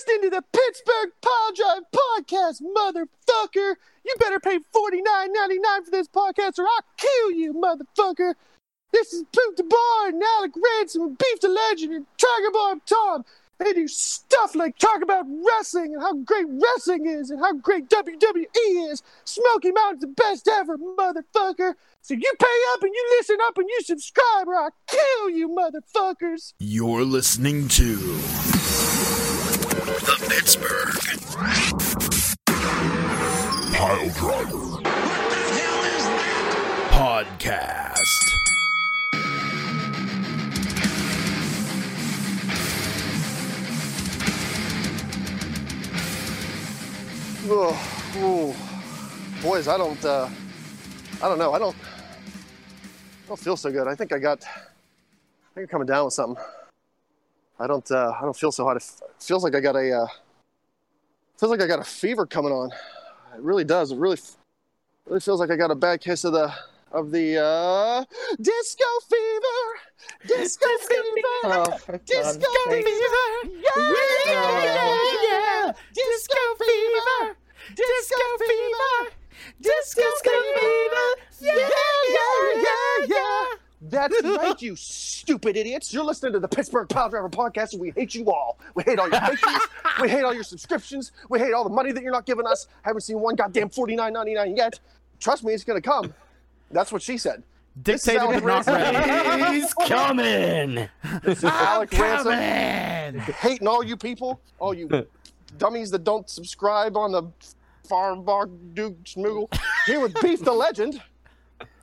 listening to the Pittsburgh Pile Drive Podcast, motherfucker. You better pay forty nine ninety nine for this podcast, or I'll kill you, motherfucker. This is Poot the Bard and Alec Ransom and Beef the Legend and Tiger Bomb Tom. They do stuff like talk about wrestling and how great wrestling is and how great WWE is. Smoky Mountain's the best ever, motherfucker. So you pay up and you listen up and you subscribe or I'll kill you, motherfuckers. You're listening to the Pittsburgh Pile Driver Podcast. Oh, oh. boys, I don't, uh, I don't know. I don't, I don't feel so good. I think I got, I think I'm coming down with something. I don't, uh, I don't feel so hot. It feels like I got a, uh, feels like I got a fever coming on. It really does. It really, really feels like I got a bad case of the, of the, uh, disco fever, disco fever. Oh, Disco fever, yeah, yeah, yeah, yeah. Disco fever, disco fever, disco fever, yeah, yeah, yeah, yeah. That's right, you stupid idiots. You're listening to the Pittsburgh Pile Driver podcast, and we hate you all. We hate all your patrons. we hate all your subscriptions. We hate all the money that you're not giving us. I Haven't seen one goddamn forty nine ninety nine yet. Trust me, it's gonna come. That's what she said. This is Dictated but not Ransom. ready. He's coming. This is Alec Ransom. Hating all you people, all you dummies that don't subscribe on the Farm Bar Duke Schmoogle. Here with Beef the Legend.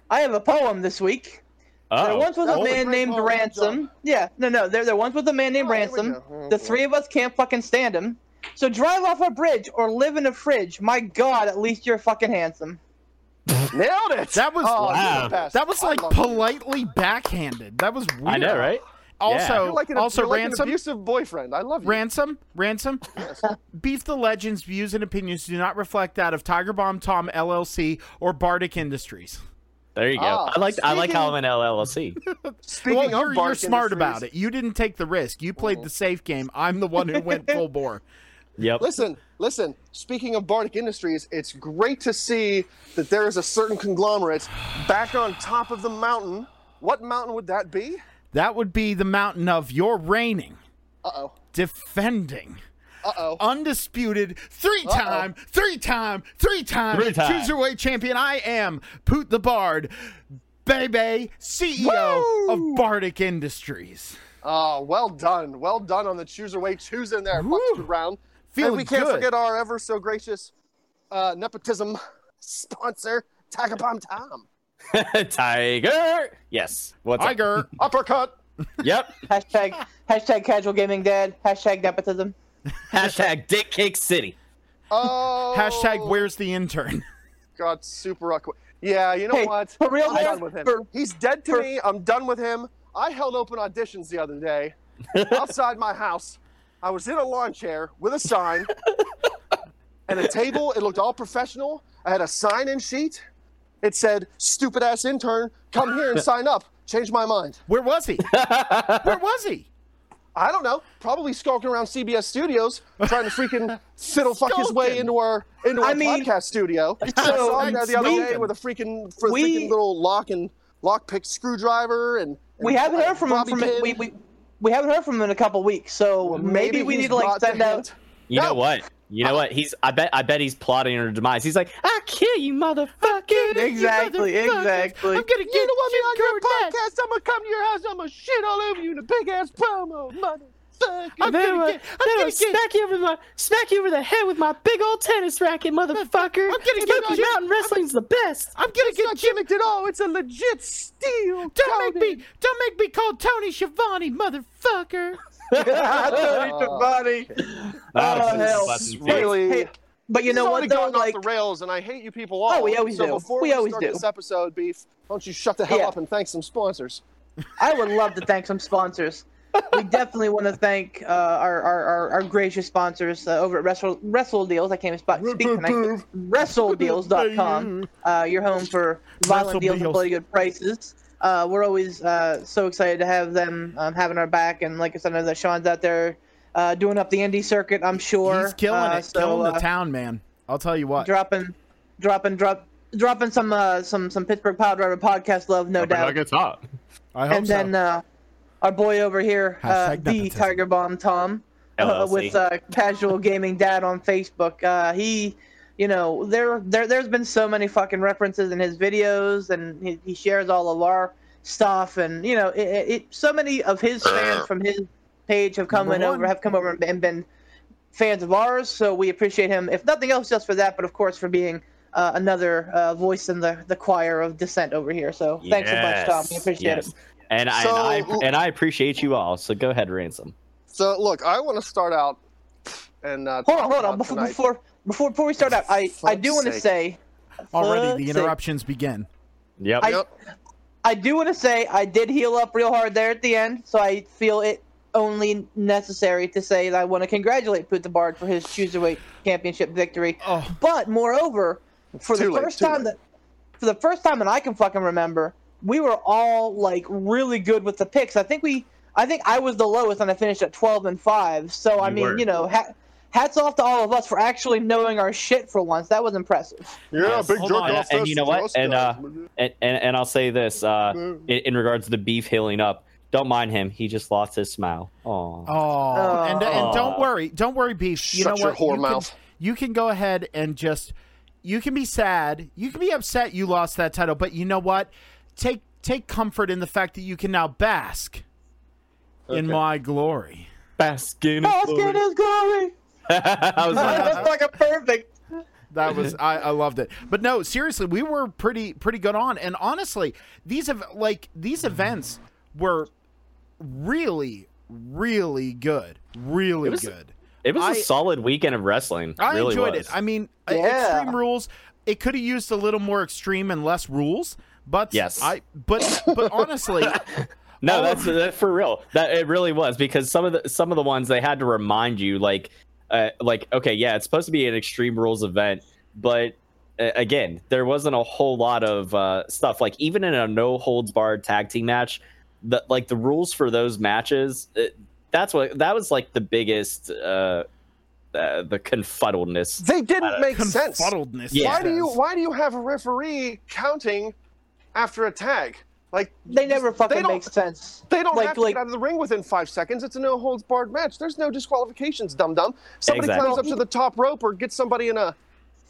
I have a poem this week. There Oh, once was that a man named Ransom. John. Yeah, no, no. There, there once was a man named Oh, Ransom. Oh, The three of us can't fucking stand him. So drive off a bridge or live in a fridge. My God, at least you're fucking handsome. Nailed it. That was oh, wow. that was like love you. politely backhanded. That was weird. I know, right? Also, You're like an, also you're like an ransom, abusive boyfriend. I love you. ransom, ransom. Beef the Legends views and opinions do not reflect that of Tiger Bomb Tom LLC or Bardic Industries. There you go. Ah, I like I like how I'm an LLC. Speaking well, of you're, you're Bark smart about it. You didn't take the risk. You played the safe game. I'm the one who went full bore. Yep. Listen, listen. Speaking of Bardic Industries, it's great to see that there is a certain conglomerate back on top of the mountain. What mountain would that be? That would be the mountain of your reigning, Uh oh. defending, Uh oh. undisputed three-time, three-time, three-time Three-time. cruiserweight champion. I am Poot the Bard, Bebe, CEO Woo! of Bardic Industries. Oh, well done. Well done on the chooserweight. Who's in there? Woo. Buster Feeling and we can't good. forget our ever so gracious uh, nepotism sponsor, Tiger Bomb Tom. Tiger. Yes. What's up? Tiger. Uppercut. Yep. Hashtag hashtag casual gaming dad. Hashtag nepotism. Hashtag Dick Cake City. Oh. Hashtag where's the intern? God, super awkward. Yeah, you know Hey, what? for real, I'm done with him. for- He's dead to for- me. I'm done with him. I held open auditions the other day outside my house. I was in a lawn chair with a sign and a table. It looked all professional. I had a sign-in sheet. It said, "Stupid ass intern, come here and sign up." Change my mind. Where was he? Where was he? I don't know. Probably skulking around CBS Studios, trying to freaking fiddle fuck his way into our into our I mean, podcast studio. I so saw him there the other day with a freaking for a we- freaking little lock and lockpick screwdriver and. We haven't heard from him from pin. we, we we haven't heard from him in a couple weeks. So Well, maybe, we need to like send out. You No. know what? You know what? He's. I bet. I bet he's plotting her demise. He's like, "I kill you, motherfucker." Exactly, exactly. I'm gonna get You don't want me on your Cornette. podcast? I'm gonna come to your house. I'm gonna shit all over you in a big ass promo, motherfucker. I'm Then gonna I- get. I'm then I gonna get. smack you over the smack you over the head with my big old tennis racket, motherfucker. I'm gonna get Smoky you- Mountain Wrestling's the best. I'm gonna It's get not Jim. gimmicked at all. It's a legit steal. Don't make me. Don't make me call Tony Schiavone, motherfucker. Tony Schiavone. That Oh, was hell. busting Really- face. Hey, but you This know has what already though? gotten Like off the rails, and I hate you people all. Oh, we always so do. Before We we, always start do. this episode, beef, why don't you shut the hell Yeah. up and thank some sponsors? I would love to thank some sponsors. We definitely want to thank uh, our, our, our, our gracious sponsors uh, over at Wrestle, Wrestle Deals. I can't even spot, speak tonight. WrestleDeals.com, uh, your home for violent Wrestle deals and Deals. bloody good prices. Uh, we're always uh, so excited to have them um, having our back. And like I said, I know that Sean's out there uh, doing up the indie circuit. I'm sure He's killing Uh, it, so, killing uh, the town, man. I'll tell you what. dropping, dropping, drop, dropping some uh, some some Pittsburgh Pile Driver podcast love, no doubt. Like it's hot. I hope and so. then uh, our boy over here, uh, the. Tiger Bomb Tom, uh, with uh, Casual Gaming Dad on Facebook. Uh, he, you know, there there there's been so many fucking references in his videos, and he, he shares all of our stuff, and you know, it, it, it so many of his fans from his page have come Number over have come over and been fans of ours. So we appreciate him, if nothing else, just for that, but of course for being. Uh, another uh, voice in the, the choir of dissent over here. So thanks so much, Tom. We appreciate yes. it. And, I, and I and I appreciate you all. So go ahead, ransom. So look, I want to start out and uh, Hold on, hold on. Before before before before we start out, I I do want to say Already, fuck's the sake. interruptions begin. Yep. I- Yep. I do want to say I did heal up real hard there at the end, so I feel it only necessary to say that I want to congratulate Poot the Bard for his cruiserweight championship victory. Oh, But moreover, for too the late, first too time late. that for the first time that I can fucking remember, we were all like really good with the picks. I think we I think I was the lowest and I finished at 12 and 5. So I mean, were. you know, ha- hats off to all of us for actually knowing our shit for once. That was impressive. Yeah, Yes. big Hold jerk on, off and you know what? And, guys. And, and and I'll say this uh, in, in regards to the beef healing up. Don't mind him. He just lost his smile. Oh. oh, and and don't worry, don't worry, beef. You Shut know your what? whore you mouth. Can, you can go ahead and just you can be sad, you can be upset you lost that title, but you know what? Take take comfort in the fact that you can now bask in my glory. Baskin. Bask in his glory. I was like, That's like a perfect. That was I, I loved it. But no, seriously, we were pretty pretty good on. And honestly, these have like these events were really really good, really It was- good. it was a I- solid weekend of wrestling. I really enjoyed was. it. I mean, Yeah. extreme rules. It could have used a little more extreme and less rules, but Yes. I but but honestly, No, all that's that for real. That it really was because some of the some of the ones they had to remind you like uh, like okay, yeah, it's supposed to be an extreme rules event, but uh, again, there wasn't a whole lot of uh, stuff like even in a no holds barred tag team match, the like the rules for those matches, it, that's what that was like the biggest uh, uh the confuddledness. They didn't make sense. confuddledness. Yeah. Why do you why do you have a referee counting after a tag? Like They never fucking don't- make sense. They don't like, have to like, get out of the ring within five seconds. It's a no holds barred match. There's no disqualifications, dum dum. Somebody Exactly. climbs up to the top rope or gets somebody in a,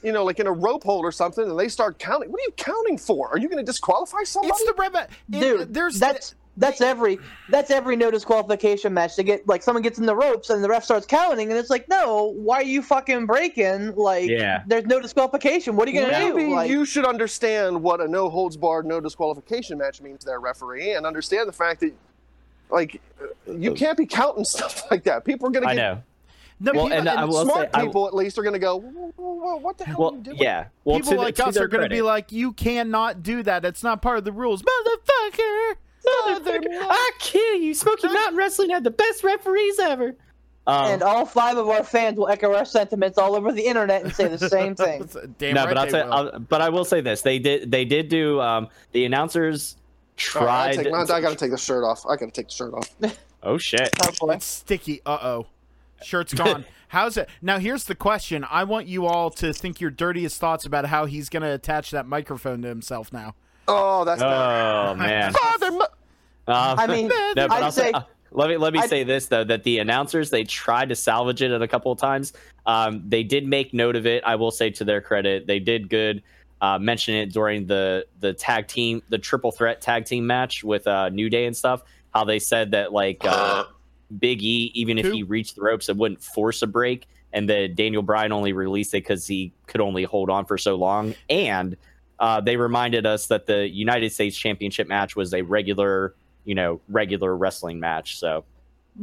you know, like in a rope hold or something, and they start counting. What are you counting for? Are you going to disqualify somebody? It's the rev. it- dude. there's that's that's every that's every no disqualification match. They get like someone gets in the ropes and the ref starts counting, and it's like, no, why are you fucking breaking? Like, Yeah. there's no disqualification. What are you gonna Maybe do? Like, you should understand what a no holds barred, no disqualification match means there, referee, and understand the fact that, like, you can't be counting stuff like that. People are going to I get know. no, Well, people, and I will smart say, I- people at least are going to go, "Whoa, whoa, whoa, what the hell are you doing? yeah. Well, people to the- like to us their are going to be like, you cannot do that. That's not part of the rules, motherfucker. Motherfucker, I kill you. Smoky Mountain Wrestling had the best referees ever. Um, and all five of our fans will echo our sentiments all over the internet and say the same thing. Damn no, right but I'll say. I'll, but I will say this: they did, they did do. Um, the announcers All right, I, tried. take, I got to take the shirt off. I got to take the shirt off. oh shit! Oh. It's sticky. Uh oh. Shirt's gone. How's it? Now, here's the question. I want you all to think your dirtiest thoughts about how he's going to attach that microphone to himself now. Oh, that's bad. Oh man. Father, mo- Um, I mean, no, but I'd say, say- uh, let me let me I'd- say this though that the announcers they tried to salvage it at a couple of times. Um, they did make note of it. I will say to their credit, they did good. Uh, mention it during the the tag team, the triple threat tag team match with uh, New Day and stuff. How they said that like uh, Big E, even if he reached the ropes, it wouldn't force a break, and that Daniel Bryan only released it because he could only hold on for so long. And uh, they reminded us that the United States Championship match was a regular, you know, regular wrestling match. So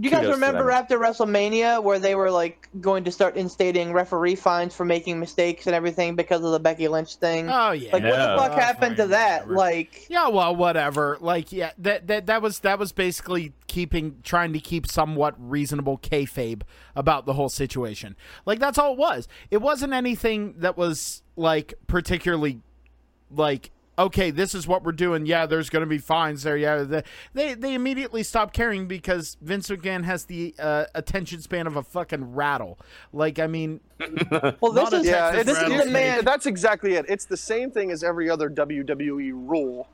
you guys remember after WrestleMania where they were like going to start instating referee fines for making mistakes and everything because of the Becky Lynch thing? Oh, yeah. like, what the fuck Oh, happened to that? whatever. Like, Yeah, well, whatever. Like, yeah, that that that was that was basically keeping trying to keep somewhat reasonable kayfabe about the whole situation. Like, that's all it was. It wasn't anything that was like particularly like okay, this is what we're doing. Yeah, there's going to be fines there. Yeah, the, they they immediately stop caring because Vince McMahon has the uh, attention span of a fucking rattle. Like, I mean, Well, this is Yeah, this is the man. that's exactly it. It's the same thing as every other WWE rule,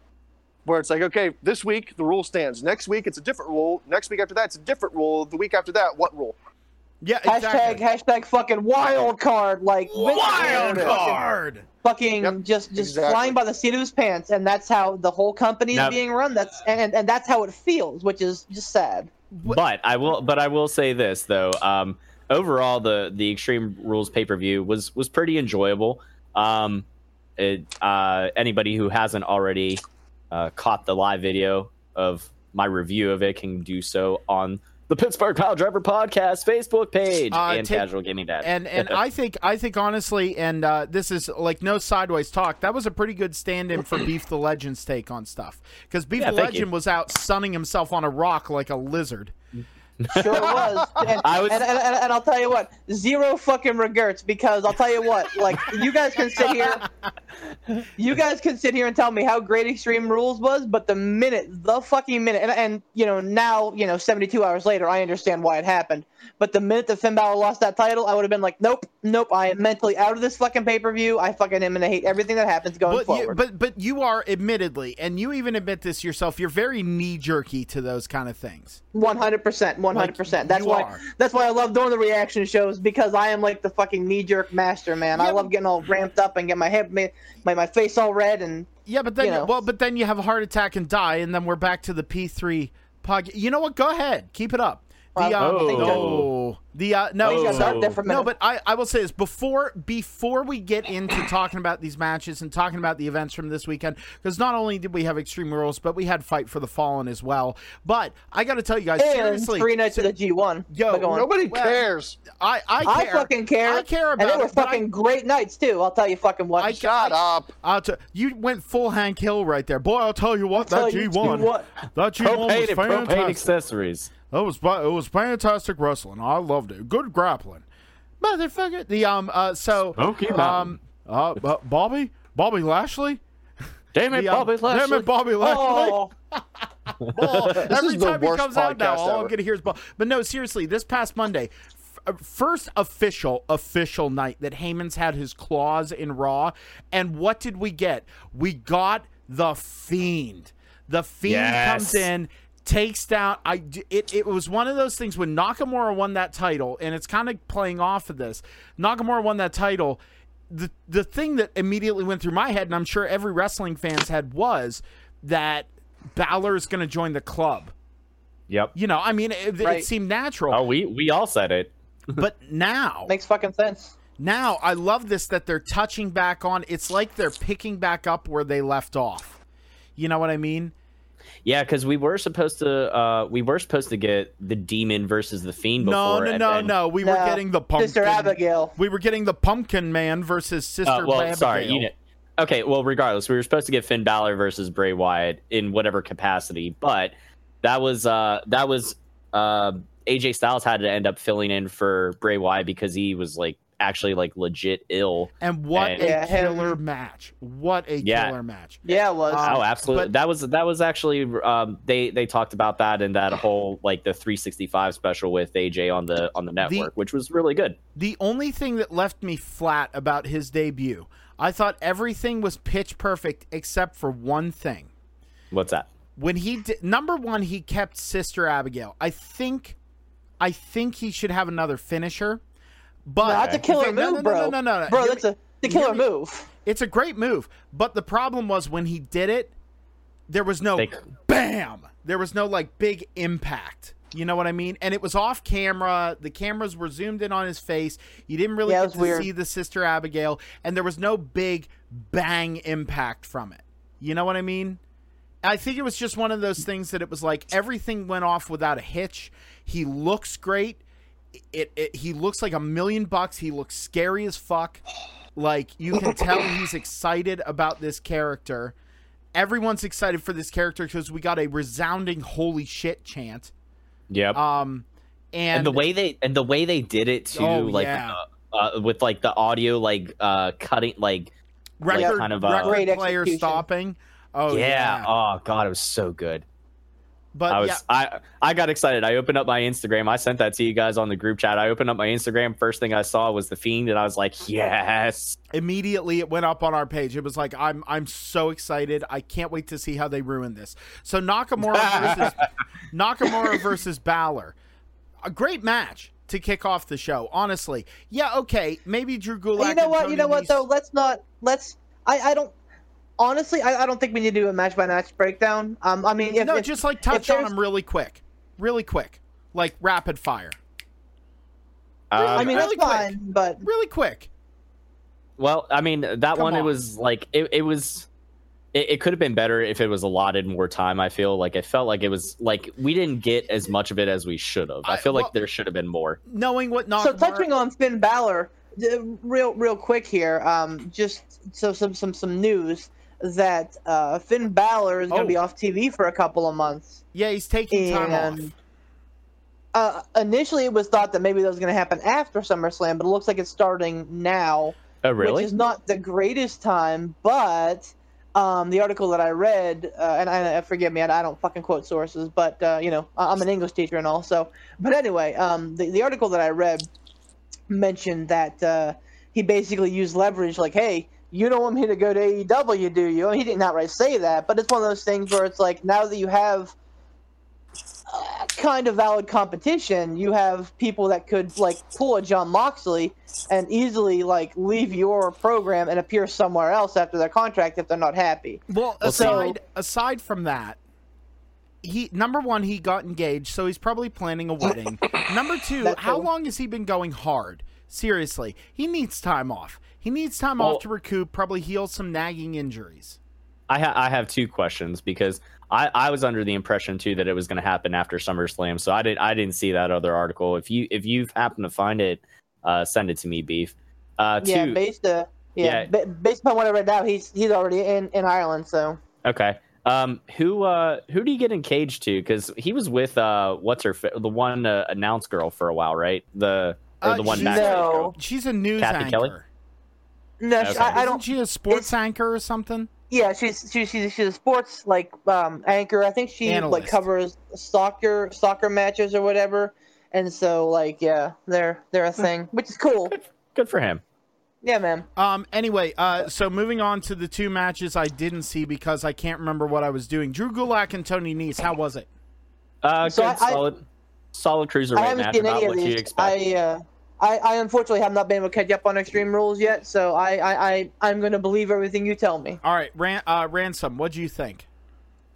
where it's like, okay, this week the rule stands. Next week it's a different rule. Next week after that it's a different rule. The week after that, what rule? Yeah, Hashtag exactly. hashtag fucking wild card like wild McMahon card. fucking Yep, just just exactly. flying by the seat of his pants and that's how the whole company is Now- being run that's and and that's how it feels which is just sad But I will, but I will say this though. Um, overall, the the Extreme Rules pay per view was was pretty enjoyable. Um, it, uh, anybody who hasn't already uh, caught the live video of my review of it can do so on the Pittsburgh Pile Driver Podcast Facebook page Uh, and take- Casual Gaming Dad. And and I think I think honestly, and uh, this is like no sideways talk. That was a pretty good stand-in for Beef the Legend's take on stuff because Beef Yeah, the thank you. Legend was out sunning himself on a rock like a lizard. Sure was. And, I was- and, and, and, and i'll tell you what zero fucking regrets because i'll tell you what like you guys can sit here you guys can sit here and tell me how great extreme rules was but the minute the fucking minute and, and you know now you know 72 hours later i understand why it happened but the minute that Finn Balor lost that title, I would have been like, nope, nope, I am mentally out of this fucking pay per view. I fucking am gonna hate everything that happens going But you, forward. but but you are admittedly, and you even admit this yourself. You're very knee jerky to those kind of things. One hundred percent, one hundred percent. That's why. are. That's why I love doing the reaction shows because I am like the fucking knee jerk master, man. I love getting all ramped up and get my head, my, my face all red, and Yeah, but then You know. well, but then you have a heart attack and die, and then we're back to the P3 pod. You know what? Go ahead, keep it up. The Well, um, I no, the uh, no, Oh. dark there for a minute. No, but I, I will say this before before we get into talking about these matches and talking about the events from this weekend, because not only did we have Extreme Rules, but we had Fight for the Fallen as well. But I got to tell you guys and seriously, three nights of the G one. Yo, Nobody Well, cares. I I I fucking care. I care about and they were it, but I- fucking great nights too. I'll tell you fucking what. I- Shut up. I'll t- you went full Hank Hill right there, boy. I'll tell you what, Tell that G one, what. that G one was and propane fantastic. accessories. That was it was fantastic wrestling. I loved it. Good grappling, motherfucker. The um uh so okay, um uh, uh Bobby Bobby Lashley. Damn it, The, um, Bobby Lashley. Damn it, Bobby Lashley. Oh, Ball. Every time he comes out now, podcast all I'm gonna hear is ball. But no, seriously, this past Monday, uh, first official official night that Heyman's had his claws in Raw, and what did we get? We got the Fiend. The Fiend Yes. comes in. Takes down. I It, it was one of those things when Nakamura won that title, and it's kind of playing off of this. Nakamura won that title. The the thing that immediately went through my head, and I'm sure every wrestling fan's head, was that Balor is going to join the club. Yep. You know, I mean, it, it seemed natural. Oh, we we all said it. But now, makes fucking sense. now I love this that they're touching back on. It's like they're picking back up where they left off. You know what I mean? Yeah, because we were supposed to uh we were supposed to get the demon versus the fiend No, before. no, and no, then- no. We were getting the pumpkin. Sister Abigail. We were getting the Pumpkin Man versus Sister Uh, well, Abigail. sorry. You know, okay. Well, regardless, we were supposed to get Finn Balor versus Bray Wyatt in whatever capacity, but that was uh that was uh AJ Styles had to end up filling in for Bray Wyatt because he was like actually like legit ill. and what and- a Yeah, him- killer match! What a Yeah. killer match! Yeah, it was. Uh, oh, absolutely. but- that was that was actually um they they talked about that in that whole like the 365 special with AJ on the on the network, which was really good. The only thing that left me flat about his debut, I thought everything was pitch perfect except for one thing. What's that? when he did, number one he kept sister abigail i think i think he should have another finisher but No, that's a killer no, no, move, no, bro. no no no no bro, that's a the killer move. it's a great move but the problem was when he did it there was no They- bam there was no like big impact you know what I mean? And it was off camera. The cameras were zoomed in on his face. You didn't really Yeah, get to weird. see the sister Abigail, and there was no big bang impact from it. You know what I mean? I think it was just one of those things that it was like everything went off without a hitch. He looks great. It, it he looks like a million bucks. He looks scary as fuck. Like you can tell he's excited about this character. Everyone's excited for this character because we got a resounding "holy shit" chant. Yep. Um, and, and the way they and the way they did it too Oh, like yeah. uh, uh, with like the audio like uh cutting like like record, kind of uh, record player execution. stopping. Oh yeah. yeah, Oh god, it was so good. But I was yeah, I I got excited. I opened up my Instagram. I sent that to you guys on the group chat. I opened up my Instagram. First thing I saw was the fiend, and I was like, yes. immediately it went up on our page. It was like I'm I'm so excited. I can't wait to see how they ruin this. So Nakamura versus Nakamura versus Balor. A great match to kick off the show, honestly. Yeah, okay, maybe Drew Gulak. you know and what? Tony You know what Nese- though? Let's not. Let's. I. I don't. Honestly, I, I don't think we need to do a match by match breakdown. Um. I mean, if, no, if- just like touch on them really quick. Really quick. Like rapid fire. I Um, mean, really that's quick. fine, but Really quick. well, I mean, that Come one it was like it, it was. It, it could have been better if it was allotted more time. I feel like it felt like it was like we didn't get as much of it as we should have. I I- feel well- like there should have been more. Knowing what Nakamura so touching on Finn Balor, real real quick here. Um. Just so some some some news that uh Finn Balor is going to Oh. be off TV for a couple of months. Yeah, he's taking time off. And uh, initially, it was thought that maybe that was going to happen after SummerSlam, but it looks like it's starting now. Oh, really? which is not the greatest time, but um, the article that I read, uh, and I, I forgive me, I, I don't fucking quote sources, but uh, you know, I- I'm an English teacher and all. So, but anyway, um, the the article that I read mentioned that uh, he basically used leverage, like, hey. You don't want me to go to AEW, do you? I mean, he didn't outright say that, but it's one of those things where it's like now that you have uh, kind of valid competition, you have people that could like pull a John Moxley and easily like leave your program and appear somewhere else after their contract if they're not happy. Well, Well, see- aside aside from that, he number one he got engaged, so he's probably planning a wedding. number two, That's how cool. long has he been going hard? Seriously, he needs time off. He needs time Well- off to recoup, probably heal some nagging injuries. I, ha- I have two questions because I, I was under the impression too that it was going to happen after SummerSlam, so I didn't I didn't see that other article. If you if you happen to find it, uh, send it to me, beef. Uh, Yeah, two, based uh, yeah, Yeah. ba- based upon what I read now, he's he's already in, in Ireland. So okay. Um, who uh who do you get engaged to? Because he was with uh what's her fa- the one uh, announce girl for a while, right? The or Uh, the one she's- backstage No. She's a news Kathy anchor. Kelly? No, she- I, I Isn't don't. she a sports anchor or something? Yeah, she's she's she's, she's a sports like um, anchor. I think she Analyst. like covers soccer soccer matches or whatever. And so like yeah, they're they're a thing, which is cool. Good for him. Yeah, man. Um. Anyway, uh, so moving on to the two matches I didn't see because I can't remember what I was doing. Drew Gulak and Tony Nese. How was it? Uh, So good, I- I- solid, solid cruiserweight haven't match about what you expect. I, uh, I I unfortunately have not been able to catch up on Extreme Rules yet, so I I, I I'm going to believe everything you tell me. All right, Ran- uh, ransom. What do you think?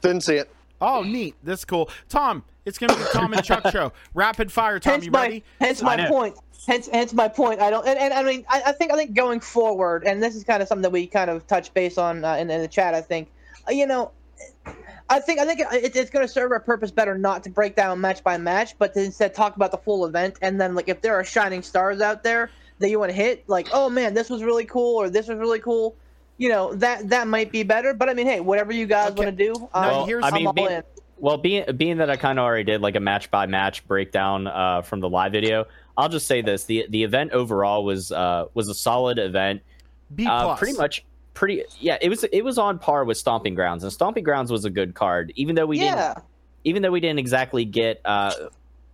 Didn't see it. Oh, neat. That's cool. Tom, it's gonna be the Tom and Chuck show. Rapid fire, Tom. hence You my ready? hence my point. Hence hence my point. I don't and, and I mean I, I think I think going forward, and this is kind of something that we kind of touch base on uh, in, in the chat. I think uh, you know. I think I think it, it's going to serve our purpose better not to break down match by match, but to instead talk about the full event. And then, like, if there are shining stars out there that you want to hit, like, oh man, this was really cool, or this was really cool, you know, that that might be better. But I mean, hey, whatever you guys Okay. want to do, um, Well, here's- I I'm all being, in. well, being being that I kind of already did like a match by match breakdown uh, from the live video, I'll just say this: the the event overall was uh, was a solid event. B Uh, plus. pretty much, pretty yeah. It was it was on par with Stomping Grounds, and Stomping Grounds was a good card, even though we didn't even though we didn't exactly get uh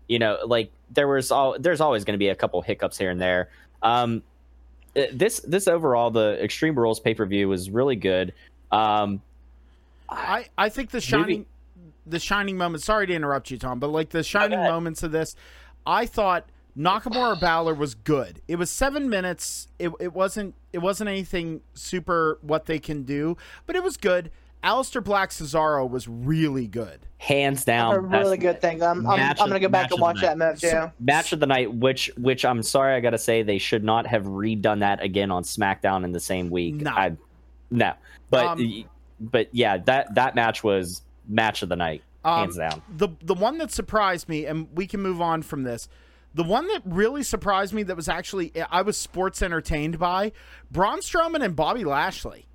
you know like there was all there's always going to be a couple hiccups here and there um uh, this this overall the extreme rules pay-per-view was really good um I I think the shining the shining moments. Sorry to interrupt you, Tom, but like the shining moments of this, I thought Nakamura Balor was good. It was seven minutes. It, it wasn't it wasn't anything super what they can do, but it was good. Aleister Black Cesaro was really good. hands down a really good thing. I'm, I'm, I'm going to go back and watch that match. Yeah. match of the night which which i'm sorry i gotta say they should not have redone that again on smackdown in the same week No. I, no but Um, but yeah that that match was match of the night Um, hands down The the one that surprised me, and we can move on from this. The one that really surprised me that was actually I was sports entertained by Braun Strowman and Bobby Lashley.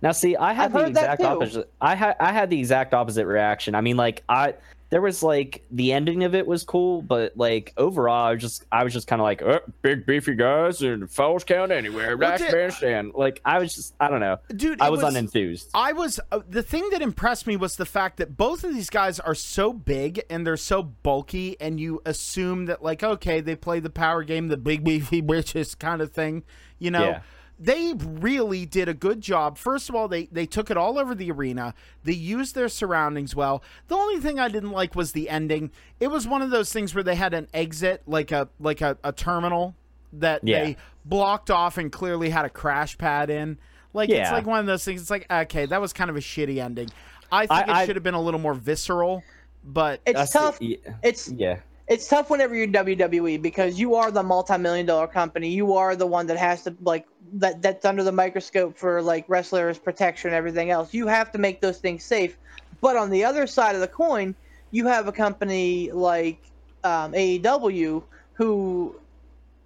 Now, see, I had I've the heard that exact opposite. I had I had the exact opposite reaction. I mean, like I there was like the ending of it was cool, but like overall, I was just I was just kind of like oh, big beefy guys and falls count anywhere. Well, did- man stand. Like I was just I don't know. dude. I it was, unenthused. I was uh, the thing that impressed me was the fact that both of these guys are so big and they're so bulky, and you assume that like okay, they play the power game, the big beefy bitches kind of thing, you know. Yeah. They really did a good job. First of all, they they took it all over the arena. They used their surroundings well. The only thing I didn't like was the ending. It was one of those things where they had an exit, like a like a, a terminal that Yeah. they blocked off and clearly had a crash pad in. Like it's like one of those things. It's like okay, that was kind of a shitty ending. I think I- it I- should have been a little more visceral, but It's That's- tough. yeah. It's yeah. It's tough whenever you're WWE because you are the multi-million dollar company. You are the one that has to like that that's under the microscope for like wrestlers protection and everything else. You have to make those things safe. But on the other side of the coin, you have a company like um, AEW who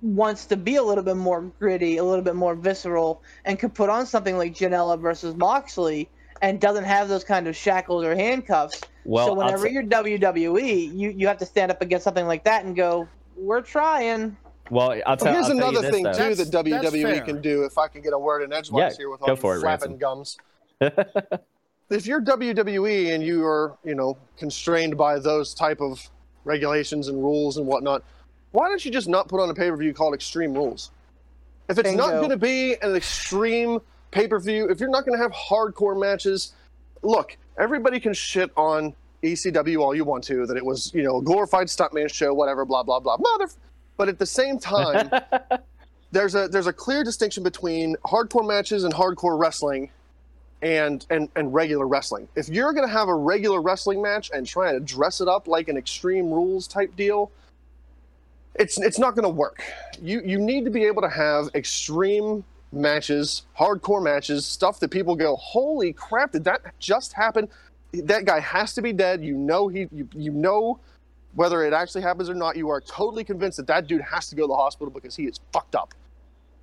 wants to be a little bit more gritty, a little bit more visceral, and could put on something like Janela versus Moxley and doesn't have those kind of shackles or handcuffs. Well, so whenever t- you're WWE, you, you have to stand up against something like that and go, "We're trying." Well, I'll tell. Well, here's I'll tell you another this, thing though. too That's- that WWE can do. If I can get a word in edgewise Yeah, here with go all for you flapping Ransom. gums. if you're WWE and you are, you know, constrained by those type of regulations and rules and whatnot, why don't you just not put on a pay per view called Extreme Rules? If it's not going to be an extreme pay per view, if you're not going to have hardcore matches, look, everybody can shit on ECW all you want to that it was, you know, a glorified stuntman show, whatever, blah blah blah, mother. But at the same time, there's a there's a clear distinction between hardcore matches and hardcore wrestling and and and regular wrestling. If you're going to have a regular wrestling match and try to dress it up like an extreme rules type deal, it's it's not going to work. You you need to be able to have extreme matches, hardcore matches, stuff that people go, "Holy crap, did that just happen?" That guy has to be dead. You know he you, you know whether it actually happens or not, you are totally convinced that that dude has to go to the hospital because he is fucked up.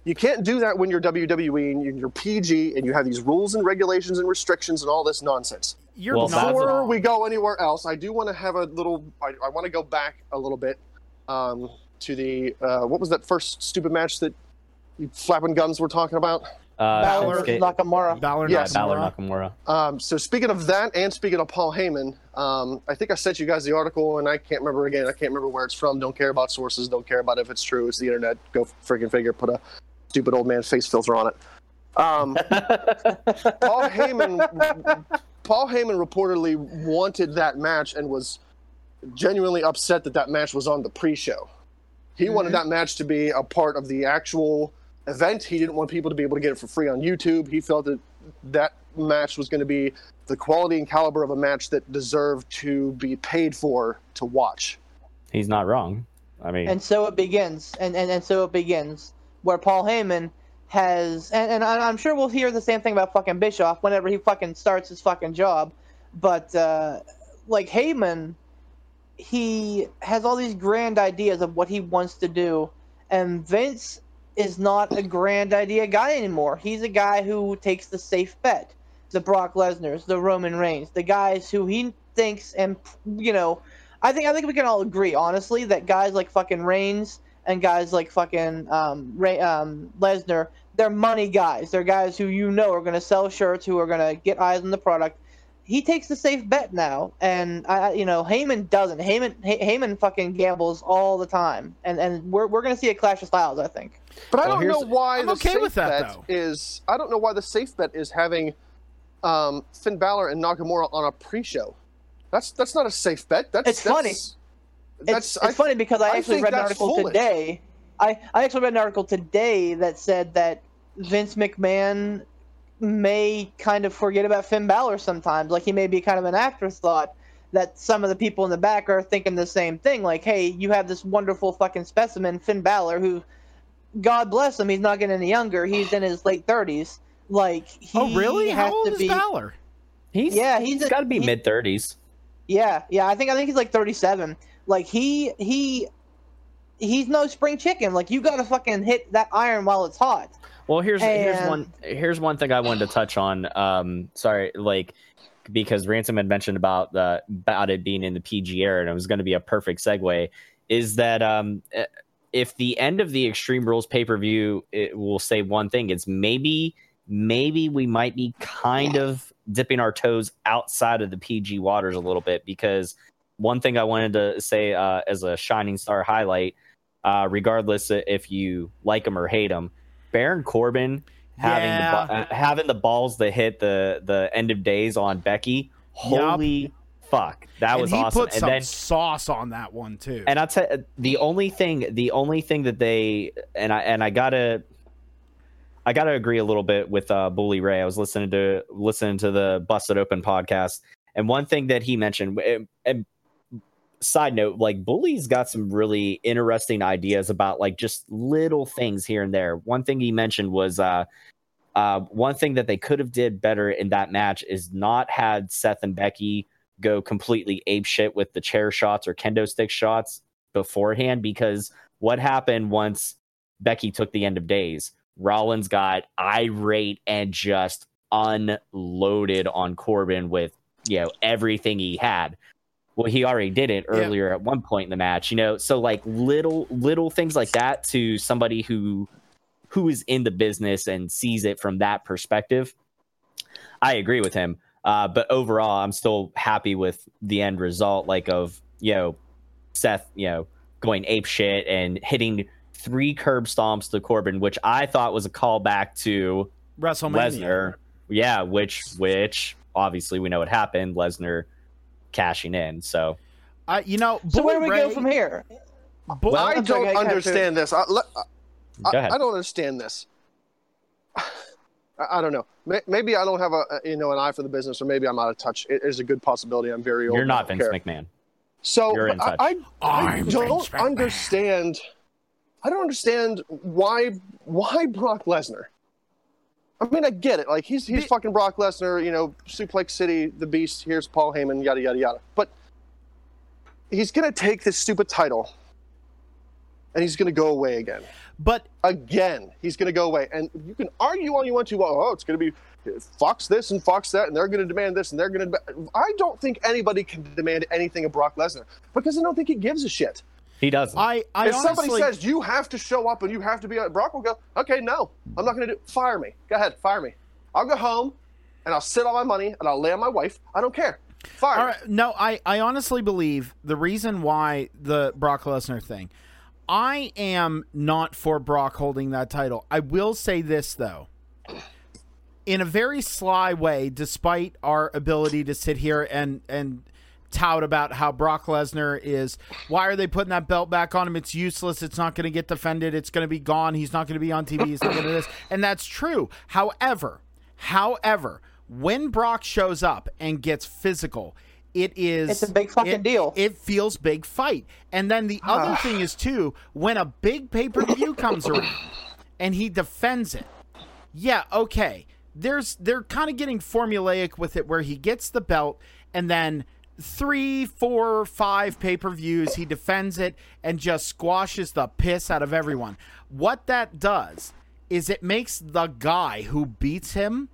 You can't do that when you're WWE and you're PG and you have these rules and regulations and restrictions and all this nonsense. you're Well, Before wrong. we go anywhere else, I do want to have a little. I, I want to go back a little bit um, to the uh, what was that first stupid match that you flapping guns we're talking about? Uh, Balor Shinsuke- Nakamura. Balor Yes. Balor Nakamura. Nakamura. Um, so speaking of that, and speaking of Paul Heyman, um, I think I sent you guys the article, and I can't remember again. I can't remember where it's from. Don't care about sources. Don't care about if it's true. It's the internet. Go freaking figure. Put a stupid old man face filter on it. Um, Paul Heyman. Paul Heyman reportedly wanted that match and was genuinely upset that that match was on the pre-show. He wanted that match to be a part of the actual event. He didn't want people to be able to get it for free on YouTube. He felt that that match was going to be the quality and caliber of a match that deserved to be paid for to watch. He's not wrong. I mean, and so it begins and, and, and so it begins where paul heyman has and, and I- i'm sure we'll hear the same thing about fucking bischoff whenever he fucking starts his fucking job but uh, like heyman he has all these grand ideas of what he wants to do and vince is not a grand idea guy anymore he's a guy who takes the safe bet the brock lesnar's the roman reigns the guys who he thinks and you know I think I think we can all agree, honestly, that guys like fucking Reigns and guys like fucking um, Ray, um, Lesnar, they're money guys. They're guys who you know are going to sell shirts, who are going to get eyes on the product. He takes the safe bet now, and I, you know Heyman doesn't. Heyman Hey- Heyman fucking gambles all the time, and and we're we're going to see a clash of styles. I think. But I Well, don't know why I'm the okay safe with that, bet though. is. I don't know why the safe bet is having um, Finn Balor and Nakamura on a pre-show. That's that's not a safe bet. That's It's funny. that's- It's, That's it's I- funny because I I actually think read an article foolish. today. I, I actually read an article today that said that Vince McMahon may kind of forget about Finn Balor sometimes. Like he may be kind of an afterthought. That some of the people in the back are thinking the same thing. Like, hey, you have this wonderful fucking specimen, Finn Balor, who, God bless him, he's not getting any younger. He's in his late thirties. Like, he Oh, really? has How old to is be, Balor? he's Yeah, he's a- got to be he- mid thirties. Yeah, yeah. I think I think he's like 37. Like he he he's no spring chicken. Like you got to fucking hit that iron while it's hot. Well, here's here's one here's one thing I wanted to touch on. Um, sorry, like because Ransom had mentioned about the about it being in the PG era, and it was going to be a perfect segue. Is that um, if the end of the Extreme Rules pay per view it will say one thing, it's maybe maybe we might be kind of dipping our toes outside of the PG waters a little bit because one thing I wanted to say uh, as a shining star highlight, uh, regardless if you like him or hate him, Baron Corbin having Yeah. the, uh, having the balls that hit the the end of days on Becky. Holy fuck, that and was he awesome! put And some then sauce on that one too. and I'll tell the only thing, the only thing that they and I and I gotta, I gotta agree a little bit with uh, Bully Ray. I was listening to listening to the Busted Open podcast, and one thing that he mentioned, and, and side note, like Bully's got some really interesting ideas about like just little things here and there. One thing he mentioned was uh, uh, one thing that they could have did better in that match is not had Seth and Becky go completely ape shit with the chair shots or kendo stick shots beforehand because what happened once Becky took the end of days? Rollins got irate and just unloaded on Corbin with you know everything he had. Well, he already did it Yeah. earlier at one point in the match, you know. So like little little things like that to somebody who who is in the business and sees it from that perspective. I agree with him. Uh, but overall, I'm still happy with the end result, like of you know Seth, you know, going ape shit and hitting three curb stomps to Corbin, which I thought was a callback to WrestleMania. Lesnar. Yeah, which which obviously we know what happened. Lesnar cashing in. So I, you know, So where do Bully we go from here? Bull- I don't I have to- understand this. I, let- I, Go ahead. I don't understand this. I, I don't know. May- Maybe I don't have a a- you know an eye for the business, or maybe I'm out of touch. It is a good possibility. I'm very old. you're not Vince care. McMahon. So You're in I, touch. I, I I'm don't Vince McMahon. understand. I don't understand why why Brock Lesnar. I mean, I get it. Like he's he's Be- fucking Brock Lesnar. You know, Suplex City, the Beast. Here's Paul Heyman. Yada yada yada. But he's gonna take this stupid title, and he's gonna go away again. But Again, he's gonna go away. And you can argue all you want to. Oh, it's gonna be Fox this and Fox that, and they're gonna demand this and they're gonna. I don't think anybody can demand anything of Brock Lesnar because I don't think he gives a shit He doesn't. I, I if honestly, somebody says you have to show up and you have to be, Brock will go, okay, no, I'm not going to do. Fire me. Go ahead, fire me. I'll go home and I'll sit on my money and I'll lay on my wife. I don't care. Fire. All me. right, no, I, I honestly believe the reason why the Brock Lesnar thing, I am not for Brock holding that title. I will say this though, in a very sly way, despite our ability to sit here and and tout about how Brock Lesnar is, why are they putting that belt back on him? It's useless. It's not going to get defended. It's going to be gone. He's not going to be on TV. He's not going to this, and that's true. However, however, when Brock shows up and gets physical, it is It's a big fucking it- deal. It feels big fight. And then the other thing is too, when a big pay-per-view comes around and he defends it. Yeah, okay. There's they're kind of getting formulaic with it where he gets the belt and then three, four, five pay-per-views he defends it and just squashes the piss out of everyone. What that does is it makes the guy who beats him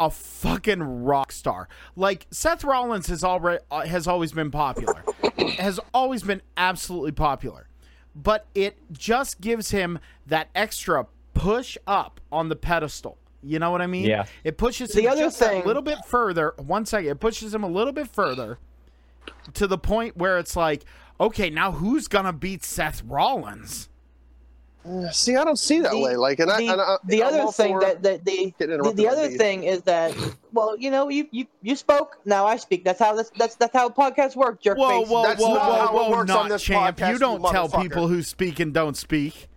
a fucking rock star. Like Seth Rollins has already uh, has always been popular. has always been absolutely popular. But it just gives him that extra push up on the pedestal. You know what I mean? Yeah. It pushes The him other just thing- a little bit further. One second. It pushes him a little bit further to the point where it's like, okay, now who's gonna beat Seth Rollins? See, I don't see that The- way. Like, and I, the, and I, the I'm other thing that, that the, the, the other these. thing is that well you know you, you you spoke now I speak that's how this that's that's how podcasts work jerk Whoa, face. whoa, That's whoa, not whoa, how it whoa, works not on this champ. podcast, you you don't tell people who speak and don't speak.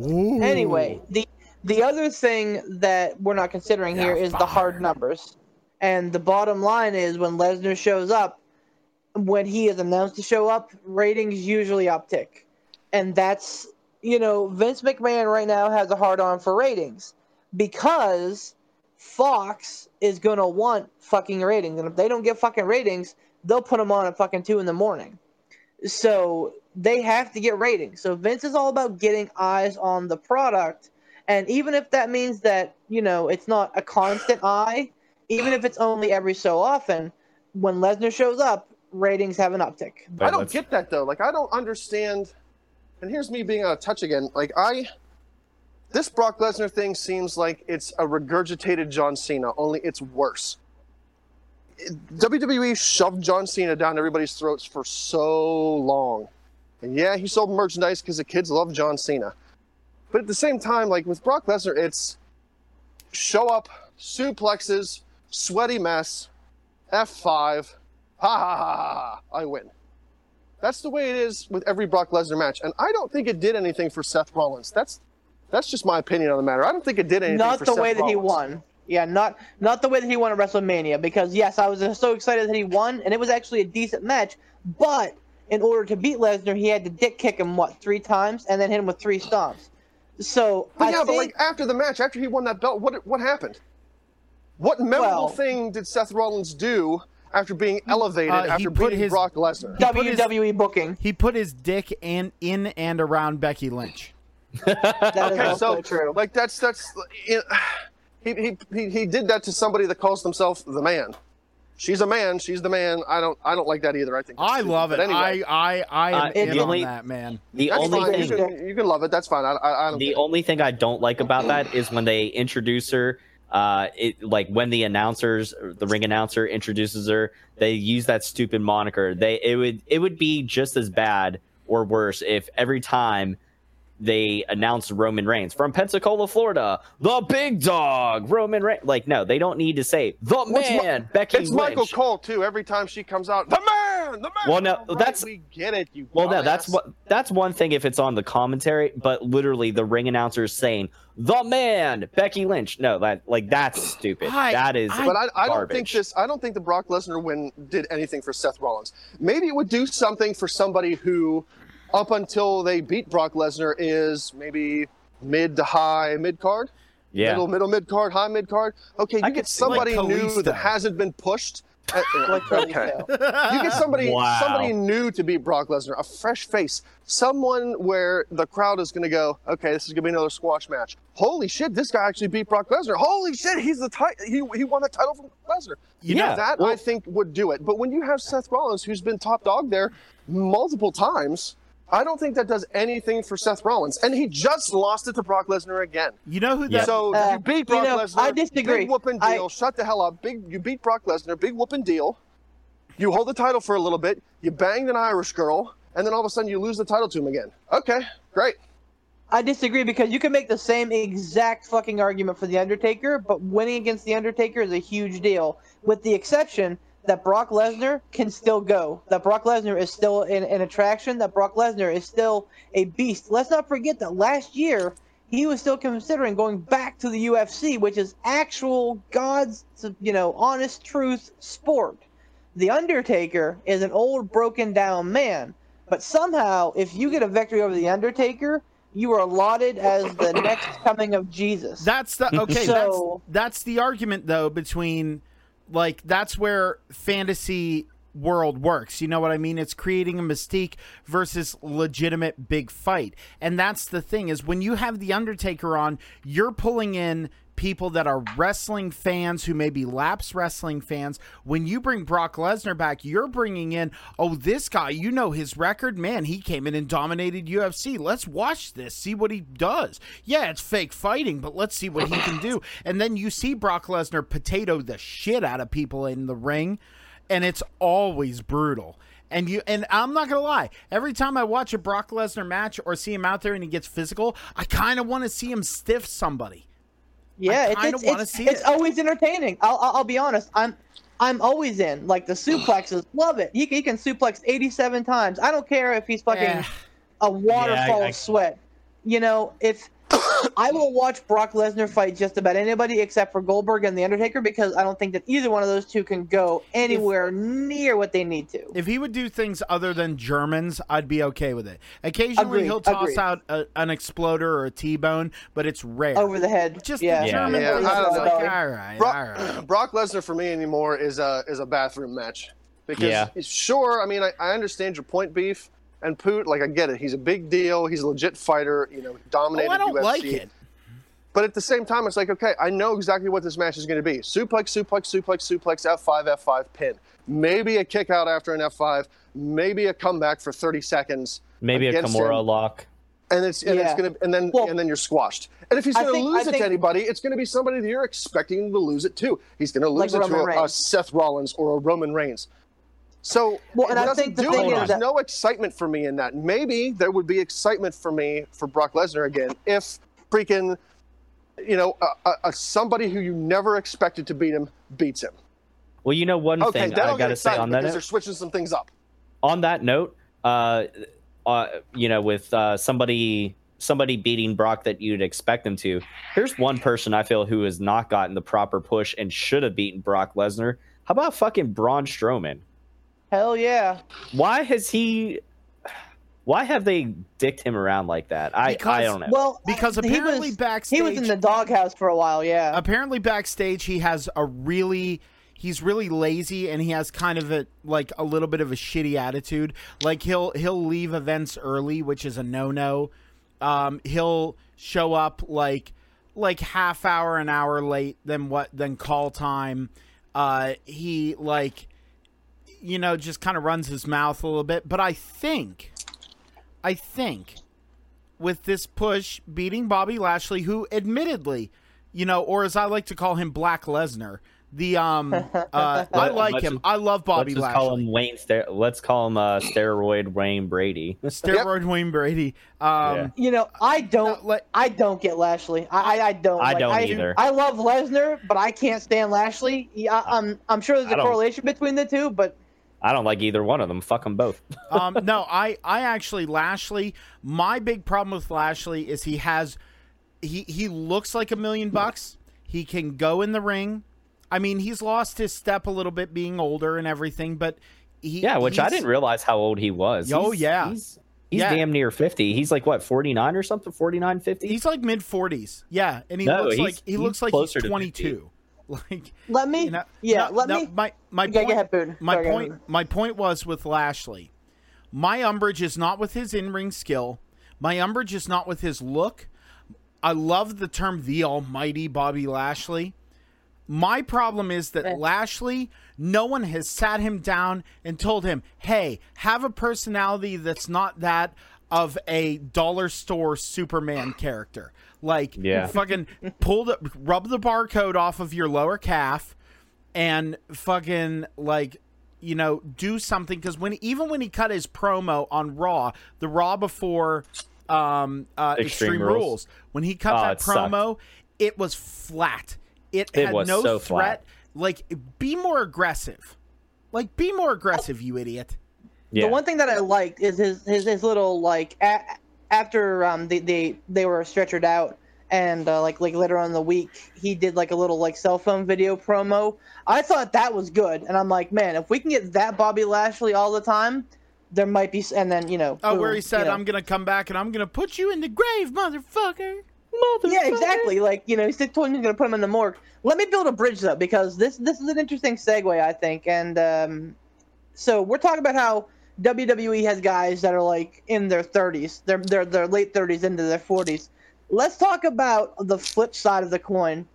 Ooh. Anyway, the the other thing that we're not considering here Yeah, is the hard numbers. And the bottom line is when Lesnar shows up, when he is announced to show up, ratings usually uptick. And that's you know, Vince McMahon right now has a hard on for ratings because Fox is gonna want fucking ratings. And if they don't get fucking ratings, they'll put them on at fucking two in the morning. So they have to get ratings. So Vince is all about getting eyes on the product. And even if that means that, you know, it's not a constant eye, even if it's only every so often, when Lesnar shows up, ratings have an uptick. I don't get that though. Like I don't understand. And here's me being out of touch again. Like I, this Brock Lesnar thing seems like it's a regurgitated John Cena. Only it's worse. WWE shoved John Cena down everybody's throats for so long, and yeah, he sold merchandise because the kids love John Cena. But at the same time, like with Brock Lesnar, it's show up, suplexes, sweaty mess, F5, ha ha ha ha, ha I win. That's the way it is with every Brock Lesnar match, and I don't think it did anything for Seth Rollins. That's that's just my opinion on the matter. I don't think it did anything. Not for the Seth way that he won. Yeah, not not the way that he won at WrestleMania. Because yes, I was so excited that he won, and it was actually a decent match. But in order to beat Lesnar, he had to dick kick him what three times, and then hit him with three stomps. So But I yeah, but like after the match, after he won that belt, what what happened? What memorable Well- thing did Seth Rollins do after being elevated Uh, after put beating his- Brock Lesnar? put his- WWE E booking. He put his dick in in and around Becky Lynch. That is Okay, also so true. like that's that's he, he he he did that to somebody that calls themselves the man. She's a man. She's the man. I don't I don't like that either. I think I love it. Anyway, I I I am Uh, in the on that man. The that's only fine. You thing can, you can love it. That's fine. I I, I don't. the care. only thing I don't like about that is when they introduce her. Uh, it like when the announcers, the ring announcer introduces her, they use that stupid moniker. They it would it would be just as bad or worse if every time they announced Roman Reigns from Pensacola, Florida, the big dog, Roman Reigns. Like no, they don't need to say the What's Mi- man, Becky Lynch. It's Lynch. Michael Cole too. Every time she comes out, the man, the man. Well, no, All right, that's- we get it. You Well, no, that's what that's one thing if it's on the commentary, but literally the ring announcer is saying the man, Becky Lynch. No, that like that's stupid. I- that is. I- But I, I don't think garbage. this. I don't think the Brock Lesnar win did anything for Seth Rollins. Maybe it would do something for somebody who, up until they beat Brock Lesnar, is maybe mid to high mid card, yeah, middle middle mid card, high mid card. Okay, you could get somebody like new that hasn't been pushed. Uh, Like okay. You get somebody Wow. somebody new to beat Brock Lesnar, a fresh face, someone where the crowd is going to go, okay, this is going to be another squash match. Holy shit, this guy actually beat Brock Lesnar. Holy shit, he's the ti- he he won the title from Lesnar. You Yeah. know, that well- I think would do it. But when you have Seth Rollins, who's been top dog there multiple times, I don't think that does anything for Seth Rollins. And he just lost it to Brock Lesnar again. you know who Yeah. that So Uh, you beat you Brock know, Lesnar. I disagree. Big whooping I- deal. Shut the hell up. Big. You beat Brock Lesnar. Big whooping deal. You hold the title for a little bit. You banged an Irish girl, and then all of a sudden you lose the title to him again. Okay, great. I disagree because you can make the same exact fucking argument for The Undertaker, but winning against The Undertaker is a huge deal, with the exception that Brock Lesnar can still go. That Brock Lesnar is still an, an attraction, that Brock Lesnar is still a beast. Let's not forget that last year he was still considering going back to the UFC, which is actual God's, you know, honest truth sport. The Undertaker is an old, broken down man. But somehow, if you get a victory over The Undertaker, you are lauded as the next coming of Jesus. That's the okay. So- that's that's the argument though between like that's where fantasy world works. You know what I mean? It's creating a mystique versus legitimate big fight. And that's the thing is when you have the Undertaker on, you're pulling in people that are wrestling fans who may be lapsed wrestling fans. When you bring Brock Lesnar back, you're bringing in, oh, this guy, you know his record. Man, he came in and dominated UFC. Let's watch this, see what he does. Yeah, it's fake fighting, but let's see what he can do. And then you see Brock Lesnar potato the shit out of people in the ring, and it's always brutal. And you and I'm not gonna lie. Every time I watch a Brock Lesnar match or see him out there and he gets physical, I kind of want to see him stiff somebody. Yeah, I it's it's, it's, see it's it. always entertaining. I'll, I'll I'll be honest. I'm I'm always in like the suplexes. Love it. He, can- he can suplex 87 times. I don't care if he's fucking Eh. a waterfall I- of sweat. You know, if I will watch Brock Lesnar fight just about anybody except for Goldberg and The Undertaker because I don't think that either one of those two can go anywhere near what they need to. If he would do things other than Germans, I'd be okay with it. Occasionally, Agreed, he'll toss agreed. out a, an exploder or a T-bone, but it's rare. Over the head. Just yeah. the Yeah. German Yeah, things, I don't know. like, all right, Brock, all right. Brock Lesnar for me anymore is a is a bathroom match because Yeah. sure, I mean, I, I understand your point, beef and Poot. Like I get it. He's a big deal. He's a legit fighter. You know, dominated. Oh, dominated I don't UFC. like it. But at the same time, it's like, okay, I know exactly what this match is going to be: suplex, suplex, suplex, suplex, F5, F5, pin. Maybe a kick out after an F5. Maybe a comeback for 30 seconds. Maybe a against Kimura him. lock. and it's and it's gonna and then Well, and then you're squashed. And if he's gonna think- I lose it think- to anybody, it's gonna be somebody that you're expecting to lose it to. He's gonna Like lose it to a, a Seth Rollins or a Roman Reigns. So Well, and it I doesn't think the do thing it. is There's no excitement for me in that. Maybe there would be excitement for me for Brock Lesnar again if freaking, you know, a, a, a somebody who you never expected to beat him beats him. Well, you know one Okay, thing then I gotta say excited on that because note, they're switching some things up. on that note, uh, uh, you know, with uh, somebody somebody beating Brock that you'd expect them to. Here's one person I feel who has not gotten the proper push and should have beaten Brock Lesnar. How about fucking Braun Strowman? Hell yeah. Why has he? Why have they dicked him around like that? I Because- I don't know. Well, Because he apparently was, backstage, he was in the doghouse for a while. Yeah. apparently backstage he has a really he's really lazy and he has kind of a like a little bit of a shitty attitude like he'll he'll leave events early which is a no-no um he'll show up like like half hour an hour late than what than call time uh he like you know just kind of runs his mouth a little bit but i think i think with this push beating Bobby Lashley, who admittedly, you know, or as I like to call him, Black Lesnar. The um, uh, I like him. just- I love Bobby let's just call him Wayne. Ster- let's call him uh, steroid Wayne Brady. Steroid Wayne Brady. Um, Yeah. you know, I don't. No, let- I don't get Lashley. I I, I don't. I like, don't I, either. I love Lesnar, but I can't stand Lashley. Yeah, I, I'm I'm sure there's a correlation between the two, but I don't like either one of them. Fuck them both. um, no, I, I actually Lashley. My big problem with Lashley is he has, he he looks like a million bucks. He can go in the ring. I mean, he's lost his step a little bit, being older and everything. But he, Yeah, which I didn't realize how old he was. Oh, He's- yeah. he's, he's Yeah. damn near fifty. He's like what forty nine or something, 49, 50? He's like mid forties. Yeah, and he No, looks like he looks like he's closer to 50. twenty two. Like let me. you know, yeah, no, let no, me. My my Yeah, point, ahead, Boone. my Sorry, point my point was with Lashley. My umbrage is not with his in ring skill. My umbrage is not with his look. I love the term the almighty Bobby Lashley. My problem is that Eh. Lashley, no one has sat him down and told him, hey, have a personality that's not that of a dollar store Superman character. Like, Yeah. fucking pull the, rub the barcode off of your lower calf and fucking, like, you know, do something. Because when, even when he cut his promo on Raw, the Raw before um, uh, Extreme Extreme, Rules. Rules. when he cut Oh, that it sucked. promo, it was flat. It, It had was no so threat. flat. Like, be more aggressive. Like, be more aggressive, you idiot. yeah. The one thing that I liked is his his, his little like a, after um they, they they were stretchered out and uh, like like later on in the week he did like a little like cell phone video promo. I thought that was good, and I'm like, man, if we can get that Bobby Lashley all the time, there might be. And then you know, Oh, boom, where he said, you know. I'm going to come back and I'm going to put you in the grave, motherfucker. Motherfucker. Yeah, exactly. Like you know, he said told him he's gonna put him in the morgue. Let me build a bridge though, because this this is an interesting segue, I think. And um, so we're talking about how WWE has guys that are like in their 30s, they're they're their late 30s into their 40s. Let's talk about the flip side of the coin.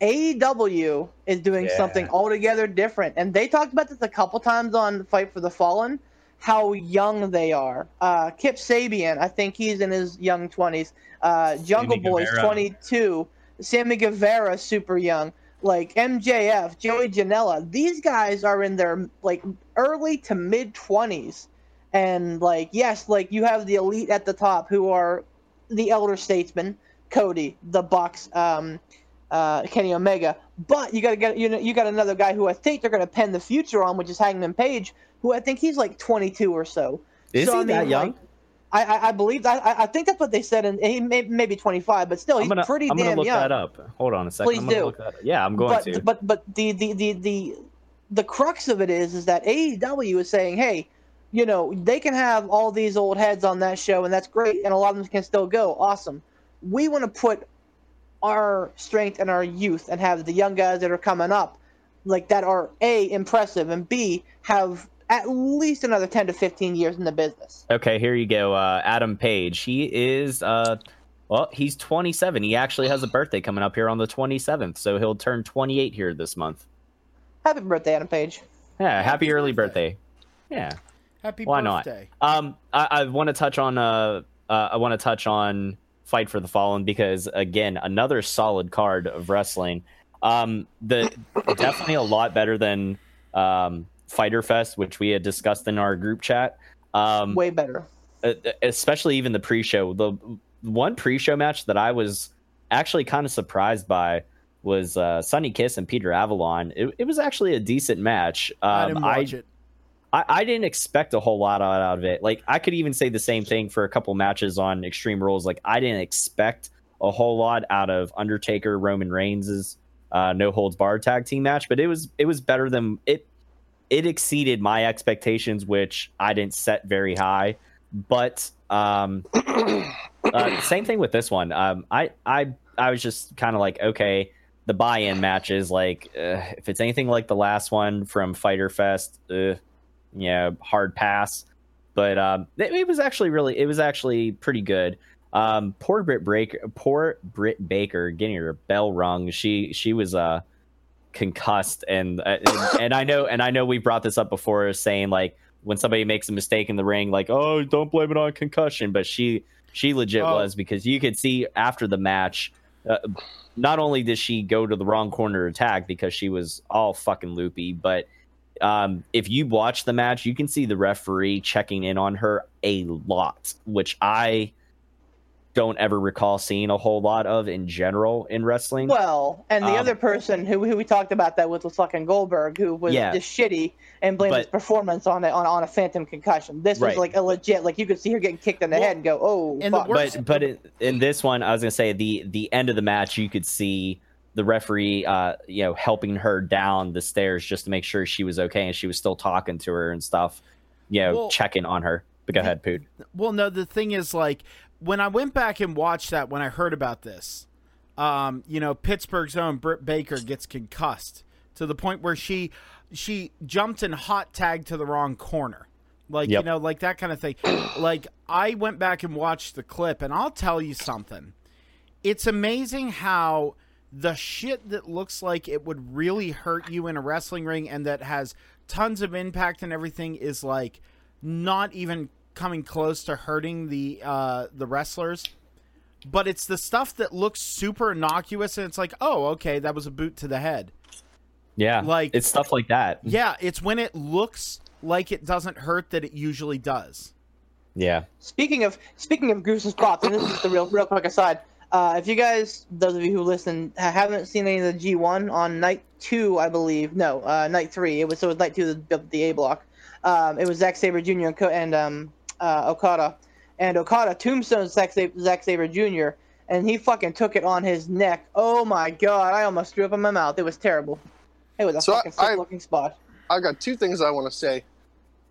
AEW is doing Yeah. something altogether different, and they talked about this a couple times on Fight for the Fallen. How young they are. Uh, Kip Sabian, I think he's in his young 20s. Uh, Jungle Sammy Boy's Guevara. 22. Sammy Guevara, super young. Like MJF, Joey Janela. These guys are in their like early to mid 20s. And like, yes, like you have the elite at the top who are the elder statesmen, Cody, the Bucks, um, uh, Kenny Omega. But you got to get you know you got another guy who I think they're going to pen the future on, which is Hangman Page, who I think he's like 22 or so. Is So, he I mean, that young? like, I, I, I believe I, I- I think that's what they said, and he may, maybe 25, but still, I'm he's gonna, pretty I'm gonna look young. that up. Hold on a second. Please I'm do. Look that up. Yeah, I'm going but, to. But but the the, the the the crux of it is is that AEW is saying, hey, you know, they can have all these old heads on that show, and that's great, and a lot of them can still go. Awesome. We want to put our strength and our youth, and have the young guys that are coming up, like that are a impressive, and b have at least another 10 to 15 years in the business. Okay, here you go. Uh, Adam Page. He is uh, Well, he's 27. He actually has a birthday coming up here on the 27th, so he'll turn 28 here this month. Happy birthday, Adam Page. Yeah, happy, early birthday. Yeah. Happy Why not? Um, I, I want to touch on uh, uh, I want to touch on Fight for the Fallen because again, another solid card of wrestling. Um, the definitely a lot better than um Fighter Fest, which we had discussed in our group chat. Um, Way better. uh, especially even the pre-show. The one pre-show match that I was actually kind of surprised by was uh, Sonny Kiss and Peter Avalon. It, it was actually a decent match. Um, I didn't watch it. I, I didn't expect a whole lot out, out of it. Like I could even say the same thing for a couple matches on Extreme Rules. Like I didn't expect a whole lot out of Undertaker Roman Reigns's uh, no holds barred tag team match, but it was it was better than it. It exceeded my expectations, which I didn't set very high. But um, uh, same thing with this one. Um, I I I was just kind of like, okay, the buy-in matches, like uh, if it's anything like the last one from Fighter Fest, uh, yeah, hard pass. But um, it, it was actually really, it was actually pretty good. Um, poor Britt Baker, poor Britt Baker, getting her bell rung. She she was uh concussed, and, uh, and and I know and I know we brought this up before, saying like when somebody makes a mistake in the ring, like oh don't blame it on concussion, but she she legit Oh. was because you could see after the match. Uh, not only did she go to the wrong corner to attack because she was all fucking loopy, but um, if you watch the match, you can see the referee checking in on her a lot, which I don't ever recall seeing a whole lot of in general in wrestling. Well, and the Um, other person who, who we talked about that with was fucking Goldberg, who was Yeah. just shitty and blamed his performance on a, on, on a phantom concussion. This was like a legit, like you could see her getting kicked in the Well, head and go, oh, and fuck. worst- but but in, in this one, I was gonna say the the end of the match, you could see the referee, uh, you know, helping her down the stairs just to make sure she was okay, and she was still talking to her and stuff, you know, Well- checking on her. But go ahead, Poot. Well, no, the thing is, like, when I went back and watched that, when I heard about this, um, you know, Pittsburgh's own Britt Baker gets concussed to the point where she she jumped and hot tagged to the wrong corner. Like, you know, like that kind of thing. like, I went back and watched the clip, and I'll tell you something. It's amazing how the shit that looks like it would really hurt you in a wrestling ring and that has tons of impact and everything is like not even coming close to hurting the uh the wrestlers but it's the stuff that looks super innocuous and it's like oh okay that was a boot to the head Yeah, Like- it's stuff like that. yeah it's when it looks like it doesn't hurt that it usually does Yeah, Speaking of speaking of gruesome spots, and this is just a real real quick aside. Uh, if you guys, those of you who listen, haven't seen any of the G1 on night two, I believe, no, uh, night three. It was so it was night two of the, the A block. Um, it was Zack Sabre Jr. and, Co- and um, uh, Okada, and Okada tombstone Zack Sabre, Zack Sabre Jr. and he fucking took it on his neck. Oh my god! I almost threw up in my mouth. It was terrible. It was a So I- fucking sick I- looking spot. I've got two things I want to say,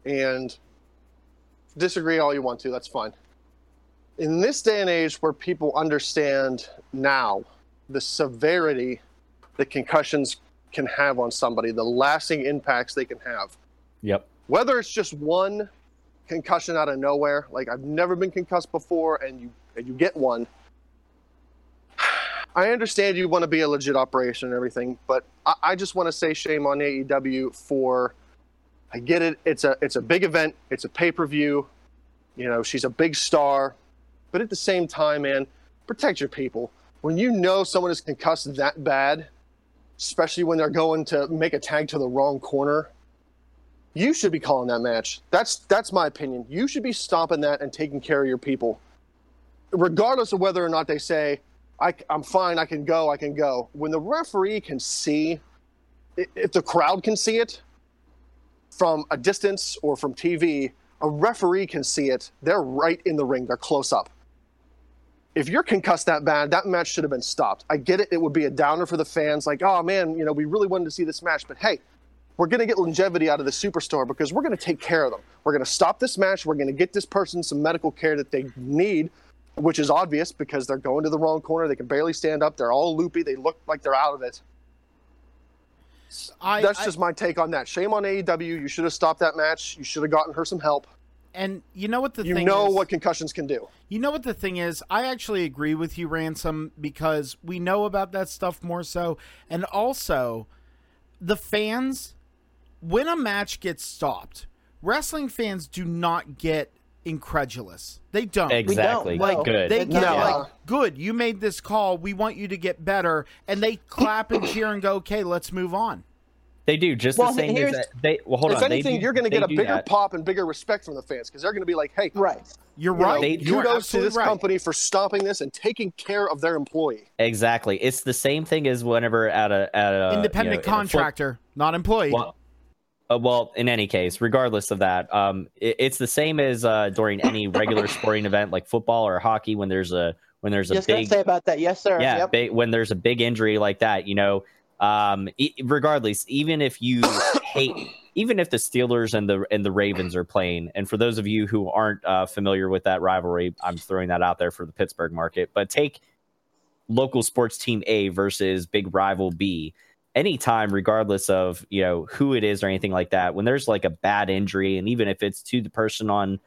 and disagree all you want to. That's fine. In this day and age, where people understand now the severity that concussions can have on somebody, the lasting impacts they can have, yep, whether it's just one concussion out of nowhere, like I've never been concussed before, and you and you get one. I understand you want to be a legit operation and everything, but I, I just want to say shame on AEW for. I get it. It's a it's a big event. It's a pay per view. You know, she's a big star, but at the same time, man, protect your people. When you know someone is concussed that bad, especially when they're going to make a tag to the wrong corner, you should be calling that match. That's that's my opinion. You should be stopping that and taking care of your people, regardless of whether or not they say, I, "I'm fine, I can go, I can go." When the referee can see, if the crowd can see it from a distance or from TV, a referee can see it. They're right in the ring. They're close up. If you're concussed that bad, that match should have been stopped. I get it. It would be a downer for the fans. Like, oh man, you know, we really wanted to see this match, but hey, we're going to get longevity out of the superstar because we're going to take care of them. We're going to stop this match. We're going to get this person some medical care that they need, which is obvious because they're going to the wrong corner. They can barely stand up. They're all loopy. They look like they're out of it. I, That's I- just my take on that. Shame on AEW. You should have stopped that match. You should have gotten her some help. and you know what the You thing know is? what concussions can do. You know what the thing is? I actually agree with you, Ransom, because we know about that stuff more so. And also, the fans, when a match gets stopped, wrestling fans do not get incredulous. They don't. Exactly. Like, Like good. they get No. like, good. You made this call. We want you to get better, and they clap and cheer and go, "Okay, let's move on." They do just Well, the same as that. They well, hold if on. they anything, do- you're going to get a bigger that. pop and bigger respect from the fans because they're going to be like, "Hey, Right. You're you know, right. They- You're kudos to this right. company for stopping this and taking care of their employee." Exactly. It's the same thing as whenever at a at a Independent you know, in a foot- contractor, not employee. Well, uh, well, in any case, regardless of that, um, it, it's the same as uh, during any regular sporting event like football or hockey when there's a when there's a Just big say about that. Yes, sir. yeah Yep. big, when there's a big injury like that, you know, um, e- regardless, even if you hate, even if the Steelers and the and the Ravens are playing, and for those of you who aren't uh, familiar with that rivalry, I'm throwing that out there for the Pittsburgh market, but take local sports team A versus big rival B anytime regardless of you know who it is or anything like that when there's like a bad injury and even if it's to the person on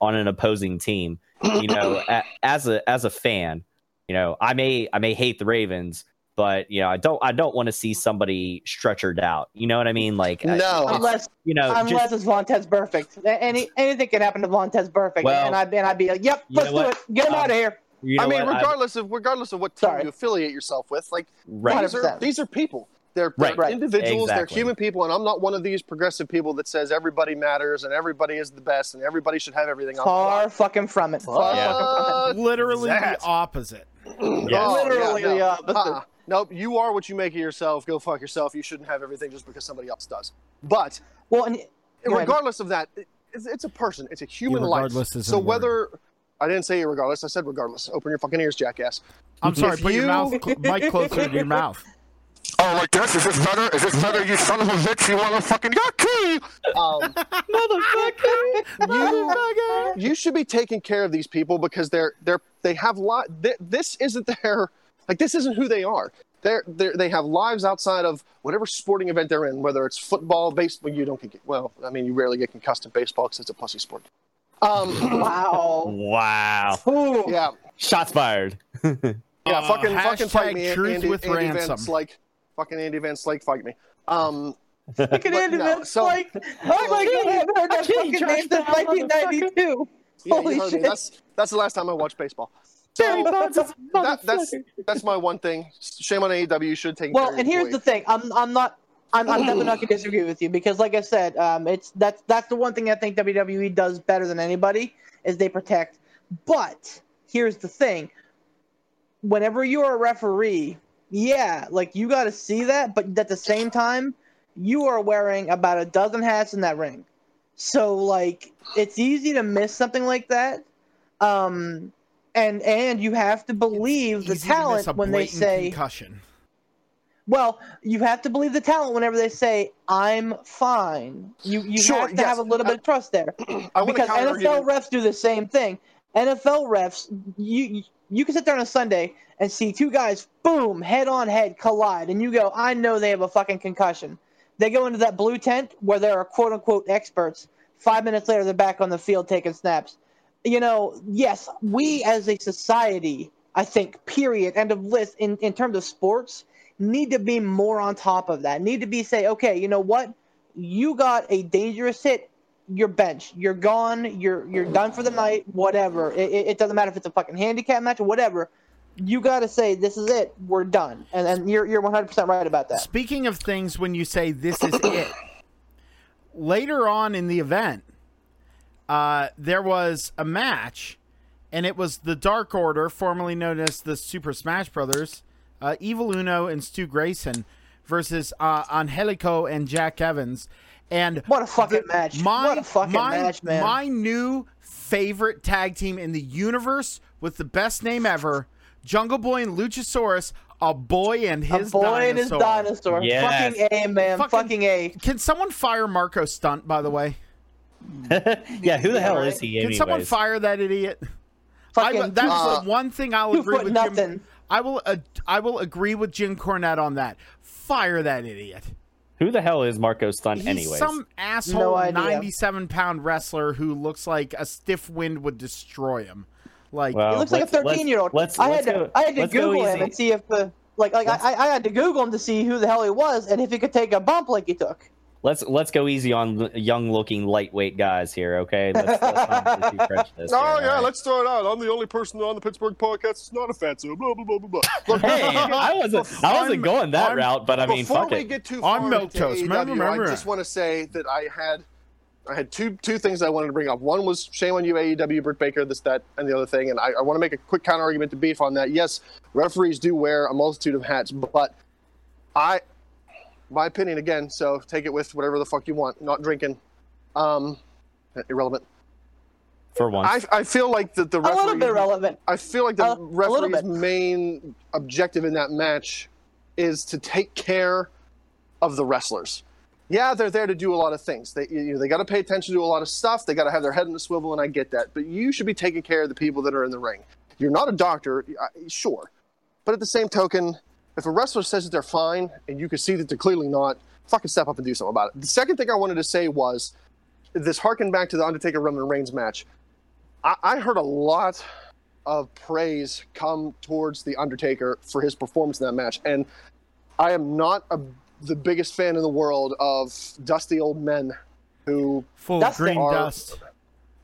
on an opposing team you know a, as a as a fan you know i may i may hate the ravens but you know i don't i don't want to see somebody stretchered out you know what i mean like No. it's- Unless you know unless just, it's Vontaze Burfict. Any anything can happen to Vontaze Burfict. Well, and I'd and I'd be like, Yep, let's do what? it. Get him Um, out of here. you know I mean, what? regardless of regardless of what team Sorry. you affiliate yourself with, like right these are these are people. They're, Right. they're Right. individuals. They're human people, and I'm not one of these progressive people that says everybody matters and everybody is the best and everybody should have everything on. Far fucking from it. Far Yeah. fucking from it. Literally that? the opposite. Yes. Oh, Literally yeah, the opposite. Uh-uh. Nope, you are what you make of yourself. Go fuck yourself. You shouldn't have everything just because somebody else does. But Well, and Go regardless of that, it's, it's a person. It's a human life. Irregardless isn't So a word. whether I didn't say regardless, I said regardless. Open your fucking ears, jackass. I'm sorry. If Put your mouth, cl- mic closer to your mouth. Oh, like this? Is this better? Is this better, you son of a bitch? You motherfucking yucky! Um, you, you should be taking care of these people because they're they're they have lot. Th- this isn't their like this isn't who they are. They're, they're they have lives outside of whatever sporting event they're in, whether it's football, baseball. You don't get well. I mean, you rarely get concussed in baseball because it's a pussy sport. Um, wow. wow Ooh. yeah, shots fired yeah. Uh, fucking fucking fight me, truth Andy, with Andy Van ransom. Slyke. Fucking Andy Van Slyke, fight me. Um, Look at But Andy no, Van so- Slyke. Oh my god, I haven't heard that fucking name since 1992. yeah, Holy you shit. That's that's the last time I watched baseball. So that, that's that's my one thing. Shame on AEW. You should take. Well, care of and your here's the thing. I'm I'm not I'm, I'm definitely not gonna disagree with you because, like I said, um, it's that's that's the one thing I think WWE does better than anybody is they protect. But here's the thing: whenever you're a referee, yeah, like you got to see that, but at the same time, you are wearing about a dozen hats in that ring. So like, it's easy to miss something like that. Um, and and you have to believe the Easy to miss talent when they say. concussion. Well, you have to believe the talent whenever they say "I'm fine." You you Sure, have to yes. have a little bit of trust there because NFL refs do the same thing. NFL refs, you you can sit there on a Sunday and see two guys, boom, head on head collide, and you go, "I know they have a fucking concussion." They go into that blue tent where there are quote unquote experts. Five minutes later, they're back on the field taking snaps. You know, yes, we as a society, I think, period, end of list, in, in terms of sports, need to be more on top of that. Need to be say, okay, you know what? You got a dangerous hit. You're benched. You're gone. You're you're done for the night. Whatever. It, it doesn't matter if it's a fucking handicap match or whatever. You got to say this is it. We're done. And and you're you're 100 percent right about that. Speaking of things when you say this is it, later on in the event, uh, there was a match, and it was the Dark Order, formerly known as the Super Smash Brothers, uh, Evil Uno and Stu Grayson versus uh, Angelico and Jack Evans. And What a fucking match. my, what a fucking my, match, man. My new favorite tag team in the universe with the best name ever Jungle Boy and Luchasaurus, a boy and his a his boy dinosaur. and his dinosaur. Yes. Fucking A, man. Fucking- Fucking, A. Can someone fire Marko Stunt, by the way? yeah who the hell right. is he Can someone fire that idiot? I, Fucking that's Uh, the one thing I'll agree foot with nothing. Jim. I will. Uh, I will agree with Jim Cornette on that. Fire that idiot. Who the hell is Marko Stunt, He's anyways? some asshole idea. 97 pound wrestler who looks like a stiff wind would destroy him. Like, Well, He looks like a let's- let's- 13 year old. Let's, I let's had to go, I had to Google him easy. and see if the like like I, I had to Google him to see who the hell he was and if he could take a bump like he took. Let's let's go easy on young looking lightweight guys here, okay? Let's, let's not be Oh here, yeah, alright? let's throw it out. I'm the only person on the Pittsburgh podcast that's not a fatso. Blah blah blah blah blah. Hey, I wasn't I wasn't I'm- going that I'm- route, but I mean, Before fuck we it. get too I'm milk toast. AEW, Remember, remember. I just want to say that I had I had two two things I wanted to bring up. One was shame on you, AEW, Britt Baker, this, that, and the other thing. And I, I want to make a quick counter argument to beef on that. Yes, referees do wear a multitude of hats, but I, my opinion again. So take it with whatever the fuck you want. Not drinking, um, irrelevant. for once. I, I feel like that the A little referees- bit relevant. I feel like the A- a referee's main objective in that match is to take care of the wrestlers. Yeah, they're there to do a lot of things. They you know, they got to pay attention to a lot of stuff. They got to have their head in the swivel, and I get that. But you should be taking care of the people that are in the ring. You're not a doctor, sure, but at the same token, if a wrestler says that they're fine and you can see that they're clearly not, fucking step up and do something about it. The second thing I wanted to say was this harken back to the Undertaker Roman Reigns match. I, I heard a lot of praise come towards the Undertaker for his performance in that match, and I am not a, the biggest fan in the world of dusty old men who, full That's of green the- dust.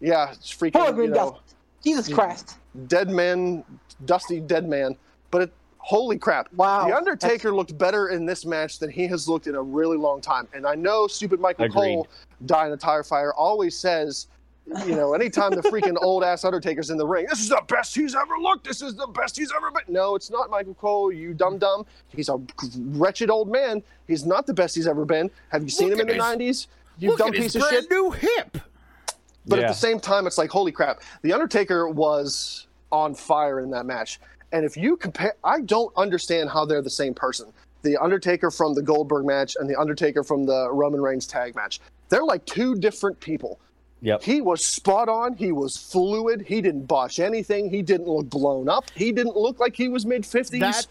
yeah, it's freaking Full of you green know, dust. Jesus Christ. dead man, dusty dead man. But it, holy crap! Wow. The Undertaker looked better in this match than he has looked in a really long time. And I know stupid Michael Agreed. Cole, die in a tire fire, always says, you know, anytime the freaking old ass Undertaker's in the ring, this is the best he's ever looked. This is the best he's ever been. No, it's not Michael Cole. You dumb dumb. He's a wretched old man. He's not the best he's ever been. Have you seen Look him in the at '90s? You Look dumb at his piece of brand shit. new hip. But Yeah. at the same time, it's like, holy crap. The Undertaker was on fire in that match. And if you compare, I don't understand how they're the same person. The Undertaker from the Goldberg match and the Undertaker from the Roman Reigns tag match. They're like two different people. Yep. He was spot on. He was fluid. He didn't botch anything. He didn't look blown up. He didn't look like he was mid 50s. That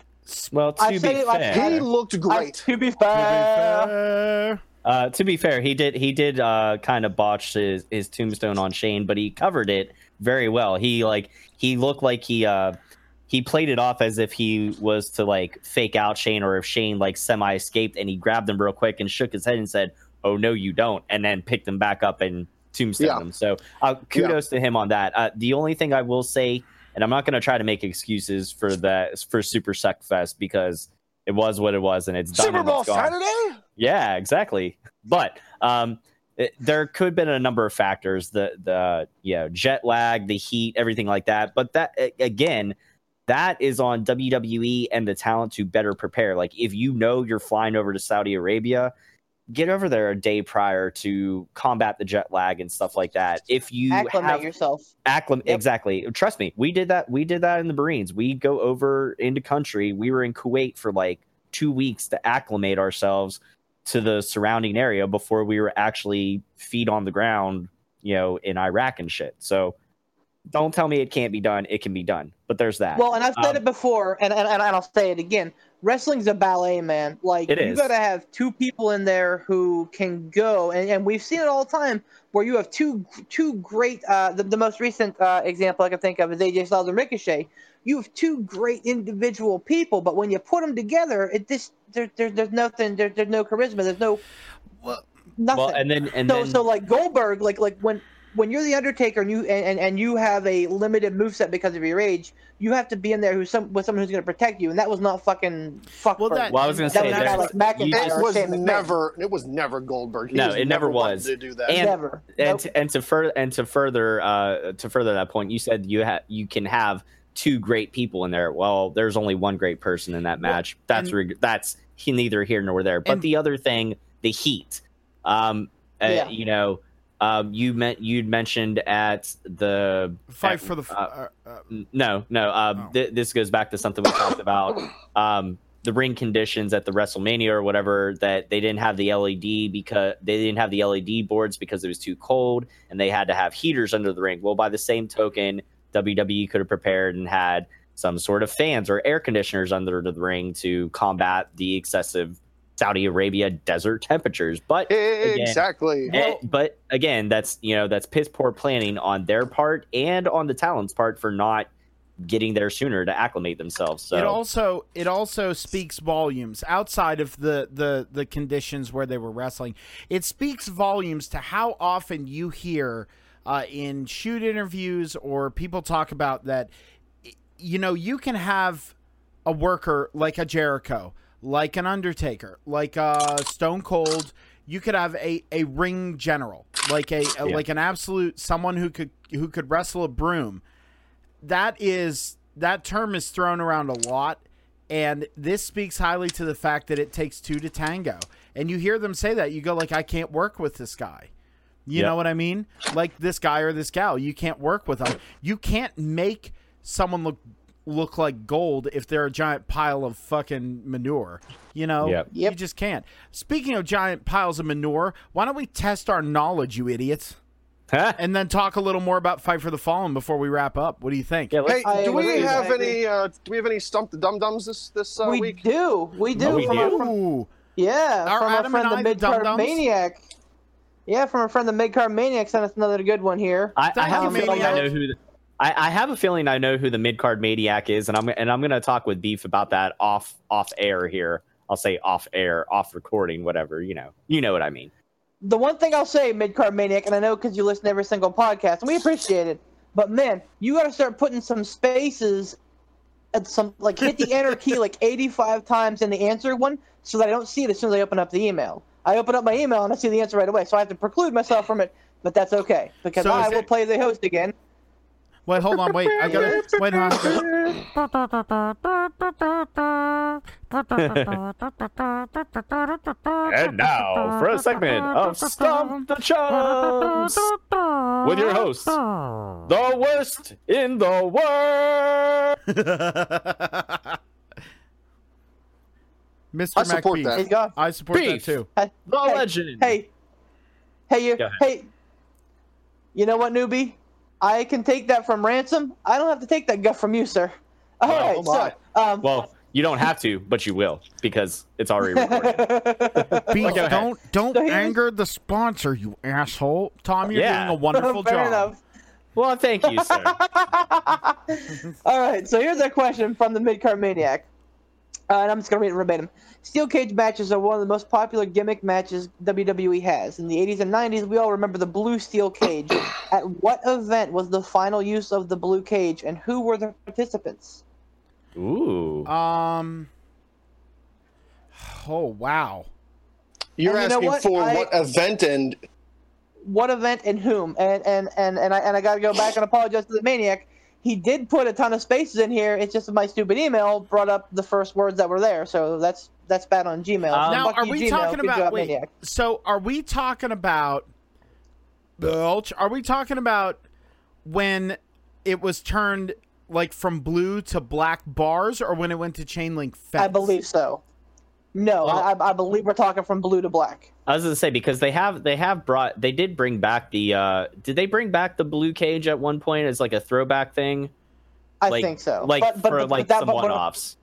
Well, to I be said it like fair, he looked I, great. to be fair, uh, uh, to be fair, he did he did uh, kind of botch his, his tombstone on Shane, but he covered it very well. He like he looked like he uh, he played it off as if he was to like fake out Shane, or if Shane like semi escaped, and he grabbed him real quick and shook his head and said, "Oh no, you don't," and then picked him back up and tombstone Yeah. him. So uh, kudos to him on that. Uh, the only thing I will say, and I'm not going to try to make excuses for that for Super Suck Fest because it was what it was, and it's done Super Bowl. Saturday? Yeah, exactly. But um, it, there could have been a number of factors: the the you know jet lag, the heat, everything like that. But that again, that is on WWE and the talent to better prepare. Like if you know you're flying over to Saudi Arabia, get over there a day prior to combat the jet lag and stuff like that. If you acclimate have yourself. acclim Yep. exactly trust me we did that we did that in the marines we go over into country we were in kuwait for like two weeks to acclimate ourselves to the surrounding area before we were actually feet on the ground you know in iraq and shit so don't tell me it can't be done it can be done but there's that Well, and I've said Um, it before, and, and and I'll say it again. Wrestling's a ballet, man. Like It you is. got to have two people in there who can go, and, and we've seen it all the time where you have two two great. Uh, the, the most recent uh, example I can think of is AJ Styles and Ricochet. You have two great individual people, but when you put them together, it just there, there there's nothing. There, there's no charisma. There's no Well- nothing. well and then and so then so like Goldberg, like like when when you're the Undertaker and you and, and, and you have a limited moveset because of your age, you have to be in there who's some with someone who's going to protect you, and that was not fucking fuck. Well, that- well i was gonna that say was guy there's- like you McIntyre just- It was Shane McMahon. never. It was never Goldberg. He No, it never was. to do that. And- never. and Nope. to, and to further and to further uh to further that point you said you have you can have two great people in there well there's only one great person in that Well, match that's and- reg- that's he- neither here nor there but And- the other thing the heat um uh, Yeah. you know um you meant you'd mentioned at the fight at- for the. uh, uh, uh, No, no. Uh, Oh. th- this goes back to something we talked about. Um, the ring conditions at the WrestleMania or whatever that they didn't have the LED because they didn't have the LED boards because it was too cold and they had to have heaters under the ring. Well, by the same token, WWE could have prepared and had some sort of fans or air conditioners under the ring to combat the excessive Saudi Arabia desert temperatures. But again, Exactly. eh, but again, that's you know that's piss poor planning on their part and on the talent's part for not getting there sooner to acclimate themselves. So It also it also speaks volumes outside of the, the the conditions where they were wrestling. It speaks volumes to how often you hear uh, in shoot interviews or people talk about that. You know, you can have a worker like a Jericho, like an Undertaker, like a Stone Cold. You could have a, a ring general, like a, a Yeah. like an absolute someone who could who could wrestle a broom. That is that term is thrown around a lot and this speaks highly to the fact that it takes two to tango. And you hear them say that you go like i can't work with this guy. You know what i mean? Like this guy or this gal you can't work with them you can't make someone look look like gold if they're a giant pile of fucking manure you know Yep. you just can't speaking of giant piles of manure why don't we test our knowledge you idiots Huh? and then talk a little more about fight for the fallen before we wrap up what do you think yeah, Hey, I do we have any? Uh, do we have any stump the dum dums this this uh, we week? do. We do. Oh, we from do? Our, from, yeah, Are from our friend and the I the Mid Card Maniac. Yeah, from our friend the Mid Card Maniac sent us another good one here. I, I Thank have you, a feeling I know who. The, I, I have a feeling I know who the mid card maniac is, and I'm and I'm gonna talk with Beef about that off off air here. I'll say off air, off recording, whatever. You know, you know what I mean. the one thing I'll say, Mid Card Maniac, and I know because you listen to every single podcast, and we appreciate it. But man, you got to start putting some spaces at some like hit the enter key like 85 times in the answer one, so that I don't see it as soon as I open up the email. I open up my email and I see the answer right away, so I have to preclude myself from it. But that's okay because So I will it- play the host again. Wait, hold on. Wait, I gotta wait. Hold on. And now for a segment of Stump the Chumps with your host, the worst in the world. Mr. I support McBeef. that. He's. I support Beef. that too. Hey, The hey, legend. Hey, hey, you, hey. You know what, newbie? I can take that from ransom. I don't have to take that guff from you, sir. All Well, right, oh so um, Well, you don't have to, but you will because it's already recorded. Beef, go don't don't So here's- anger the sponsor, you asshole. Tom, you're Yeah. doing a wonderful fair job. enough. well, thank you, sir. All right, so here's a question from the mid card maniac, uh, and I'm just gonna read it verbatim. Steel cage matches are one of the most popular gimmick matches WWE has. In the 80s and 90s, we all remember the blue steel cage. At what event was the final use of the blue cage, and who were the participants? Ooh. Um. Oh wow. You're And you know asking what? for I- what event and what event and whom and and and and I, and I got to go back and apologize to the maniac. He did put a ton of spaces in here. It's just my stupid email brought up the first words that were there, so that's that's bad on Gmail. Um, now, Fuck are we Gmail. talking Good about? job, Wait. maniac. So, are we talking about? Belch? Are we talking about when it was turned like from blue to black bars, or when it went to chain link fence? I believe so. No, Well- I, I believe we're talking from blue to black. I was gonna say because they have they have brought they did bring back the uh did they bring back the blue cage at one point as like a throwback thing I like think so. like but, but, for but, like that, some one offs.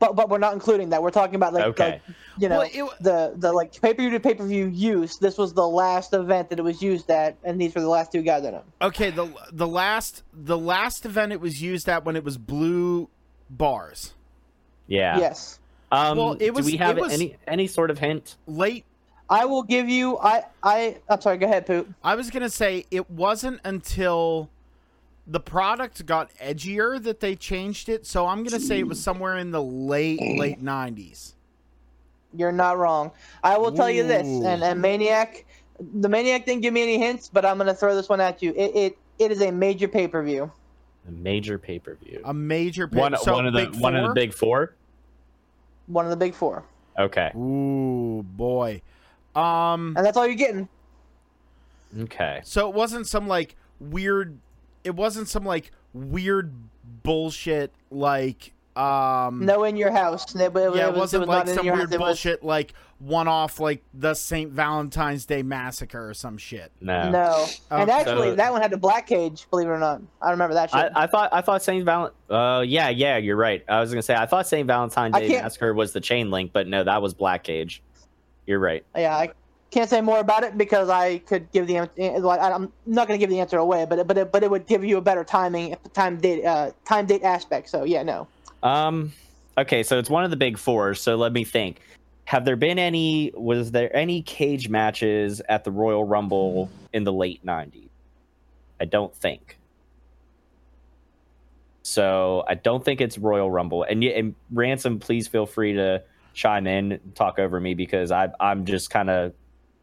but but we're not including that. We're talking about like, Okay. like you know Well, it- the the like pay per view to pay per view use. This was the last event that it was used at, and these were the last two guys in it. Okay, the the last the last event it was used at when it was blue bars. yeah Yes. Um Well, it was- do we have it was- any any sort of hint Late I will give you. I I I'm sorry. Go ahead, Poot. I was gonna say it wasn't until the product got edgier that they changed it. So I'm gonna say it was somewhere in the late late nineties. You're not wrong. I will tell you this, and, and Maniac, the Maniac didn't give me any hints, but I'm gonna throw this one at you. It it, it is a major pay per view. a major pay-per-view A major pay- one so one of the one of the big four One of the big four, okay Ooh boy. Um. and that's all you're getting. okay So it wasn't some like weird. It wasn't some like weird bullshit like um No, in your house. It, it, yeah, it it was, wasn't it was like not some weird house. It was- bullshit like one off like the St. Valentine's Day massacre or some shit. No. No, and actually, So- that one had the black cage. Believe it or not, I remember that shit. I, I thought I thought Saint Valent. Uh, yeah, yeah, you're right. I was gonna say I thought Saint Valentine's Day can't- Massacre was the chain link, but no, that was Black Cage. You're right. yeah, I can't say more about it because I could give the an- like I- I'm not going to give the answer away, but it, but it, but it would give you a better timing time date uh, time date aspect. So yeah, no. Um, okay, so it's one of the big four. So let me think. Have there been any? Was there any cage matches at the Royal Rumble in the late '90s? I don't think. So I don't think it's Royal Rumble. And, and ransom, please feel free to chime in, talk over me because I I'm just kind of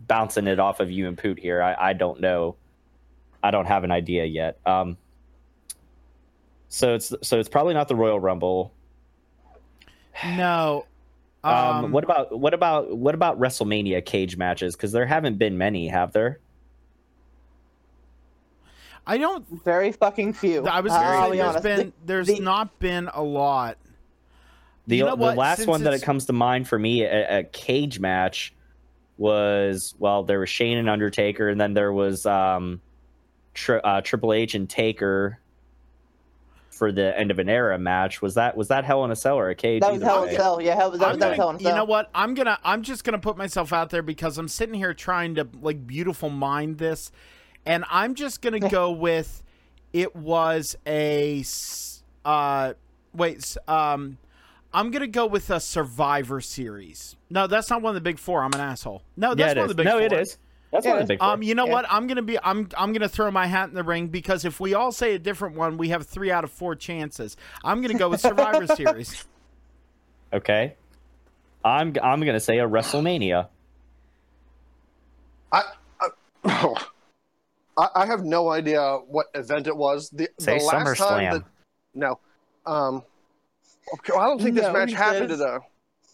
bouncing it off of you and Poot here. I I don't know. I don't have an idea yet. Um. So it's so it's probably not the Royal Rumble. No. Um, Um, what about what about what about WrestleMania cage matches? Because there haven't been many, have there? I don't Very fucking few. I was I'll gonna say there's honest. been there's the- not been a lot. The You know the last Since one that it's- it comes to mind for me, a, a cage match, was well, there was Shane and Undertaker, and then there was um, tri- uh, Triple H and Taker for the end of an era match. Was that was that Hell in a Cell or a cage? that was Hell way. in a Cell. Yeah, hell, that, I'm was- that gonna, was Hell in a you know what? I'm gonna I'm just gonna put myself out there because I'm sitting here trying to like beautiful mind this, and I'm just gonna go with it was a uh wait um I'm gonna go with a Survivor Series. No, that's not one of the big four. I'm an asshole. No, that's Yeah, one is. of the big no, four. it is. That's Yeah, one of the big. Four. Um, you know Yeah. what? I'm gonna be. I'm. I'm gonna throw my hat in the ring because if we all say a different one, we have three out of four chances. I'm gonna go with Survivor Series. okay. I'm I'm gonna say a WrestleMania. I, I, I I have no idea what event it was. The, Say the last time that no, um, okay, well, I don't think this No, match happened says- at a.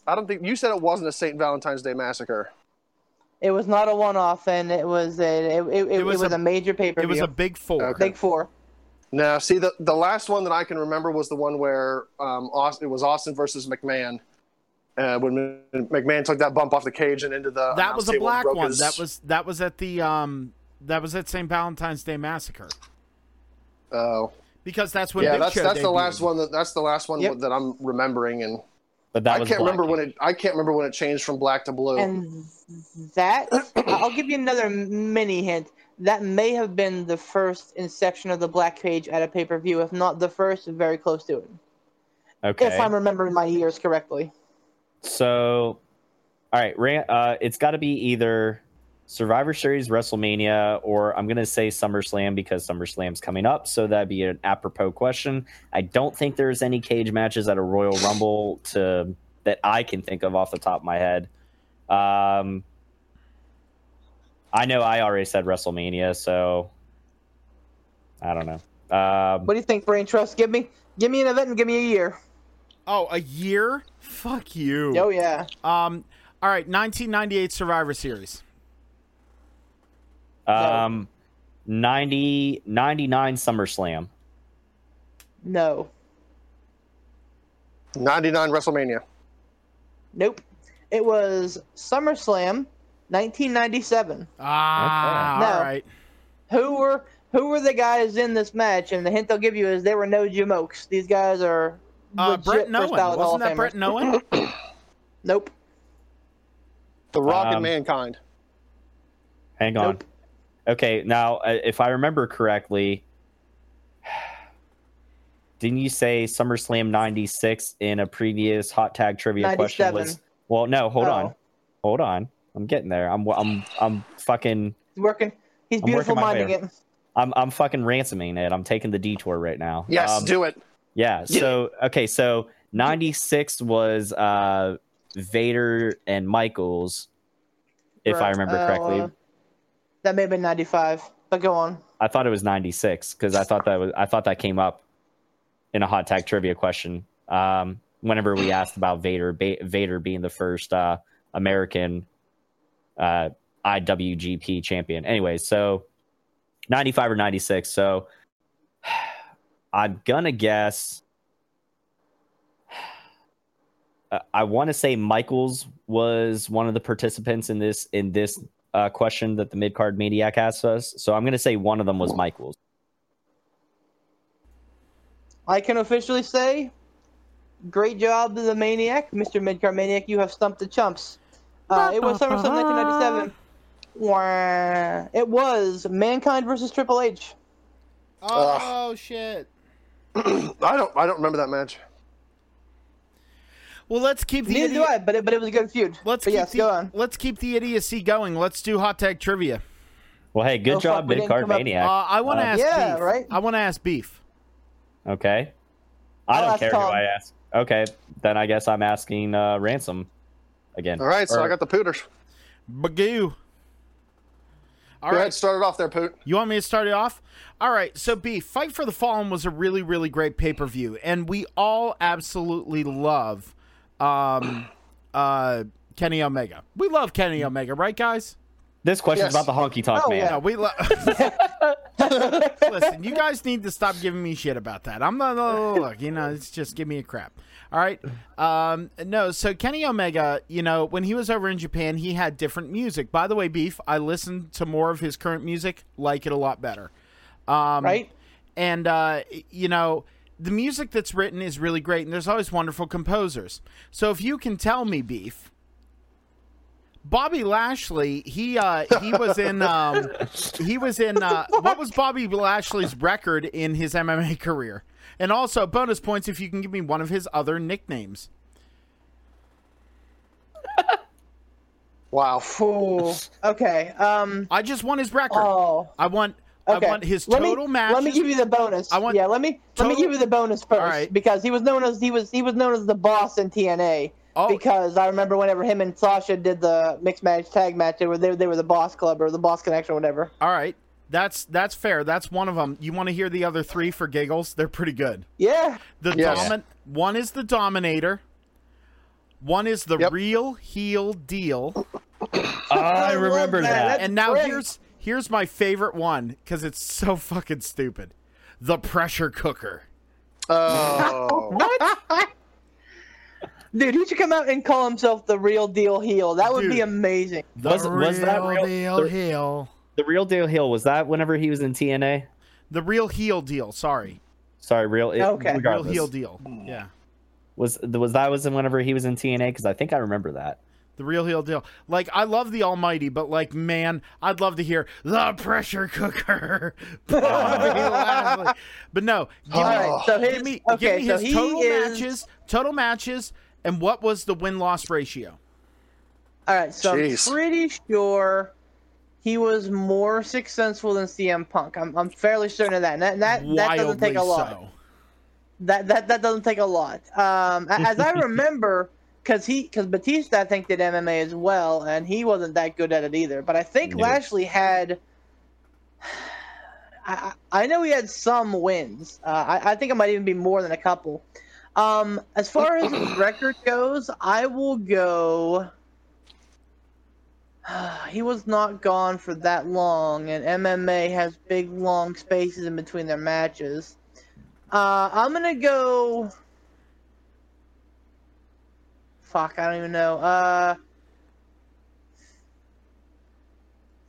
I don't think you said it wasn't a St. Valentine's Day massacre. It was not a one-off, and it was a it, it, it, was was, a- a, major pay-per-view. It was a big four. Okay. big four. No, see the the last one that I can remember was the one where um, Austin, it was Austin versus McMahon. Uh, when McMahon took that bump off the cage and into the That was a table black one. his- That was that was at the um that was at St. Valentine's Day Massacre Oh, because that's when yeah, Big that's Show that's the last one that that's the last one Yep. that I'm remembering, and But that I was can't Black remember when it I can't remember when it changed from black to blue. And that I'll give you another mini hint. That may have been the first inception of the black page at a pay-per-view, if not the first, very close to it. Okay. If I'm remembering my years correctly. So, all right, uh, it's got to be either Survivor Series, WrestleMania, or I'm going to say SummerSlam because SummerSlam's coming up. So that'd be an apropos question. I don't think there's any cage matches at a Royal Rumble to that I can think of off the top of my head. Um, I know I already said WrestleMania, so I don't know. Um, What do you think, Brain Trust? Give me give me an event and give me a year. Oh, a year? Fuck you. Oh yeah. Um. All right, 1998 Survivor Series. Um, 90, 99 SummerSlam. No. 99 WrestleMania. Nope. It was SummerSlam 1997. Ah, Okay. all No. right. Who were who were the guys in this match? And the hint they'll give you is they were no jamokes. These guys are Uh, legit Brett first Nolan. ballot Wasn't of that Brett Famers. Nolan? Nope. The Rock Um, and Mankind. Hang on. Nope. Okay, now uh, if I remember correctly, didn't you say SummerSlam '96 in a previous hot tag trivia question? Was well, no, hold on, Oh. hold on. I'm getting there. I'm I'm I'm fucking He's working. He's I'm beautiful minding it. I'm I'm fucking ransoming it. I'm taking the detour right now. Yes, Um, do it. Yeah. So okay, so '96 was uh Vader and Michaels, if I remember correctly. uh, that may have been 95. But go on. I thought it was 96 because I thought that was I thought that came up in a hot tag trivia question. Um, whenever we asked about Vader, ba- Vader being the first uh, American uh, IWGP champion. Anyway, so 95 or 96. So I'm gonna guess. I want to say Michaels was one of the participants in this in this uh, question that the mid card maniac asked us. So I'm going to say one of them was Michaels. I can officially say, great job to the Maniac, Mr. Midcard Maniac. You have stumped the chumps. Uh, it was SummerSlam 1997. Wah. It was Mankind versus Triple H. Oh shit. I don't. I don't remember that match. Well, let's keep the Neither do I, but it, but it was a good feud. let's but keep yes, the, go on. let's keep the idiocy going. Let's do hot tag trivia. Well, hey, good Oh, job, we mid card maniac. Uh, I want to Uh, ask Yeah, beef. right? I want to ask beef. Okay. I I'll don't care Tom. who I ask. Okay, then I guess I'm asking uh, ransom again. All right, so Or- I got the pooters. Bagoo. All Go right. ahead, start it off there, Poot. You want me to start it off? All right. So, B, Fight for the Fallen was a really, really great pay per view, and we all absolutely love um, uh, Kenny Omega. We love Kenny Omega, right, guys? This question's Yes. about the honky tonk Oh, man. yeah. We love. Listen, you guys need to stop giving me shit about that. I'm not. Look, you know, it's just give me a crap. All right. Um, no, so Kenny Omega, you know, when he was over in Japan, he had different music. By the way, Beef, I listened to more of his current music, like it a lot better. Um, Right? and uh, you know the music that's written is really great and there's always wonderful composers so if you can tell me beef bobby lashley he uh he was in um he was in uh what was bobby lashley's record in his mma career and also bonus points if you can give me one of his other nicknames Wow. Ooh. Okay. Um. i just want his record Oh. i want Okay. i want his let total me, matches Let me give you the bonus. I want yeah. Let me let me give you the bonus first right. because he was known as he was he was known as the boss in TNA. Oh. Because I remember whenever him and Sasha did the mixed match tag match, they were they, they were the boss club or the boss connection or whatever. all right that's that's fair that's one of them you want to hear the other three for giggles they're pretty good Yeah. The Yes. domin- one is the Dominator. One is the Yep. real heel deal. I remember that. that. And now great. here's here's my favorite one because it's so fucking stupid. The pressure cooker. Oh. what? Dude, he should come out and call himself the real deal heel. That would Dude. be amazing. The Was- was that real- deal the- heel? The real deal heel was that whenever he was in TNA. The real heel deal. Sorry, Sorry, real. it- Okay. Real real heel deal. Yeah, Was was that was whenever he was in TNA? Because I think I remember that. The real heel deal. Like I love the Almighty, but like man, I'd love to hear the pressure cooker. But no, give me, All right, so his give me, okay, give me so his he total is matches, total matches, and what was the win loss ratio? all right. So Jeez. I'm pretty sure he was more successful than CM Punk. I'm, I'm fairly certain of that. And that that, that doesn't take a lot. so. That that that doesn't take a lot. Um, as I remember, because he because Batista I think did MMA as well, and he wasn't that good at it either. But I think No. Lashley had. I, I I know he had some wins. Uh, I, I think it might even be more than a couple. Um, as far as his record goes, I will go. He was not gone for that long, and MMA has big, long spaces in between their matches. Uh, I'm gonna go. Fuck, I don't even know. Uh,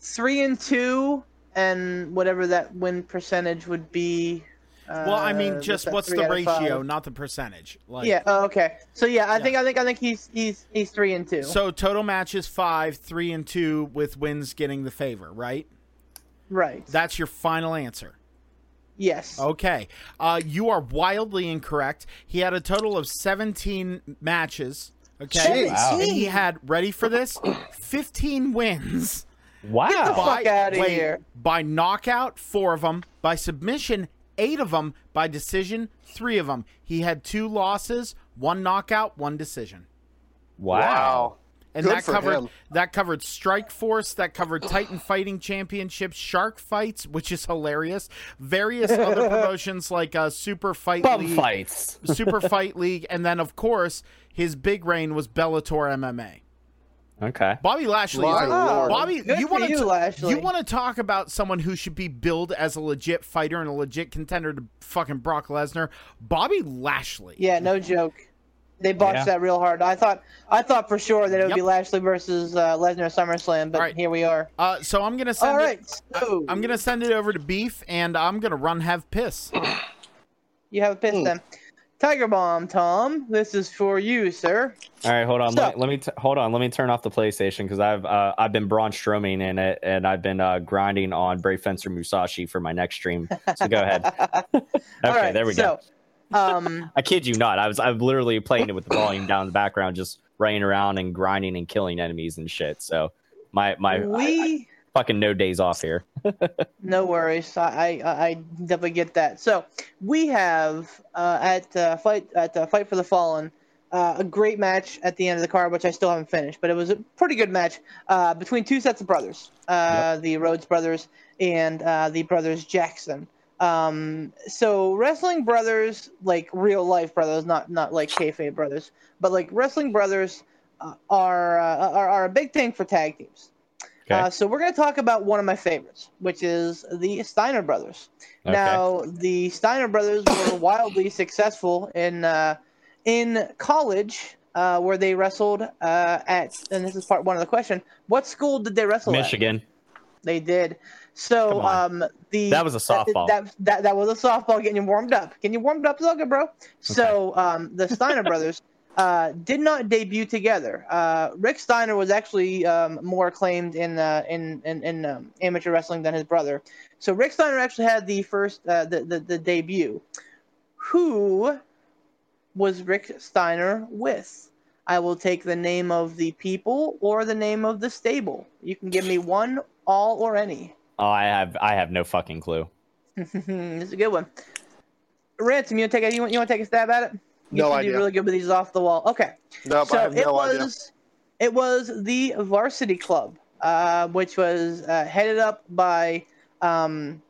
three and two, and whatever that win percentage would be. Uh, Well, I mean, just what's the out of five? ratio, not the percentage. Like, Yeah. Oh, okay. So yeah, I Yeah. think I think I think he's he's he's three and two. So total matches five, three and two, with wins getting the favor. Right. right. That's your final answer. yes. Okay. Uh, you are wildly incorrect. He had a total of 17 matches. Okay. Wow. And he had, ready for this? 15 wins. Wow. Get the fuck outta wait, here. By knockout, four of them. By submission, eight of them. By decision, three of them. He had two losses, one knockout, one decision. wow. And Good that covered him. that covered Strikeforce, that covered Titan Fighting Championships, Shark Fights, which is hilarious. Various other promotions like uh, Super Fight Bum League, fights. Super Fight League, and then of course his big reign was Bellator MMA. Okay. Bobby Lashley. My is a- lord. Bobby, Good you want to Lashley. you want to talk about someone who should be billed as a legit fighter and a legit contender to fucking Brock Lesnar? Bobby Lashley. Yeah. No joke. They botched Yeah. that real hard. I thought I thought for sure that it would be Lashley versus uh, Lesnar SummerSlam, but All right. here we are. Uh, so I'm gonna send All it. right, so I'm gonna send it over to Beef, and I'm gonna run have piss. you have a piss then. Tiger Bomb, Tom. This is for you, sir. All right, hold on. So- let, let me t- hold on. Let me turn off the PlayStation because I've uh, I've been Braun Strowing in it, and I've been uh, grinding on Brave Fencer Musashi for my next stream. So go ahead. Okay, All right, there we so, go. Um, I kid you not. I was I'm literally playing it with the volume down in the background, just running around and grinding and killing enemies and shit. So my my we fucking no days off here. no worries. I, I I definitely get that. So we have uh, at uh, fight at uh, fight for the fallen. Uh, a great match at the end of the card, which I still haven't finished, but it was a pretty good match uh, between two sets of brothers, uh, the Rhodes brothers and uh, the brothers Jackson. Um, so wrestling brothers, like real life brothers, not not like kayfabe brothers, but like wrestling brothers, uh, are, uh, are are a big thing for tag teams. Okay. Uh, so we're going to talk about one of my favorites, which is the Steiner brothers. Okay. Now, the Steiner brothers were wildly successful in uh, in college, uh, where they wrestled uh, at. And this is part one of the question: What school did they wrestle at? Michigan. They did. So um, the That was a softball. That, that that was a softball getting you warmed up. Getting you warmed up, good, bro. So um, the Steiner brothers uh, did not debut together. Uh, Rick Steiner was actually um, more acclaimed in uh, in in, in um, amateur wrestling than his brother. So Rick Steiner actually had the first uh, the, the the debut. Who was Rick Steiner with? I will take the name of the people or the name of the stable. You can give me one, all, or any. Oh, I have I have no fucking clue. it's a good one. Ransom, you want to take a, you want, you want to take a stab at it? You No should idea. be really good with these off the wall. Okay. Nope, so I have it no was idea. it was the varsity club, uh, which was uh, headed up by um,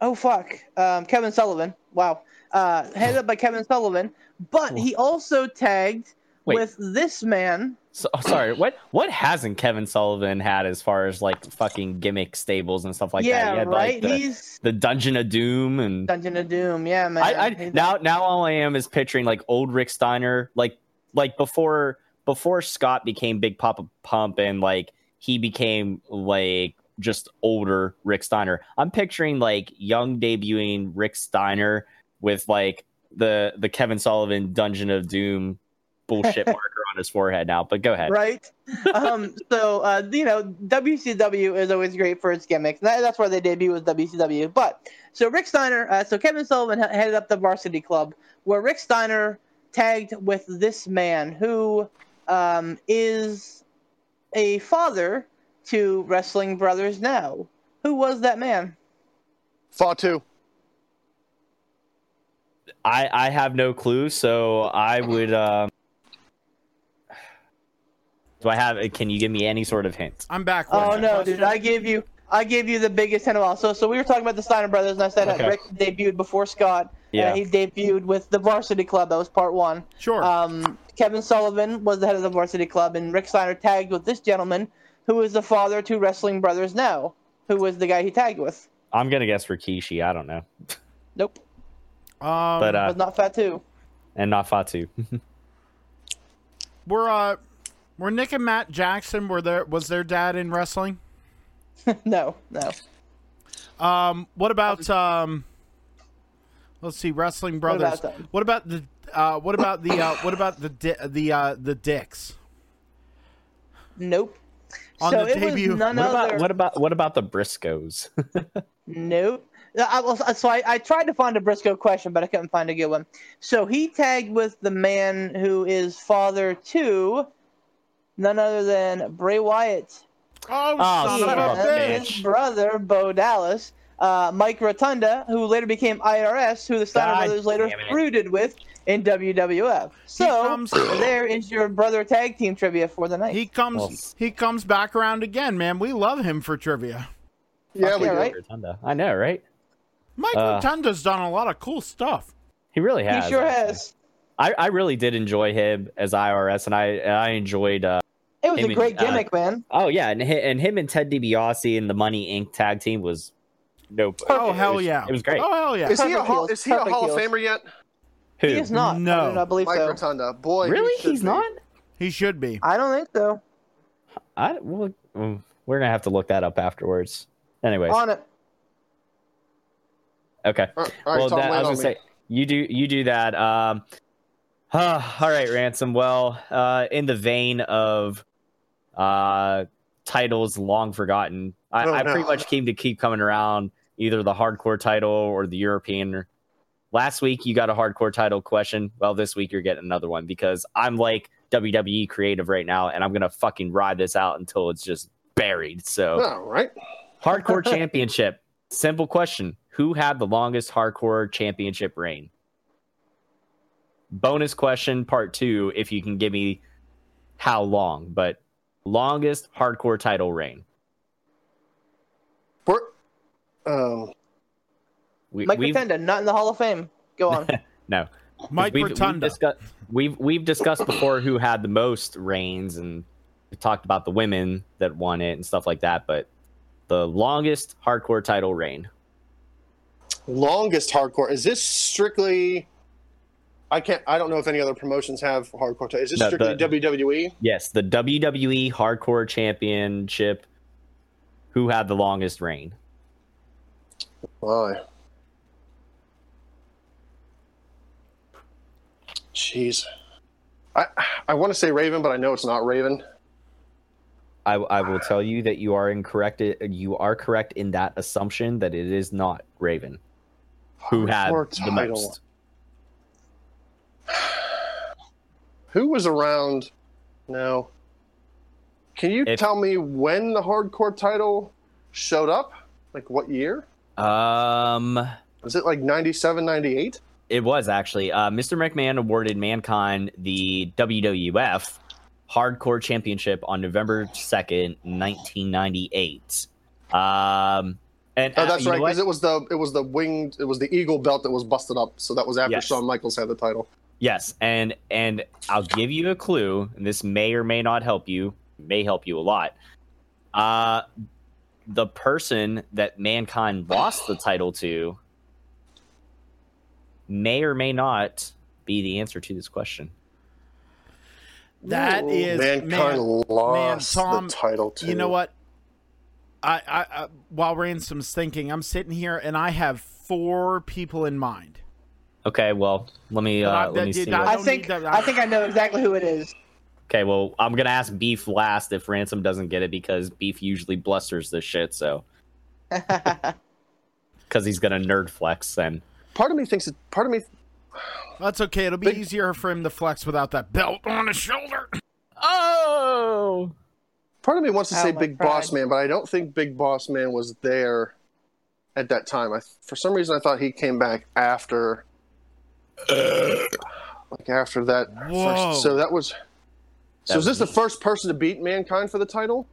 oh fuck, um, Kevin Sullivan. Wow, uh, headed up by Kevin Sullivan, but he also tagged Wait. with this man. So, oh, sorry, what what hasn't Kevin Sullivan had as far as like fucking gimmick stables and stuff like yeah, that? He right. Like, the, He's the Dungeon of Doom and Dungeon of Doom. Yeah, man. I, I now now all I am is picturing like old Rick Steiner, like like before before Scott became Big Papa Pump and like he became like just older Rick Steiner. I'm picturing like young debuting Rick Steiner with like the the Kevin Sullivan Dungeon of Doom bullshit marker on his forehead now. But go ahead. right? um, so uh, you know, WCW is always great for its gimmicks. That, that's where they debut was WCW. But so Rick Steiner, uh, so Kevin Sullivan ha- headed up the Varsity Club, where Rick Steiner tagged with this man who um, is a father to Wrestling Brothers now. Who was that man? Fatu. I I have no clue, so I would. Um, do I have? Can you give me any sort of hint? I'm back. Oh no, question? dude! I gave you, I gave you the biggest hint of all. So, so we were talking about the Steiner brothers, and I said that Okay. Rick debuted before Scott. Yeah. Uh, he debuted with the Varsity Club. That was part one. Sure. Um, Kevin Sullivan was the head of the Varsity Club, and Rick Steiner tagged with this gentleman, who is the father to Wrestling Brothers now. Who was the guy he tagged with? I'm gonna guess Rikishi. I don't know, Nope, um, but uh, was not Fatu. and not Fatu. we're uh, were Nick and Matt Jackson were there? Was their dad in wrestling? no, no. Um, what about um? Let's see, Wrestling What Brothers. about them? What about the uh? What about the uh? What about the di- the uh the Dicks? Nope. On so the it debut. was none what other. about what about what about the Briscoes? Nope. I was, so I, I tried to find a Briscoe question, but I couldn't find a good one. So he tagged with the man who is father to none other than Bray Wyatt Oh, Oh, son of a son of a and bitch! his brother Bo Dallas, uh, Mike Rotunda, who later became IRS, who the Steiner God brothers later damn it. feuded with in WWF. So comes- there is your brother tag team trivia for the night. He comes. Well- he comes back around again, man. We love him for trivia. Yeah, we yeah, do. right? Rotunda. I know, right? Mike Uh, Rotunda's done a lot of cool stuff. He really has. he sure actually. has. I, I really did enjoy him as IRS, and I I enjoyed. Uh, It was Him a and, great uh, gimmick, man. oh yeah, and and him and Ted DiBiase and the Money Inc. tag team was dope. Oh It hell was- yeah! It was great. Oh hell yeah! Is he a Hall, is he a perfect Hall of. Famer yet? Who? He is not. No. I do not believe Mike so. Rotunda. Boy, Really? should He's be. not. He should be. I don't think so. I well, mm, we're gonna have to look that up afterwards. Anyways, On it. okay. All right, all right, well, that, I was gonna me. say you do you do that. Um, ah, all right, ransom. Well, uh, in the vein of uh, titles long forgotten, I, Oh, I no. pretty much came to keep coming around either the hardcore title or the European. Last week you got a hardcore title question. Well, this week you're getting another one because I'm like WWE creative right now, and I'm gonna fucking ride this out until it's just buried. So. right, Hardcore championship. Simple question. Who had the longest hardcore championship reign? Bonus question part two, if you can give me how long, but longest hardcore title reign. We're, um, We, Mike we've, Rotunda, not in the Hall of Fame. Go on. no. Mike we've, Rotunda. We've, discuss, we've we've discussed before who had the most reigns, and we talked about the women that won it and stuff like that. But the longest hardcore title reign. longest hardcore. Is this strictly? I can't. I don't know if any other promotions have hardcore. T- is this No, strictly the- WWE? Yes, the WWE Hardcore Championship. Who had the longest reign? Why? Jeez. I I want to say Raven, but I know it's not Raven. I, I will tell you that you are incorrect. Uh, you are correct in that assumption that it is not Raven who had the title. most. Who was around? No. Can you If- tell me when the hardcore title showed up? Like what year? Um, Was it like 97, 98? it was actually uh, Mr. McMahon awarded Mankind the WWF Hardcore Championship on November second, nineteen ninety eight. Um, and Oh, uh, that's know right. Because it was the it was the winged it was the eagle belt that was busted up. So that was after Yes. Shawn Michaels had the title. Yes, and and I'll give you a clue, and this may or may not help you, may help you a lot. Uh the person that mankind lost the title to may or may not be the answer to this question. That is mankind man, lost Tom, the title to. You know what? I, I, I while Ransom's thinking, I'm sitting here and I have four people in mind. Okay, well, let me I- uh, let me see. I what- I think I think I know exactly who it is. Okay, well, I'm gonna ask Beef last if Ransom doesn't get it because Beef usually blusters this shit. So because he's gonna nerd flex and part of me thinks it, part of me That's okay. It'll be Big- easier for him to flex without that belt on his shoulder. oh, part of me wants to Oh, say my Big pride. Boss Man, but I don't think Big Boss Man was there at that time. I for some reason I thought he came back after like after that Whoa. first so that was so That is this was the first person to beat mankind for the title?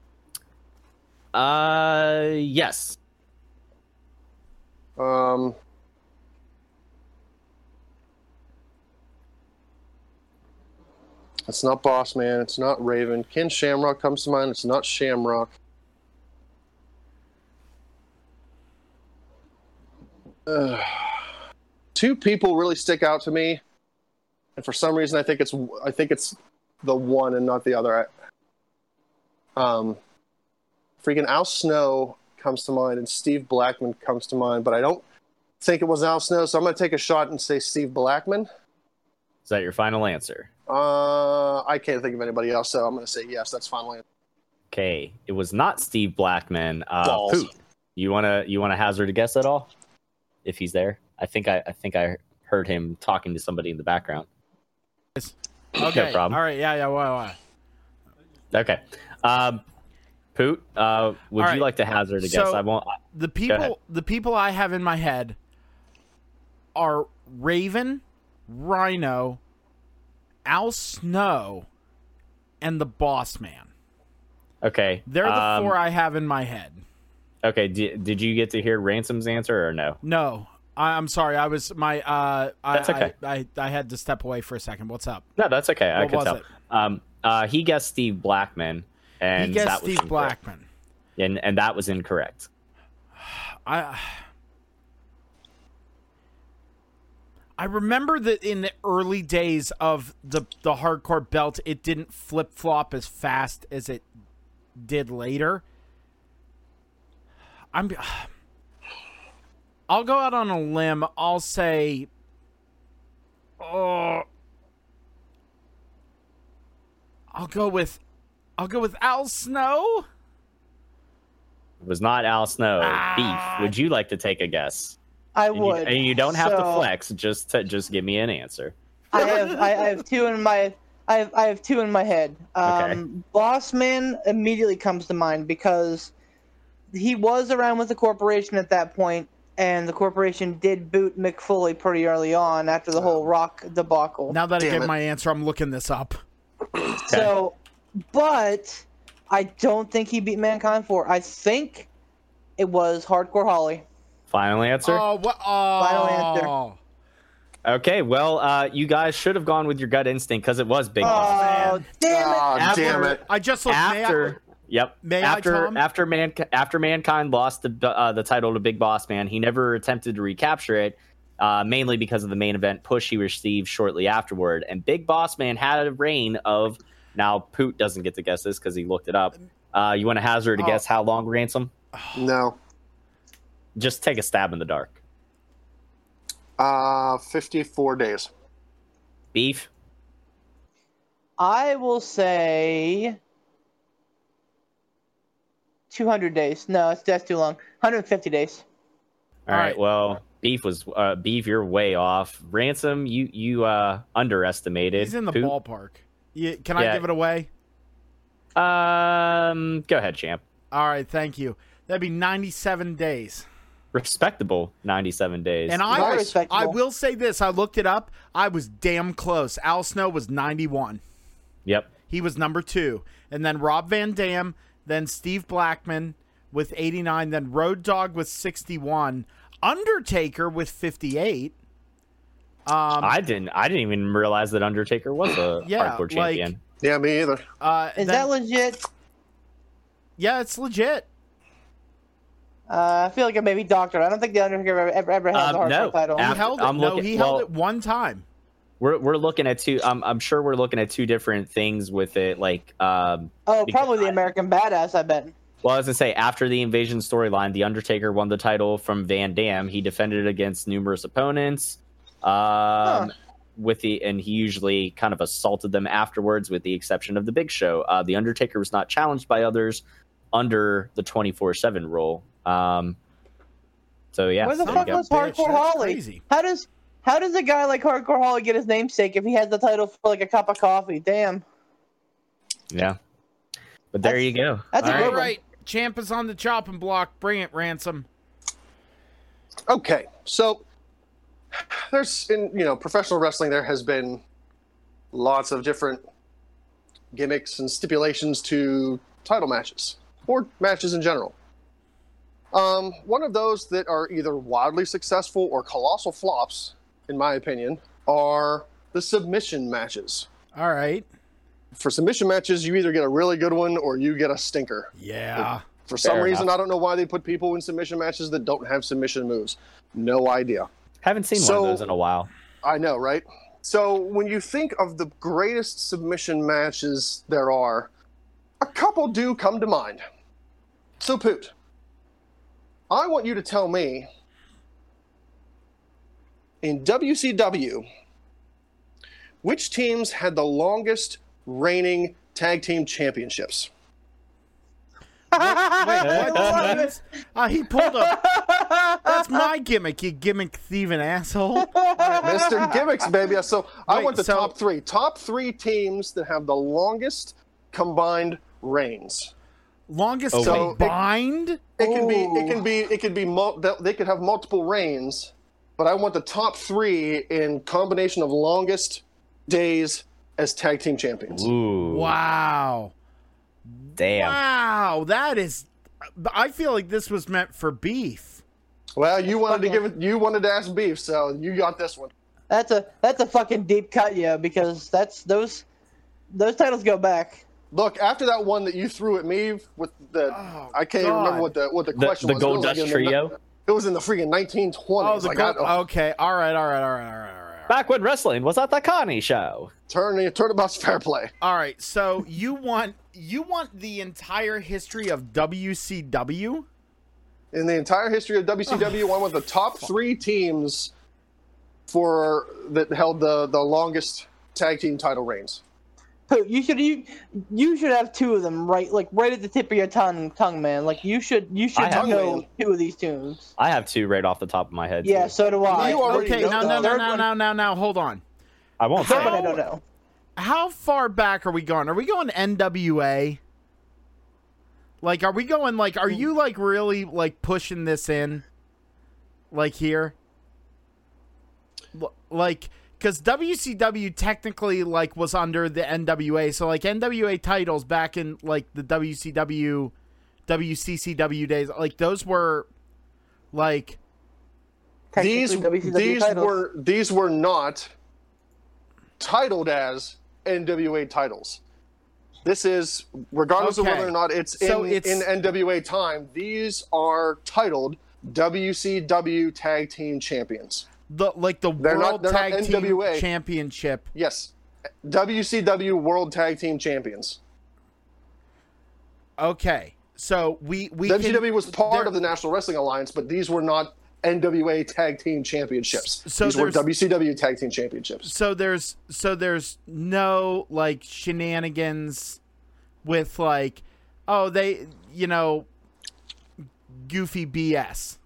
uh, yes. Um It's not Boss Man. It's not Raven. Ken Shamrock comes to mind. It's not Shamrock. Ugh. Two people really stick out to me, and for some reason, I think it's I think it's the one and not the other. I, um, freaking Al Snow comes to mind, and Steve Blackman comes to mind, but I don't think it was Al Snow, so I'm going to take a shot and say Steve Blackman. Is that your final answer? Uh, I can't think of anybody else, so I'm going to say yes. That's finally. Okay, it was not Steve Blackman. Uh, Balls. Poot, you wanna you wanna hazard a guess at all? If he's there, I think I I think I heard him talking to somebody in the background. Okay. problem. All right. Yeah. Yeah. Why? Why? Okay, um, Poot, uh, would you like to hazard a guess? So- I won't. The people. The people I have in my head are Raven, Rhino, Al Snow, and the Boss Man. Okay, They're the um, four I have in my head. Okay, did, did you get to hear Ransom's answer or no? No, I, I'm sorry. I was my. Uh, I, That's okay. I, I I had to step away for a second. What's up? No, that's okay. I What can was tell. it? Um, uh, he guessed Steve Blackman, and he guessed that was Steve incorrect. Blackman. and and that was incorrect. I I remember that in the early days of the the hardcore belt, it didn't flip flop as fast as it did later. I'm. I'll go out on a limb. I'll say. Oh. I'll go with. I'll go with Al Snow. It was not Al Snow. Ah. Beef. Would you like to take a guess? I And you, would. and you don't have to flex. Just to, just give me an answer. I have I, I have two in my I have I have two in my head. Okay. Um, Bossman immediately comes to mind because he was around with the corporation at that point, and the corporation did boot Mick Foley pretty early on after the whole Rock debacle. Now that I get it. my answer, I'm looking this up. So, but I don't think he beat Mankind for. I think it was Hardcore Holly. Final answer. Oh, what? Oh. Final answer. Okay, well, uh, you guys should have gone with your gut instinct because it was Big Boss. Oh, damn it! Oh, After- damn it. I just looked. may I- after yep May I, after Tom? after man after mankind lost the uh, the title to big boss man he never attempted to recapture it uh, mainly because of the main event push he received shortly afterward and big boss man had a reign of now poot doesn't get to guess this because he looked it up uh, you want to hazard to Oh. guess how long ransom No. just take a stab in the dark Uh, 54 days. beef I will say 200 days. No, it's that's too long. 150 days. all All right, right. well beef was uh, beef you're way off ransom you you uh underestimated He's in the Poot? ballpark. Yeah, can I Yeah. give it away? um go ahead champ All right, thank you. That'd be 97 days. respectable 97 days. And Very I, respectable. I will say this: I looked it up. I was damn close. Al Snow was 91. yep. He was number two, and then Rob Van Dam, then Steve Blackman with 89, then Road Dog with 61, Undertaker with 58. Um, I didn't. I didn't even realize that Undertaker was a Yeah, hardcore like- champion. Yeah, me either. uh, Is then- that legit? yeah, it's legit. Uh, I feel like I may be doctored. I don't think the Undertaker ever ever, ever had Um, the hardcore no. title. He held it. I'm no, looking- he well- held it one time. We're we're looking at two. I'm I'm sure we're looking at two different things with it. Like, um, oh, probably the I- American Badass. I bet. well, as I say, after the invasion storyline, the Undertaker won the title from Van Dam. He defended it against numerous opponents. Um, with the and he usually kind of assaulted them afterwards, with the exception of the Big Show. Uh, the Undertaker was not challenged by others under the 24 seven rule. Um, so yeah, Where the fuck was Hardcore Holly? How does how does a guy like Hardcore Holly get his namesake if he has the title for like a cup of coffee? Damn. Yeah. But there That's- you go. that's a All good All one. right, Champ is on the chopping block. Bring it, Ransom. Okay, so there's in you know professional wrestling there has been lots of different gimmicks and stipulations to title matches or matches in general. Um, one of those that are either wildly successful or colossal flops, in my opinion, are the submission matches. All right. For submission matches, you either get a really good one or you get a stinker. Yeah. For some Fair reason, enough. I don't know why they put people in submission matches that don't have submission moves. No idea. Haven't seen one of those in a while. I know, right? So when you think of the greatest submission matches there are, a couple do come to mind. So Poot, I want you to tell me in WCW which teams had the longest reigning tag team championships. Wait, what teams? Uh, he pulled up. That's my gimmick, you gimmick thieving asshole. Mr. Gimmicks, baby. So I want the so- top three. Top three teams that have the longest combined reigns. Longest Oh, wait. combined? It can be. It can be. It can be. Mul- they- they could have multiple reigns, but I want the top three in combination of longest days as tag team champions. Ooh. Wow. Damn. Wow. That is. I feel like this was meant for beef. Well, you wanted to give it. You wanted to ask beef, so you got this one. That's a that's a fucking deep cut, yeah, because that's those those titles go back. Look, after that one that you threw at me with the, Oh, I can't even God. remember what the what the The, question the was. It Gold was like Dust the- Trio. It was in the freaking 1920s. Oh, the like, gold. I- uh, Okay. All right. All right. All right. All right. All right. Back when wrestling was at the Connie show. Turn turnabout's fair play. All right, so you want you want the entire history of WCW? In the entire history of WCW, oh, one of the top three teams for that held the the longest tag team title reigns. Poot, You should you you should have two of them right like right at the tip of your tongue tongue man. Like you should you should have know one. two of these tunes. I have two right off the top of my head. Yeah, too. so do I. You Okay, now now now now now now now hold on. I won't Third say. I don't know. How far back are we going? Are we going NWA? Like are we going like are you like really like pushing this in like here? L- Like cuz WCW technically like was under the NWA. So like NWA titles back in like the WCW WCCW days like those were like These WCW these titles. were these were not titled as NWA titles. This is regardless of whether or not it's So in it's- in NWA time. These are titled WCW Tag Team Champions. The like the They're World not Tag Team NWA. Championship. Yes, WCW World Tag Team Champions. Okay. So we we WCW can, was part of the National Wrestling Alliance, but these were not NWA Tag Team Championships. So these were WCW Tag Team Championships. so there's so there's no like shenanigans with like oh they you know goofy BS.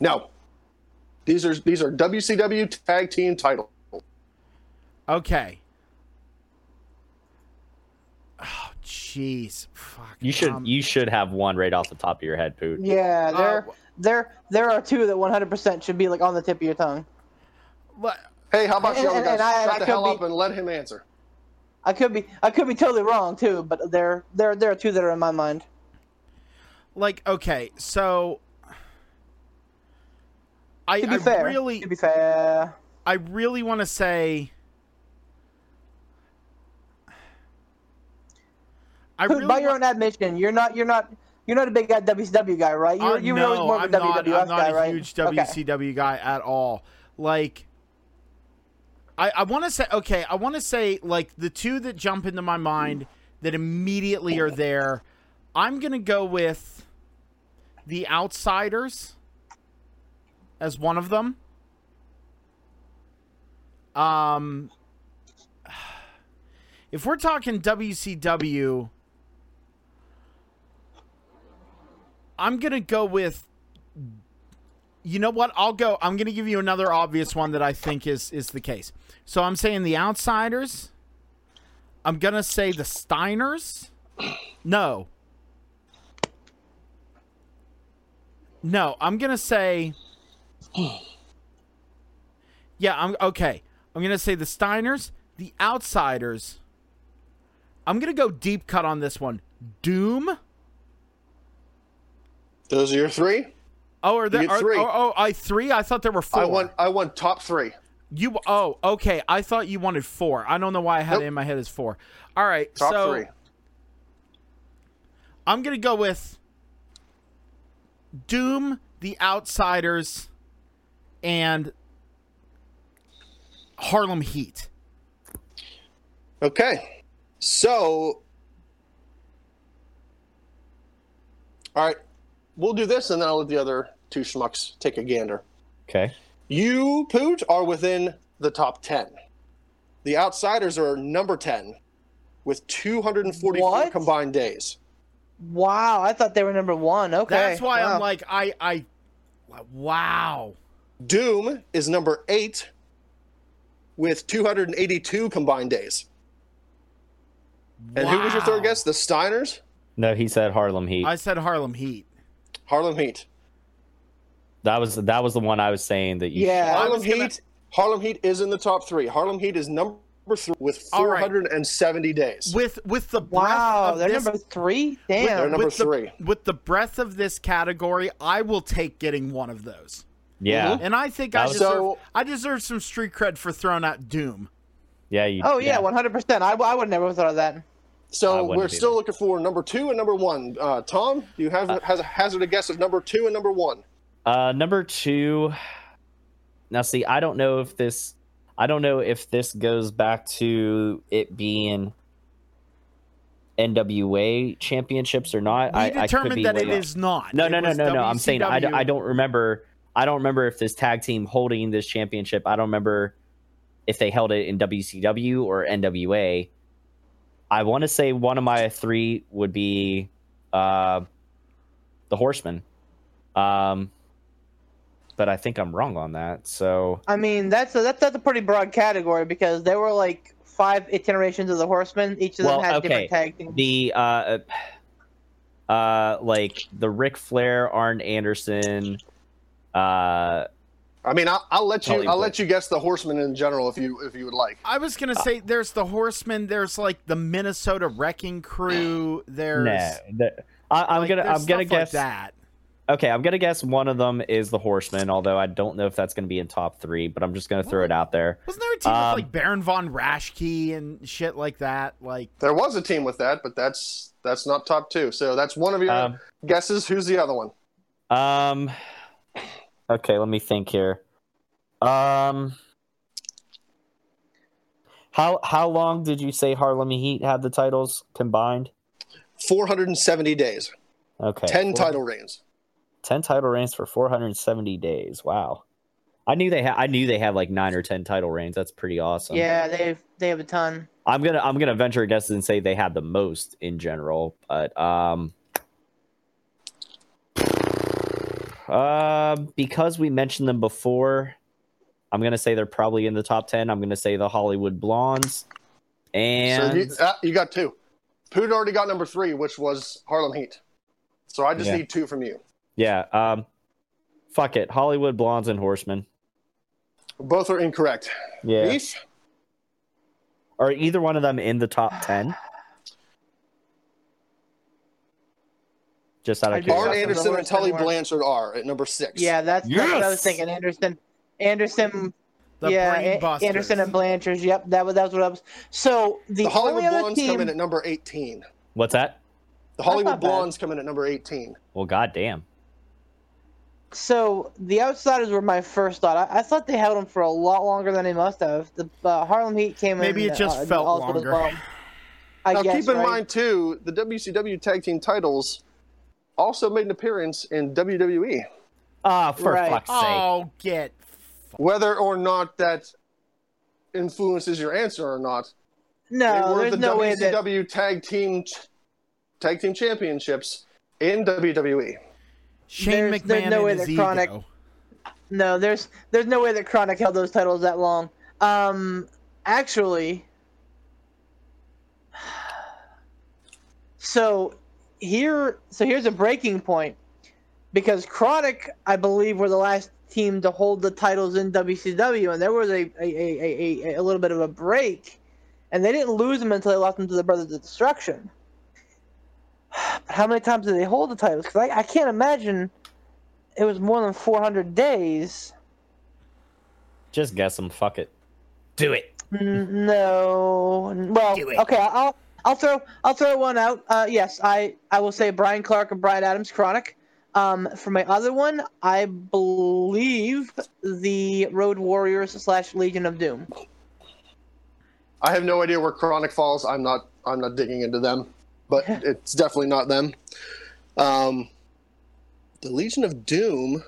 No, these are these are WCW Tag Team title. Okay. Oh jeez. Fuck. You should Um, you should have one right off the top of your head, Poot. Yeah, there Uh, there there are two that 100% should be like on the tip of your tongue. but- Hey, how about And- you other and- guys and I- shut I the hell be- up and let him answer? I could be I could be totally wrong too, but there there there are two that are in my mind. like okay, so I, To be I fair, really to be fair, I really want to say. I really by your own admission, you're not you're not you're not a big WCW guy, right? You Uh, you were no, always more of I'm a not, I'm not guy, a right? huge Okay. WCW guy at all. Like, I I want to say okay. I want to say like the two that jump into my mind that immediately are there. I'm gonna go with the Outsiders as one of them. Um, if we're talking WCW, I'm gonna go with. You know what? I'll go. I'm gonna give you another obvious one that I think is is the case. So I'm saying the Outsiders. I'm gonna say the Steiners. No. No, I'm gonna say. Yeah, I'm okay. I'm gonna say the Steiners, the Outsiders. I'm gonna go deep cut on this one. Doom. Those are your three. Oh, are there? Are, three. oh, oh, I three. I thought there were four. I want I want top three. you. Oh, okay. I thought you wanted four. I don't know why I had Nope. it in my head as four. All right. Top so three. I'm gonna go with Doom, The Outsiders, and Harlem Heat. Okay. So All right. We'll do this and then I'll let the other two schmucks take a gander. Okay. You, Poot, are within the top 10. The Outsiders are number 10 with 244 What? combined days. Wow, I thought they were number one. Okay, That's why wow. I'm like, I, I, wow. Doom is number 8 with 282 combined days. And who was your third guess? The Steiners? No, he said Harlem Heat. I said Harlem Heat. Harlem Heat. that was that was the one I was saying that you. Yeah. I Harlem was gonna- Heat. Harlem Heat is in the top three. Harlem Heat is number three with All right. 470 days. With with the breath wow, of they're this, number three. Damn, They're number with the, three. with the breadth of this category, I will take getting one of those. Yeah. And I think I That was- deserve So- I deserve some street cred for throwing out Doom. Yeah. You, oh yeah, one hundred percent. I, I would never have thought of that. So we're either. still looking for number two and number one. Uh, Tom, do you have has a hazard a guess of number two and number one? Uh, number two. Now, see, I don't know if this. I don't know if this goes back to it being NWA championships or not. We I, I could determined be that way it off. is not. No, It no, no, was no, no. I'm saying I, d- WCW. I don't remember. I don't remember if this tag team holding this championship. I don't remember if they held it in WCW or NWA. I want to say one of my three would be uh, the Horsemen, um, but I think I'm wrong on that. So I mean, that's a, that's that's a pretty broad category because there were like five iterations of the Horsemen. Each of them had okay. different tag teams. the uh, uh, like the Ric Flair, Arn Anderson. Uh, I mean, I'll, I'll let you. I'll let you guess the horsemen in general if you if you would like. I was gonna say there's the Horsemen. There's like the Minnesota Wrecking Crew. There's nah, the- I, I'm like, gonna I'm gonna stuff like guess that. Okay, I'm gonna guess one of them is the Horseman, although I don't know if that's gonna be in top three. But I'm just gonna throw it out there. Wasn't there a team Um, with like Baron von Raschke and shit like that? Like There was a team with that, but that's that's not top two. So that's one of your Um, guesses. Who's the other one? um, okay, let me think here. Um, how how long did you say Harlem Heat had the titles combined? 470 days, Okay, 10 four- title reigns. 10 title reigns for 470 days. Wow. I knew they had I knew they had like 9 or 10 title reigns. That's pretty awesome. yeah, they they have a ton. I'm going to I'm going to venture a guess and say they had the most in general, but um uh, because we mentioned them before, I'm to say they're probably in the top 10. I'm to say the Hollywood Blondes. And so you, uh, you got two. Poot already got number three, which was Harlem Heat. So I just Yeah. need two from you. yeah, um fuck it. Hollywood Blondes and Horsemen. Both are incorrect. Yeah. Beef? Are either one of them in the top 10? Just out of do. Arn Anderson and Horsemen Tully Blanchard are at number six. Yeah, that's, that's what I was thinking. Anderson, Anderson, the yeah, Brain A- Anderson and Blanchard. Yep, that was that was what I was. So the, The Hollywood only other Blondes come in at number 18. What's that? The Hollywood not bad. Blondes come in at number 18. Well, goddamn. So the Outsiders were my first thought. I, I thought they held them for a lot longer than they must have. The uh, Harlem Heat came Maybe in. Maybe it just uh, felt also as longer. well. I now guess, keep in right? mind too, the WCW tag team titles also made an appearance in WWE. Ah, for Right. fuck's sake. Oh, get Whether or not that influences your answer or not, they No, were there's the no way that. WCW tag team tag team championships in WWE. Shane There's- McMahon there's no and way that KroniK- ego. No, there's there's no way that KroniK held those titles that long. Um, actually, so here, so here's a breaking point because KroniK, I believe, were the last team to hold the titles in WCW, and there was a a, a, a, a little bit of a break, and they didn't lose them until they lost them to the Brothers of Destruction. But how many times did they hold the titles? Because I, I can't imagine it was more than 400 days. Just guess them. Fuck it. Do it. No. Well, Do it. okay. I'll I'll throw I'll throw one out. Uh, yes, I I will say Brian Clark and Brian Adams KroniK. Um, for my other one, I believe the Road Warriors slash Legion of Doom. I have no idea where KroniK falls. I'm not. I'm not digging into them, but it's definitely not them. Um, the Legion of Doom,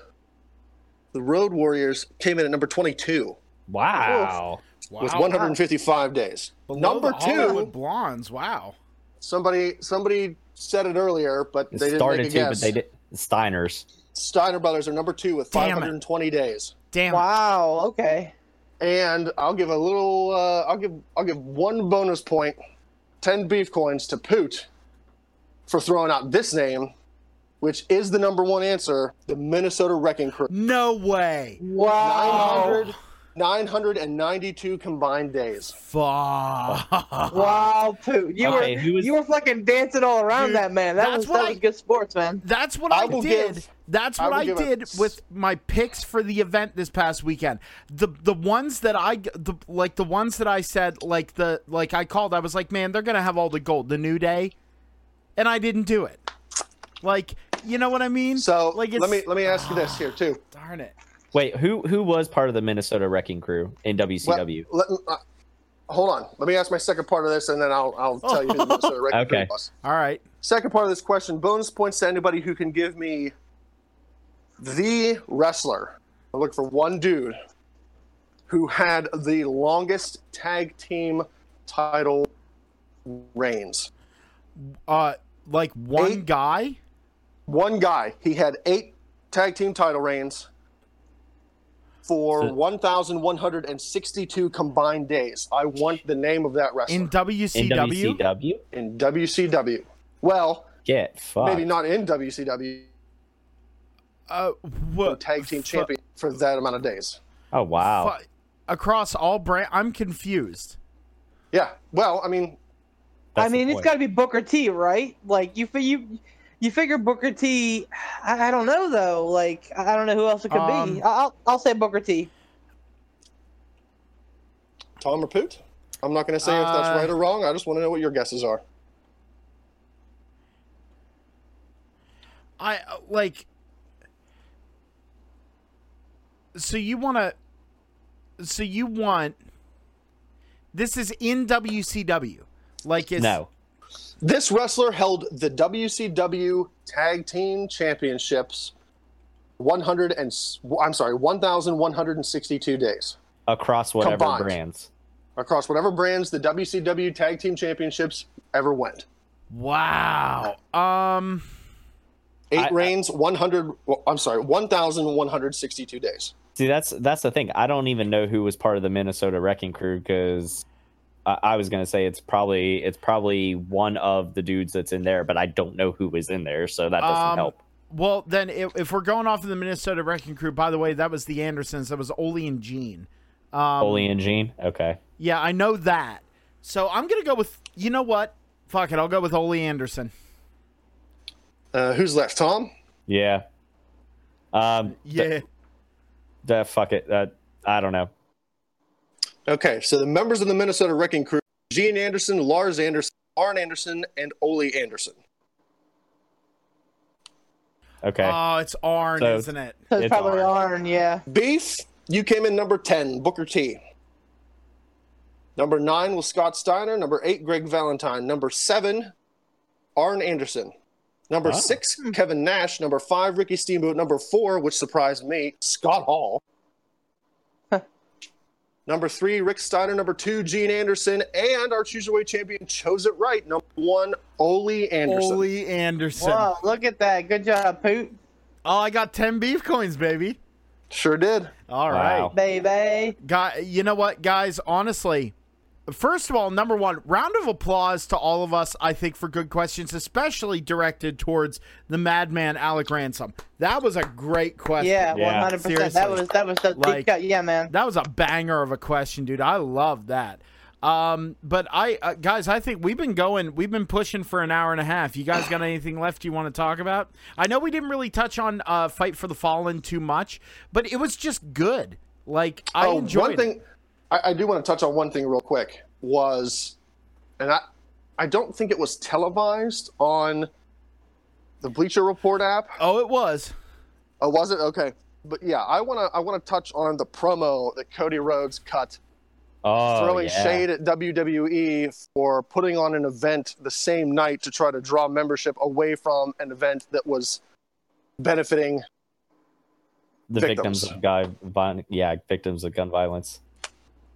the Road Warriors came in at number 22 Wow. with Wow. 155 days. Below number the two, Hollywood Blondes. Wow. somebody somebody said it earlier, but It they didn't started make a to, but they did. Steiners. Steiner Brothers are number two with Damn it. 520 days. Damn. Wow. Okay. And I'll give a little. Uh, I'll give. I'll give one bonus point, ten beef coins to Poot, for throwing out this name, which is the number one answer: the Minnesota Wrecking Crew. No way. Wow. 900, 992 combined days. Fuck. Wow, Poot. You Okay, were was- you were fucking dancing all around Dude, that man. That that's was what that I- was good sports, man. That's what I I, did. give- That's what will I, give a did with my picks for the event this past weekend. The the ones that I the like the ones that I said like the like I called. I was like, man, they're gonna have all the gold. The new day, and I didn't do it. Like, you know what I mean? So like, let me let me ask you this ah, here too. Darn it. Wait, who who was part of the Minnesota Wrecking Crew in WCW? Let, uh, hold on. Let me ask my second part of this, and then I'll I'll tell you who the Minnesota Wrecking Okay. Crew was. All right. Second part of this question: bonus points to anybody who can give me the wrestler. I look for one dude who had the longest tag team title reigns. Uh, like one Eight. guy. One guy. He had eight tag team title reigns for 1,162 combined days. I want the name of that wrestler In in, In WCW? WCW? WCW. Well, Get fucked. maybe not in WCW. Uh, what? Tag team fu- champion for that amount of days. Oh wow. fu- across all brand. I'm confused. Yeah. Well, I mean, That's I mean, it's got to be Booker T, right? Like you, fi- you, you figure Booker T. I, I don't know though. Like I I don't know who else it could Um, be. I- I'll, I'll say Booker T. Tom or Poot? I'm not going to say if that's Uh, right or wrong. I just want to know what your guesses are. I uh, like. So you want to? So you want? This is in WCW. Like it's No. This wrestler held the WCW Tag Team Championships 100 and I'm sorry, 1,162 days Across whatever Combined. brands. across whatever brands the WCW Tag Team Championships ever went. Wow. Um. Eight I- I- reigns, 100. well, I'm sorry, 1,162 days. See, that's that's the thing. I don't even know who was part of the Minnesota Wrecking Crew because I, I was gonna say it's probably it's probably one of the dudes that's in there, but I don't know who was in there, so that doesn't Um, help. Well, then, if, if we're going off of the Minnesota Wrecking Crew, by the way, that was the Andersons. That was Ole and Gene. Um, Foley and Gene. Okay. Yeah, I know that. So I'm gonna go with. You know what? Fuck it. I'll go with Ole Anderson. Uh, who's left? Tom? Yeah. Um. Yeah. Uh, fuck it. Uh, I don't know. Okay, so the members of the Minnesota Wrecking Crew Gene Anderson, Lars Anderson, Arn Anderson, and Ole Anderson. Okay. Oh, it's Arn, So- isn't it? So it's, It's probably Arn. Arn. Yeah. Beef, you came in number 10, Booker T. Number 9 was Scott Steiner. Number 8, Greg Valentine. Number 7, Arn Anderson. Number Wow. 6, Kevin Nash. Number 5, Ricky Steamboat. Number 4, which surprised me, Scott Hall. Number 3, Rick Steiner. Number 2, Gene Anderson. And our Cruiserweight champion chose it right. Number 1, Ole Anderson. Ole Anderson. Wow, look at that. Good job, Poot. Oh, I got ten beef coins, baby. Sure did. All right, Wow. Baby. guy. You know what, guys? Honestly, first of all, number one, round of applause to all of us. I think for good questions, especially directed towards the madman Alec Ransom. That was a great question. Yeah, one Yeah. hundred percent. That was that was the Like- deep cut. Yeah, man. That was a banger of a question, dude. I love that. Um, but I, uh, guys, I think we've been going, we've been pushing for an hour and a half. You guys got anything left you want to talk about? I know we didn't really touch on uh, Fight for the Fallen too much, but it was just good. Like I oh, enjoyed one it. I, I do want to touch on one thing real quick was, and I, I don't think it was televised on the Bleacher Report app. Oh, it was. Oh, was it? Okay, but yeah, I want to I want to touch on the promo that Cody Rhodes cut, Oh, throwing yeah. shade at WWE for putting on an event the same night to try to draw membership away from an event that was benefiting. the victims, victims. of vi- yeah, victims of gun violence.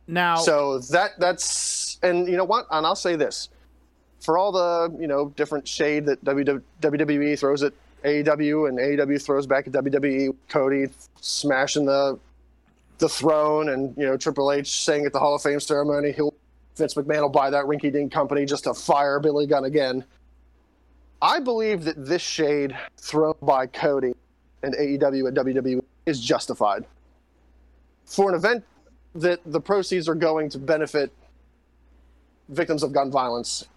Now, So that that's and you know what? And I'll say this: for all the you know different shade that WWE throws at AEW and AEW throws back at WWE, Cody smashing the the throne, and you know Triple H saying at the Hall of Fame ceremony he'll Vince McMahon will buy that rinky dink company just to fire Billy Gunn again. I believe that this shade thrown by Cody and AEW at WWE is justified. For an event that the proceeds are going to benefit victims of gun violence,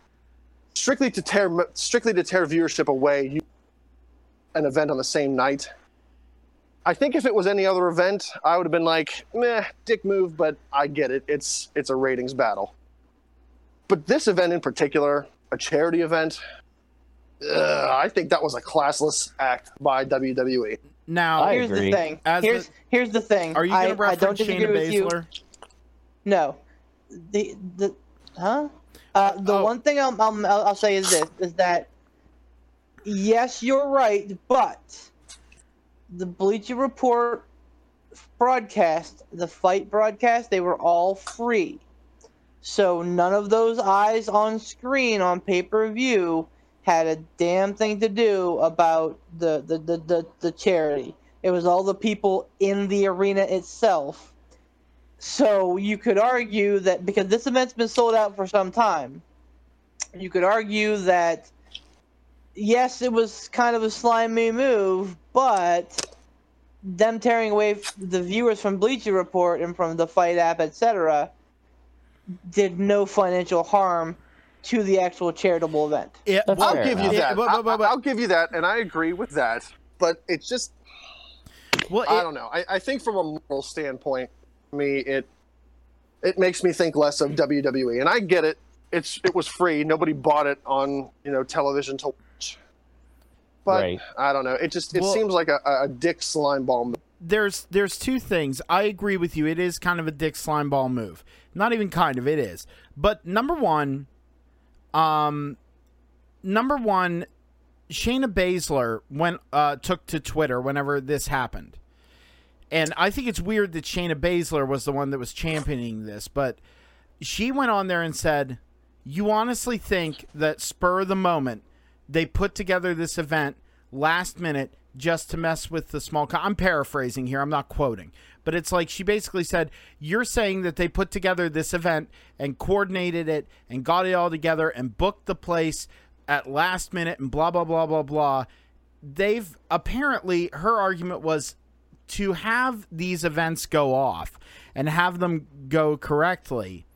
strictly to tear strictly to tear viewership away, an event on the same night. I think if it was any other event, I would have been like, meh, dick move, but I get it. It's it's a ratings battle. But this event in particular, a charity event, ugh, I think that was a classless act by. WWE. Now, I here's agree. the thing. As here's the- here's the thing. are you going to I don't reference Shayna disagree with you. Baszler? No. The the huh? Uh, the Oh. one thing I'll, I'll I'll I'll say is this: is that yes, you're right, but the Bleacher Report broadcast, the fight broadcast, they were all free. So none of those eyes on screen on pay per view had a damn thing to do about the, the, the, the, the charity. It was all the people in the arena itself. So you could argue that because this event's been sold out for some time, you could argue that yes, it was kind of a slimy move, but them tearing away the viewers from Bleacher Report and from the Fight app, etc., did no financial harm to the actual charitable event. Yeah, That's I'll fair give you enough. Yeah, that. but- but- but- but- I, will give you that, and I agree with that. But it's just, well, I don't know. I, I think from a moral standpoint, me it it makes me think less of WWE, and I get it. It's it was free. Nobody bought it on you know television to watch. But Right. I don't know. It just it Well- seems like a, a dick slime ball. move. there's there's two things. I agree with you. It is kind of a dick slime ball move. Not even kind of, it is. But number one, um, number one, Shayna Baszler went uh, took to Twitter whenever this happened, and I think it's weird that Shayna Baszler was the one that was championing this, but she went on there and said, "You honestly think that spur of the moment they put together this event last minute just to mess with the small co- I'm paraphrasing here, I'm not quoting. But it's like she basically said, "You're saying that they put together this event and coordinated it and got it all together and booked the place at last minute and blah blah blah blah blah." They've apparently her argument was to have these events go off and have them go correctly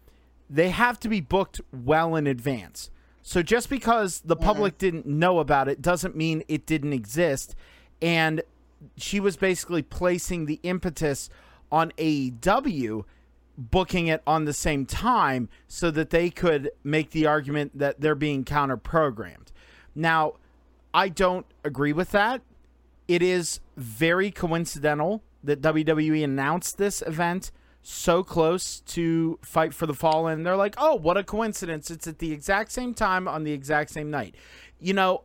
they have to be booked well in advance. So just because the mm-hmm. public didn't know about it doesn't mean it didn't exist. And she was basically placing the impetus on AEW booking it on the same time so that they could make the argument that they're being counter programmed. Now, I don't agree with that. It is very coincidental that WWE announced this event so close to Fight for the Fallen. They're like, oh, what a coincidence. It's at the exact same time on the exact same night. You know,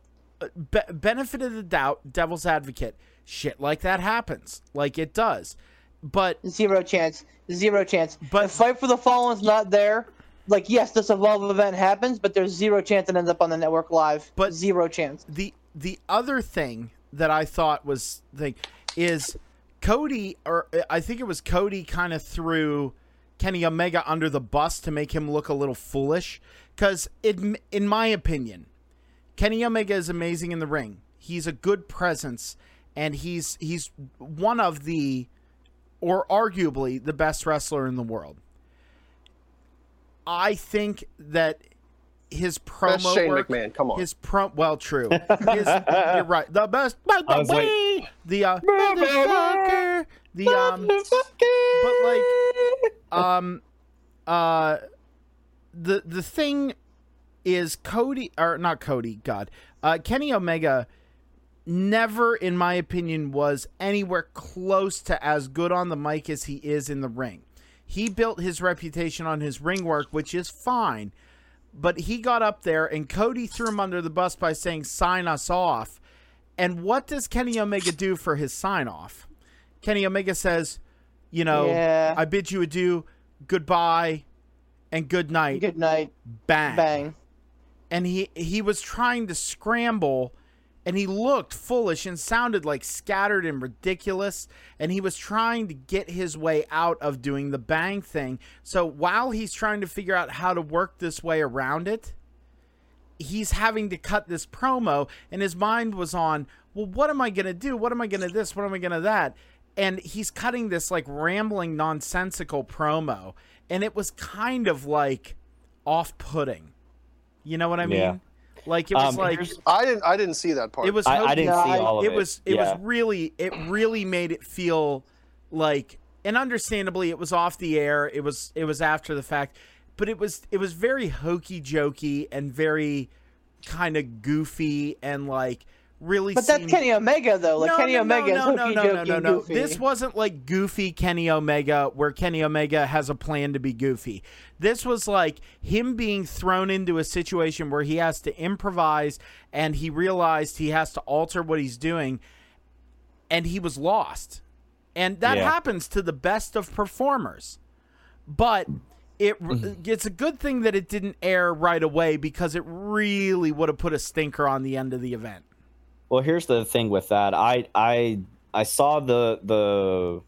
be- benefit of the doubt, devil's advocate, shit like that happens. Like it does. But Zero chance. Zero chance. But- if Fight for the Fallen's not there, like yes, this Evolve event happens, but there's zero chance it ends up on the network live. But- zero chance. the the other thing that I thought was thing is Cody or I think it was Cody kind of threw Kenny Omega under the bus to make him look a little foolish in in my opinion Kenny Omega is amazing in the ring. He's a good presence and he's he's one of the or arguably the best wrestler in the world. I think that his promo Best Shane work, McMahon. Come on. his pro well true. His, you're right. The best by the I was like- The uh motherfucker. The um but like um uh the the thing is Cody or not Cody, God. Uh Kenny Omega never in my opinion was anywhere close to as good on the mic as he is in the ring. He built his reputation on his ring work, which is fine but he got up there and Cody threw him under the bus by saying sign us off. And what does Kenny Omega do for his sign off? Kenny Omega says, you know, Yeah. I bid you adieu, goodbye, and good night. Good night. Bang. Bang. And he he was trying to scramble and he looked foolish and sounded like scattered and ridiculous and he was trying to get his way out of doing the bang thing. So while he's trying to figure out how to work this way around it he's having to cut this promo and his mind was on well what am i going to do? What am i going to this? What am i going to that? And he's cutting this like rambling nonsensical promo and it was kind of like off-putting you know what i mean Yeah. like it was Um, like I didn't. I didn't see that part. it was I, I didn't No, see all of it. it was it yeah. was really it really made it feel like and understandably it was off the air it was it was after the fact but it was it was very hokey jokey and very kind of goofy and like really. But that's Kenny Omega though. Like no, Kenny no, Omega no, is no, hokey no, no, jokey no, no, no. goofy. This wasn't like goofy Kenny Omega, where Kenny Omega has a plan to be goofy. This was like him being thrown into a situation where he has to improvise, and he realized he has to alter what he's doing, and he was lost. And that Yeah. happens to the best of performers. But it mm-hmm. it's a good thing that it didn't air right away because it really would have put a stinker on the end of the event. Well, here's the thing with that. I I I saw the the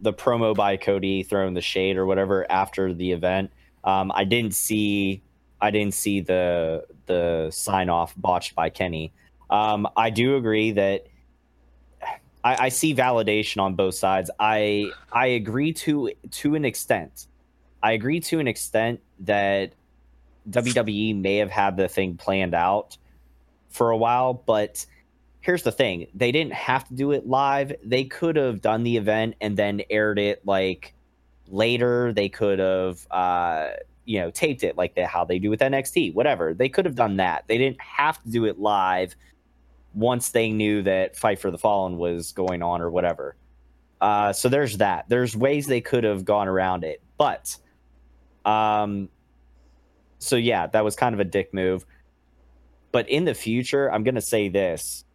the promo by Cody throwing the shade or whatever after the event. Um, I didn't see I didn't see the the sign off botched by Kenny. Um, I do agree that I, I see validation on both sides. I I agree to to an extent. I agree to an extent that WWE may have had the thing planned out for a while, but here's the thing. They didn't have to do it live. They could have done the event and then aired it like later. They could have uh you know taped it like how they do with nxt whatever. They could have done that. They didn't have to do it live once they knew that fight for the fallen was going on or whatever. Uh so there's that. There's ways they could have gone around it. But um so yeah that was kind of a dick move. But in the future i'm to say this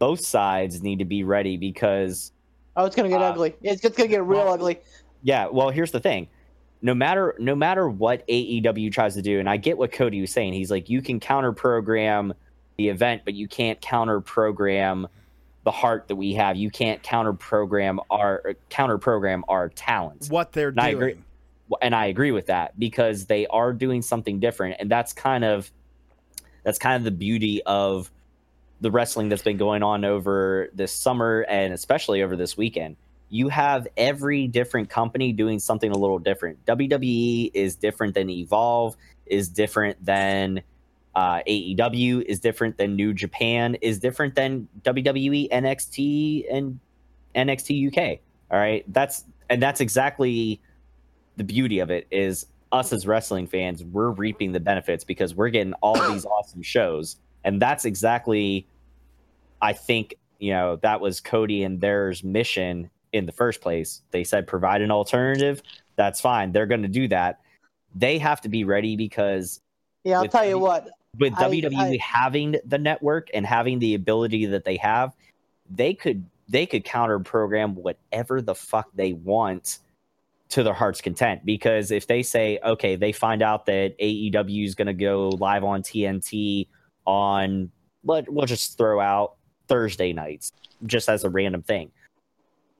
both sides need to be ready because oh, it's gonna get uh, ugly. It's just gonna get real well, ugly. yeah well here's the thing no matter no matter what aew tries to do and i get what cody was saying he's like you can counter program the event but you can't counter program the heart that we have you can't counter program our counter program our talents What they're And I doing. agree. and I agree with that because they are doing something different, and that's kind of that's kind of the beauty of the wrestling that's been going on over this summer and especially over this weekend. You have every different company doing something a little different. WWE is different than Evolve, is different than uh, AEW, is different than New Japan, is different than WWE, NXT, and NXT UK. All right, that's and that's exactly the beauty of it is us as wrestling fans we're reaping the benefits because we're getting all these awesome shows and that's exactly i think you know that was cody and theirs mission in the first place they said provide an alternative that's fine they're going to do that they have to be ready because Yeah, I'll tell you what. with I- WWE I- having the network and having the ability that they have, they could they could counter program whatever the fuck they want to their heart's content. Because if they say, okay, they find out that AEW is going to go live on TNT on let we'll just throw out Thursday nights just as a random thing.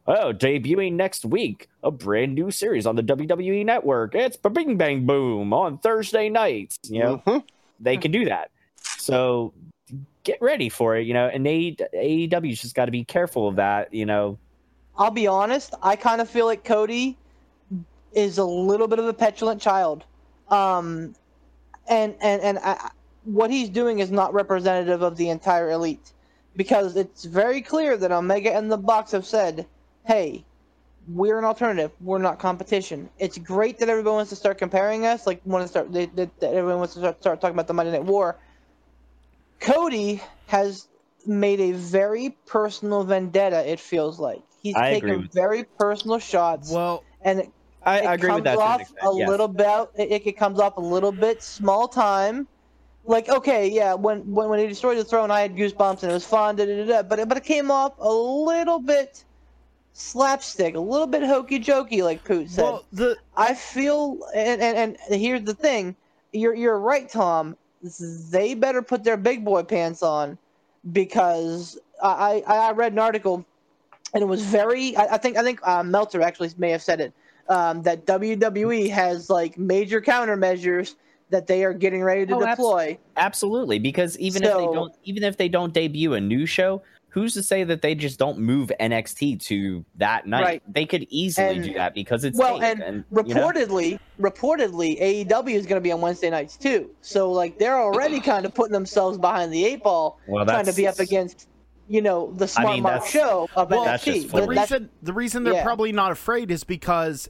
Oh, debuting next week, a brand new series on the WWE network. It's Bing Bang Boom on Thursday nights. You know, Mhm. they can do that. So get ready for it, you know. And A- AEW's just got to be careful of that, you know. I'll be honest. I kind of feel like Cody is a little bit of a petulant child, um, and and and I, what he's doing is not representative of the entire elite, because it's very clear that Omega and the Bucks have said, "Hey, we're an alternative. We're not competition." It's great that everyone wants to start comparing us, like want to start they, that that everyone wants to start, start talking about the Monday Night War. Cody has made a very personal vendetta. It feels like he's I taken with- very personal shots, Well, and it, I, it I agree comes with that. to off extent, a yes. little bit. It, it comes off a little bit small time. Like okay, yeah, when when when he destroyed the throne, I had goosebumps and it was fun. Da, da, da, da, but it, but it came off a little bit slapstick, a little bit hokey jokey, like Poot said. well, the I feel, and, and and here's the thing, you're you're right, Tom. They better put their big boy pants on, because I I, I read an article, and it was very. I, I think I think uh, Meltzer actually may have said it. Um, that WWE has like major countermeasures that they are getting ready to Oh, abs- deploy. Absolutely, because even if they don't, even if they don't debut a new show, who's to say that they just don't move NXT to that night? Right. They could easily And- do that because it's well, taped and you know? reportedly, reportedly, AEW is going to be on Wednesday nights too. So like they're already kind of putting themselves behind the eight ball, well, trying to be up against, you know, the smart mean, mark show of Well, That's just NXT. the But reason the reason they're yeah. probably not afraid is because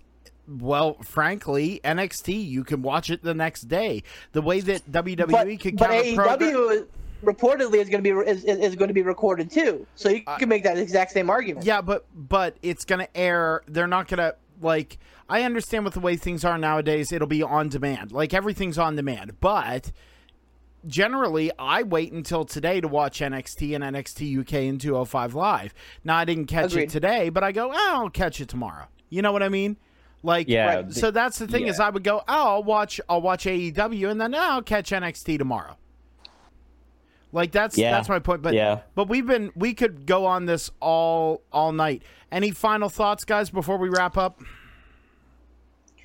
well frankly nxt you can watch it the next day the way that wwe but, could but program AEW, is- reportedly is going to be is, is going to be recorded too. So you Uh, can make that exact same argument. Yeah, but but it's gonna air. They're not gonna like. I understand with the way things are nowadays. It'll be on demand. Like everything's on demand. But generally, I wait until today to watch NXT and NXT UK and 205 live. Now I didn't catch Agreed. it today, but I go, oh, I'll catch it tomorrow. You know what I mean? Like, Yeah, Right. So that's the thing is. I would go, oh, I'll watch, I'll watch AEW, and then oh, I'll catch NXT tomorrow. Like that's Yeah. that's my point. But Yeah. but we've been we could go on this all all night. Any final thoughts, guys, before we wrap up?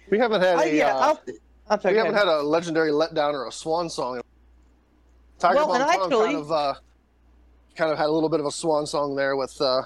We haven't had I, a yeah, uh, I'll, I'm sorry. we haven't ahead. had a legendary letdown or a swan song. Tiger Well, Bomb actually- kind of uh, kind of had a little bit of a swan song there with uh,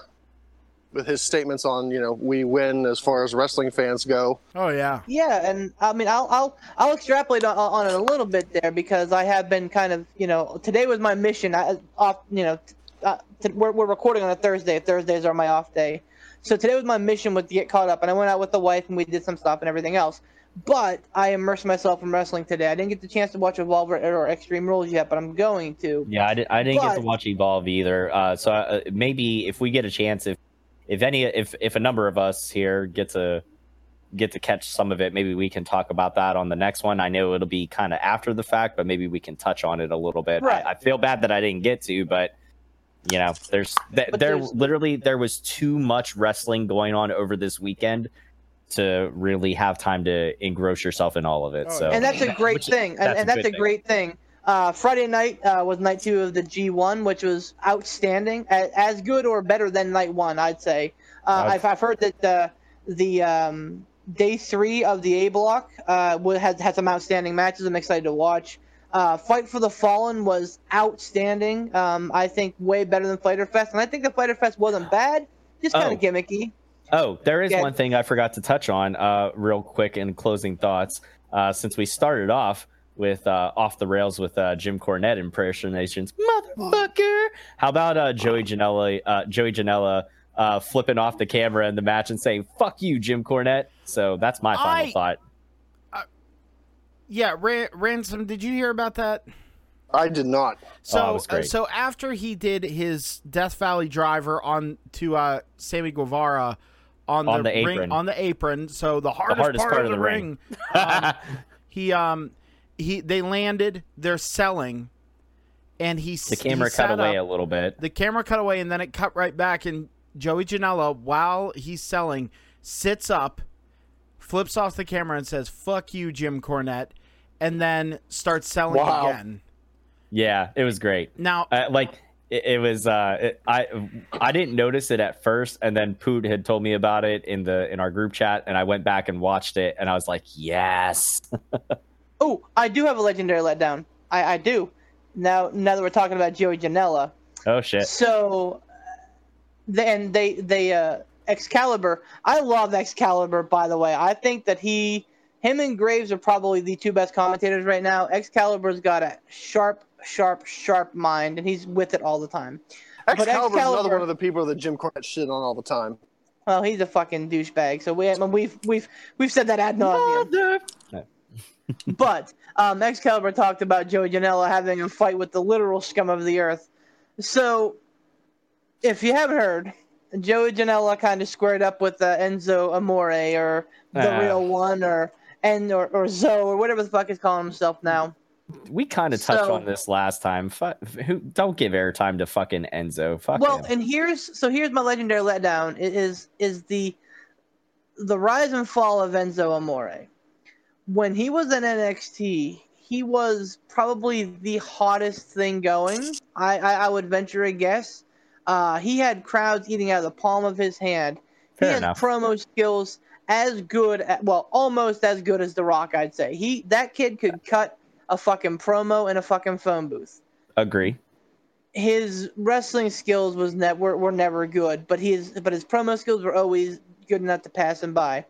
with his statements on you know we win as far as wrestling fans go. Oh yeah. Yeah, and I mean, I'll I'll I'll extrapolate on, on it a little bit there because I have been kind of you know today was my mission. I off you know t- uh, t- we're we're recording on a Thursday. Thursdays are my off day, so today was my mission was to get caught up, and I went out with the wife and we did some stuff and everything else. But I immersed myself in wrestling today. I didn't get the chance to watch Evolve or, or Extreme Rules yet, but I'm going to. Yeah, I, did, I didn't get to watch Evolve either. Uh, so uh, maybe if we get a chance, if if any, if if a number of us here get to get to catch some of it, maybe we can talk about that on the next one. I know it'll be kind of after the fact, but maybe we can touch on it a little bit. Right. I, I feel bad that I didn't get to, but you know, there's th- there there's- literally there was too much wrestling going on over this weekend to really have time to engross yourself in all of it. Oh, so and that's a great which thing, and, that's and a that's good a thing. great thing. Uh, Friday night uh, was night two of the G1, which was outstanding, as, as good or better than night one, I'd say. Uh, I've- I've, heard that the the um, day three of the A block uh, had had some outstanding matches. I'm excited to watch. Uh, Fight for the Fallen was outstanding. Um, I think way better than Fyter Fest, and I think the Fyter Fest wasn't bad, just kind Oh. of gimmicky. Oh, there is Yeah. one thing I forgot to touch on, uh, real quick in closing thoughts. Uh, since we started off with uh, off the rails with uh, Jim Cornette impersonations, motherfucker. How about uh, Joey Janela, uh, Joey Janela, uh, flipping off the camera in the match and saying "fuck you, Jim Cornette"? So that's my final I- thought. Yeah, Ra- ransom. Did you hear about that? I did not. So, Oh, it was uh, so after he did his Death Valley driver on to uh, Sammy Guevara on, On the, the ring apron. on the apron, so the hardest, hardest part, of the ring, um, he um he they landed. They're selling, and he the camera cut away a little bit. the camera cut away and then it cut right back and Joey Janela while he's selling sits up flips off the camera and says fuck you Jim Cornette and then starts selling Wow. again Yeah, it was great. now uh, like it, it was uh it, i i didn't notice it at first and then poot had told me about it in the in our group chat and i went back and watched it and i was like yes Oh, I do have a legendary letdown. I, I do. Now, now that we're talking about Joey Janela, oh shit so then they they uh Excalibur. I love Excalibur. By the way, I think that he, him and Graves are probably the two best commentators right now. Excalibur's got a sharp, sharp, sharp mind, and he's with it all the time. But Excalibur's another one of the people that Jim Cornette shit on all the time. Well, he's a fucking douchebag. So we we've we've we've said that ad nauseum. But um, Excalibur talked about Joey Janela having a fight with the literal scum of the earth. So, if you haven't heard, Joey Janela kind of squared up with uh, Enzo Amore or the Ah. real one or and or, or Zoe or whatever the fuck he's calling himself now. we kind of touched So- on this last time who don't give airtime to fucking enzo fuck Well, him. and here's so here's my legendary letdown is is the the rise and fall of Enzo Amore. When he was in NXT, he was probably the hottest thing going. I I, I would venture a guess. Uh, he had crowds eating out of the palm of his hand. Fair he enough. promo skills as good, at, well, almost as good as The Rock, I'd say. He that kid could cut a fucking promo in a fucking phone booth agree his wrestling skills was ne- were, were never good, but his but his promo skills were always good enough to pass him by.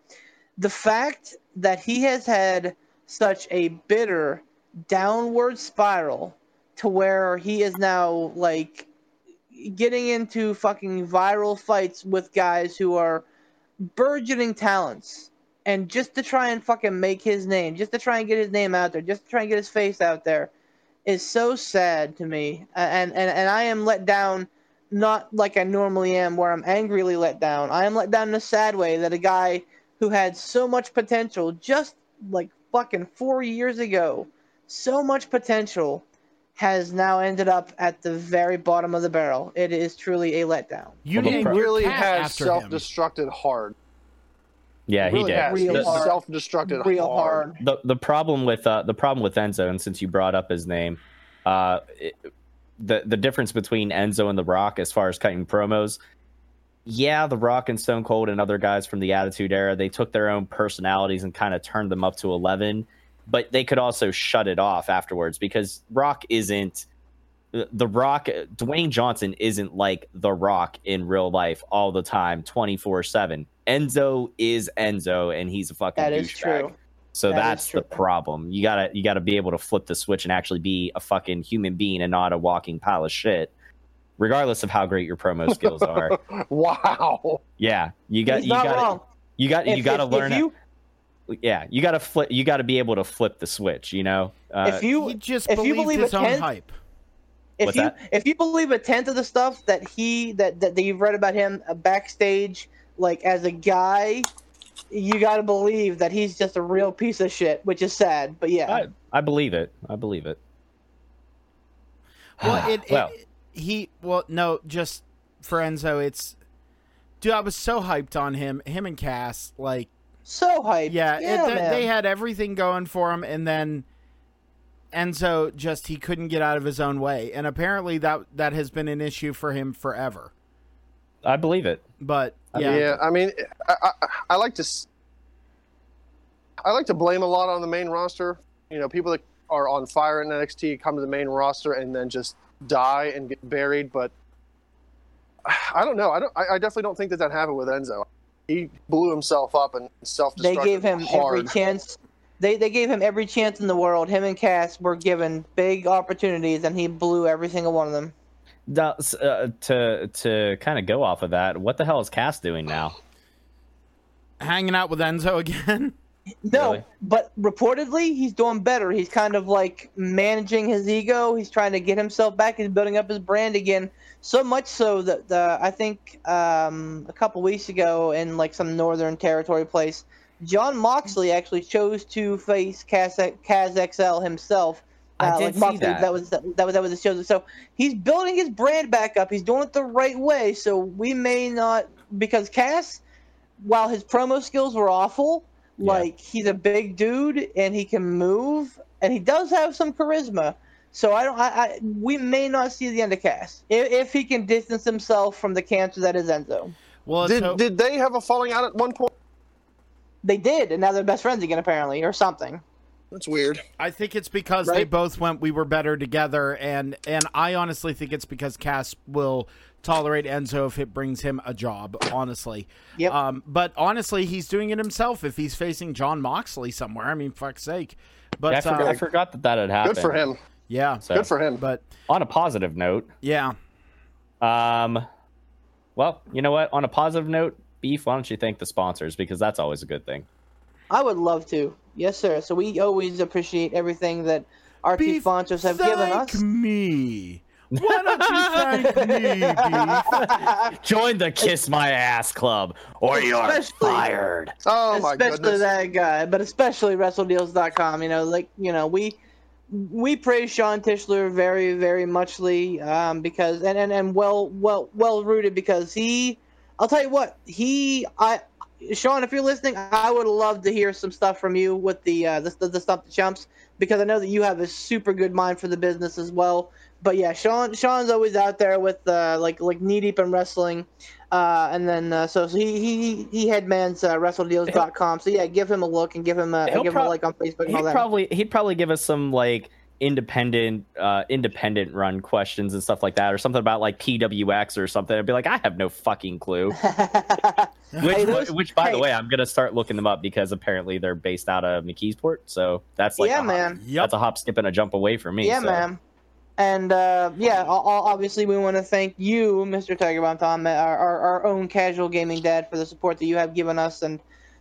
The fact that he has had such a bitter downward spiral to where he is now like getting into fucking viral fights with guys who are burgeoning talents and just to try and fucking make his name, just to try and get his name out there, just to try and get his face out there is so sad to me, and and and I am let down, not like I normally am, where I'm angrily let down. I am let down in a sad way that a guy who had so much potential just like fucking four years ago, so much potential, has now ended up at the very bottom of the barrel. It is truly a letdown. You Well, the named pro- your really cat has after self him. destructed hard. Yeah, he really did. has. Real He's hard. self destructed Real hard. hard. the the problem with uh, the problem with Enzo, and since you brought up his name, uh, it, the the difference between Enzo and The Rock as far as cutting promos, yeah, The Rock and Stone Cold and other guys from the Attitude Era, they took their own personalities and kind of turned them up to eleven, but they could also shut it off afterwards because Rock isn't. Uh, the Rock, Dwayne Johnson isn't like The Rock in real life all the time, 24 7. Enzo is Enzo, and he's a fucking That is true. So That that's the problem. You gotta you gotta be able to flip the switch and actually be a fucking human being and not a walking pile of shit, regardless of how great your promo skills are. Wow. Yeah, you got He's you got you got you got to learn. If you, yeah, you got to flip. You got to be able to flip the switch. You know. Uh, if you he just if you believe his a own tenth- hype. if What's you that? if you believe a tenth of the stuff that he that, that, that you've read about him uh, backstage like as a guy you got to believe that he's just a real piece of shit which is sad but yeah I, I believe it. I believe it. Well, it, it- well, he well no, just for Enzo, it's dude. I was so hyped on him, him and Cass. Like, so hyped yeah, it, yeah th- man. they had everything going for him, and then Enzo just he couldn't get out of his own way, and apparently that that has been an issue for him forever. I believe it. But Yeah, yeah, I mean, I, I, I like to, s- I like to blame a lot on the main roster. You know, people that are on fire in NXT come to the main roster and then just die and get buried. But I don't know. I don't. I, I definitely don't think that that happened with Enzo. He blew himself up and self. they gave him every chance they, they gave him every chance in the world him and cass were given big opportunities and he blew every single one of them That's, uh, to to kind of go off of that, what the hell is Cass doing now? hanging out with Enzo again. No, Really? but reportedly he's doing better. He's kind of like managing his ego. He's trying to get himself back. He's building up his brand again. So much so that the I think um, a couple weeks ago in like some northern territory place, Jon Moxley actually chose to face Cass, Kaz XL himself. I Uh, did like see Moxley, that. was that, was that was his show. So he's building his brand back up. He's doing it the right way. So we may not because Cass, while his promo skills were awful, Yeah. like he's a big dude and he can move and he does have some charisma. So I don't. I, I we may not see the end of Cass if, if he can distance himself from the cancer that is Enzo. Well, Did, hope- did they have a falling out at one point? They did, and now they're best friends again, apparently, or something. That's weird. I think it's because they both went we were better together and and I honestly think it's because Cass will tolerate Enzo if it brings him a job, honestly. Yep. Um but honestly, he's doing it himself if he's facing Jon Moxley somewhere. I mean, fuck's sake. But Yeah, I, forgot, I uh, forgot that that had happened. Good for him. yeah. So, Good for him. But on a positive note, yeah. um, well, you know what? On a positive note, Beef, why don't you thank the sponsors because that's always a good thing. I would love to. Yes, sir. So we always appreciate everything that our two sponsors have thank given us. me. Why don't you thank me, Beef? Join the Kiss My Ass Club or you're Especially- fired. Oh my especially goodness. that guy, but especially WrestleDeals.com. You know, like you know, we we praise Sean Tischler very, very muchly um, because and, and and well, well, well rooted because he. I'll tell you what he I. Sean, if you're listening, I would love to hear some stuff from you with the uh, the, the, the stuff the chumps because I know that you have a super good mind for the business as well. But yeah, Sean Sean's always out there with uh, like like knee deep in wrestling, uh, and then uh, so, so he he he headmans uh, WrestleDeals.com. So yeah, give him a look and give him a He'll give him a like on Facebook and all He'd that. probably he'd probably give us some like independent uh independent run questions and stuff like that or something about like PWX or something. I'd be like, I have no fucking clue. Which, Hey, those- which by the way, I'm gonna start looking them up because apparently they're based out of McKeesport. So that's like yeah, a hop- man. Yep. That's a hop, skip, and a jump away from me. Yeah, so. man. And uh, yeah, obviously we want to thank you, Mr. Tiger Bomb Tom, our, our, our own casual gaming dad, for the support that you have given us and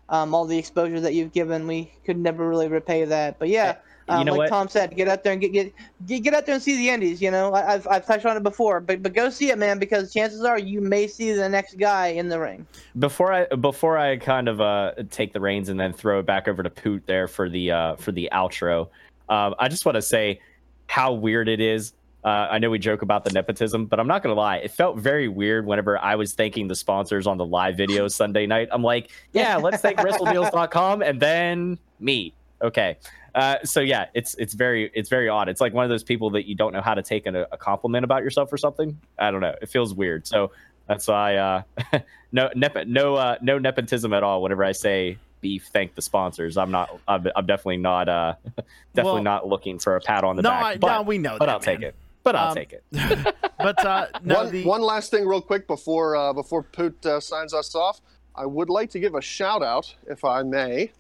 um, all the exposure that you've given. We could never really repay that. But yeah, Um, you know like what? Tom said, get out there and get, get get out there and see the Indies. You know, I, I've I've touched on it before, but but go see it, man, because chances are you may see the next guy in the ring. before I before I kind of uh, take the reins and then throw it back over to Poot there for the uh, for the outro, um, I just want to say how weird it is. Uh, I know we joke about the nepotism, but I'm not gonna lie. It felt very weird whenever I was thanking the sponsors on the live video Sunday night. I'm like, yeah, let's thank WrestleDeals.com and then me. Okay. Uh, so yeah, it's it's very it's very odd. It's like one of those people that you don't know how to take a, a compliment about yourself or something. I don't know. It feels weird. So that's why uh, no nep- no uh, no nepotism at all. Whenever I say beef, thank the sponsors. I'm not. I'm, I'm definitely not. Uh, definitely Well, not looking for a pat on the No, back. I, but, no, we know but that. I'll take it. But I'll Um, take it. But uh, no, one, the, one last thing, real quick, before uh, before Poot uh, signs us off, I would like to give a shout out, if I may,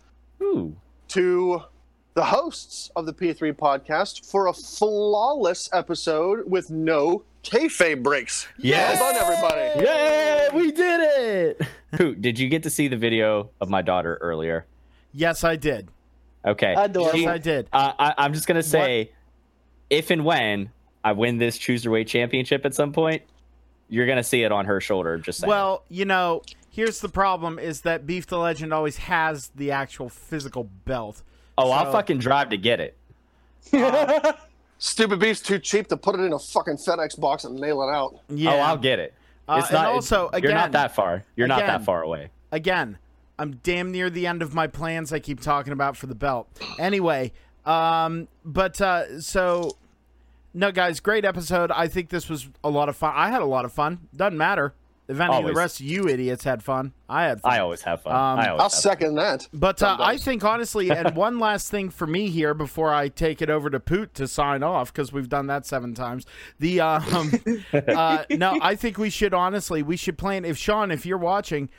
Ooh. to the hosts of the P3 podcast for a flawless episode with no kayfabe breaks. Yes. Well done, everybody. Yeah, we did it. Poot, did you get to see the video of my daughter earlier? yes, I did. Okay. Adorable. She- Yes, I did. Uh, I, I'm just gonna say, if and when I win this cruiserweight championship at some point, you're gonna see it on her shoulder. Just saying. Well, you know, here's the problem: is that Beef the Legend always has the actual physical belt. oh, I'll fucking drive to get it. Stupid beef's too cheap to put it in a fucking FedEx box and mail it out. Yeah. Oh, I'll get it. Uh, It's and not. also, again, you're not that far. You're not that far away. again, I'm damn near the end of my plans I keep talking about for the belt. Anyway, um, but uh, so no, guys, great episode. I think this was a lot of fun. I had a lot of fun. Doesn't matter if any of Always. the rest of you idiots had fun. I had fun. I always have fun. Um, I always I'll have second that. But uh, I think honestly, and one last thing for me here before I take it over to Poot to sign off because we've done that seven times. The um, uh, no, I think we should honestly we should plan. If Sean, if you're watching,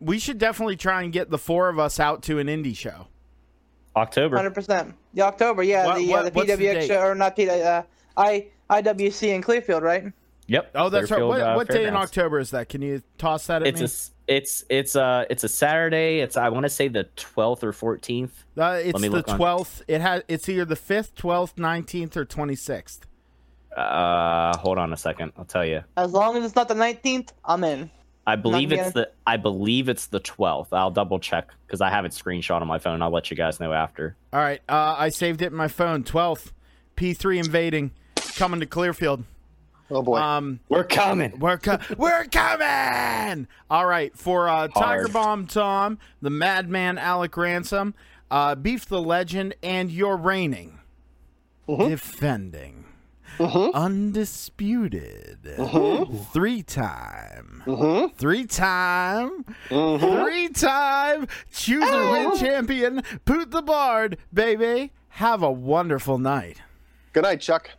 we should definitely try and get the four of us out to an indie show. October. Hundred percent. The October, yeah, What- the what- uh, the what's the PWX show, or not P uh, I IWC in Clearfield, right? Yep. Oh, that's right. What, uh, what day in October is that? Can you toss that at It's me? a s- it's it's uh it's a Saturday. It's I want to say the 12th or 14th. uh, it's the twelfth. It has. It's either the fifth, twelfth, nineteenth, or twenty sixth. Uh, hold on a second. I'll tell you. As long as it's not the nineteenth, I'm in. I believe gonna- it's the I believe it's the 12th. I'll double check because I have it screenshot on my phone. I'll let you guys know after. All right. Uh, I saved it in my phone. Twelfth, P three invading, coming to Clearfield. Oh boy. Um, We're coming. we're co- we're coming. All right, for uh, Tiger Bomb Tom, the Madman Alec Ransom, uh, Beef the Legend, and your reigning, defending, undisputed, three time, three time, three time chooser win champion, Poot the Bard, baby. Have a wonderful night. Good night, Chuck.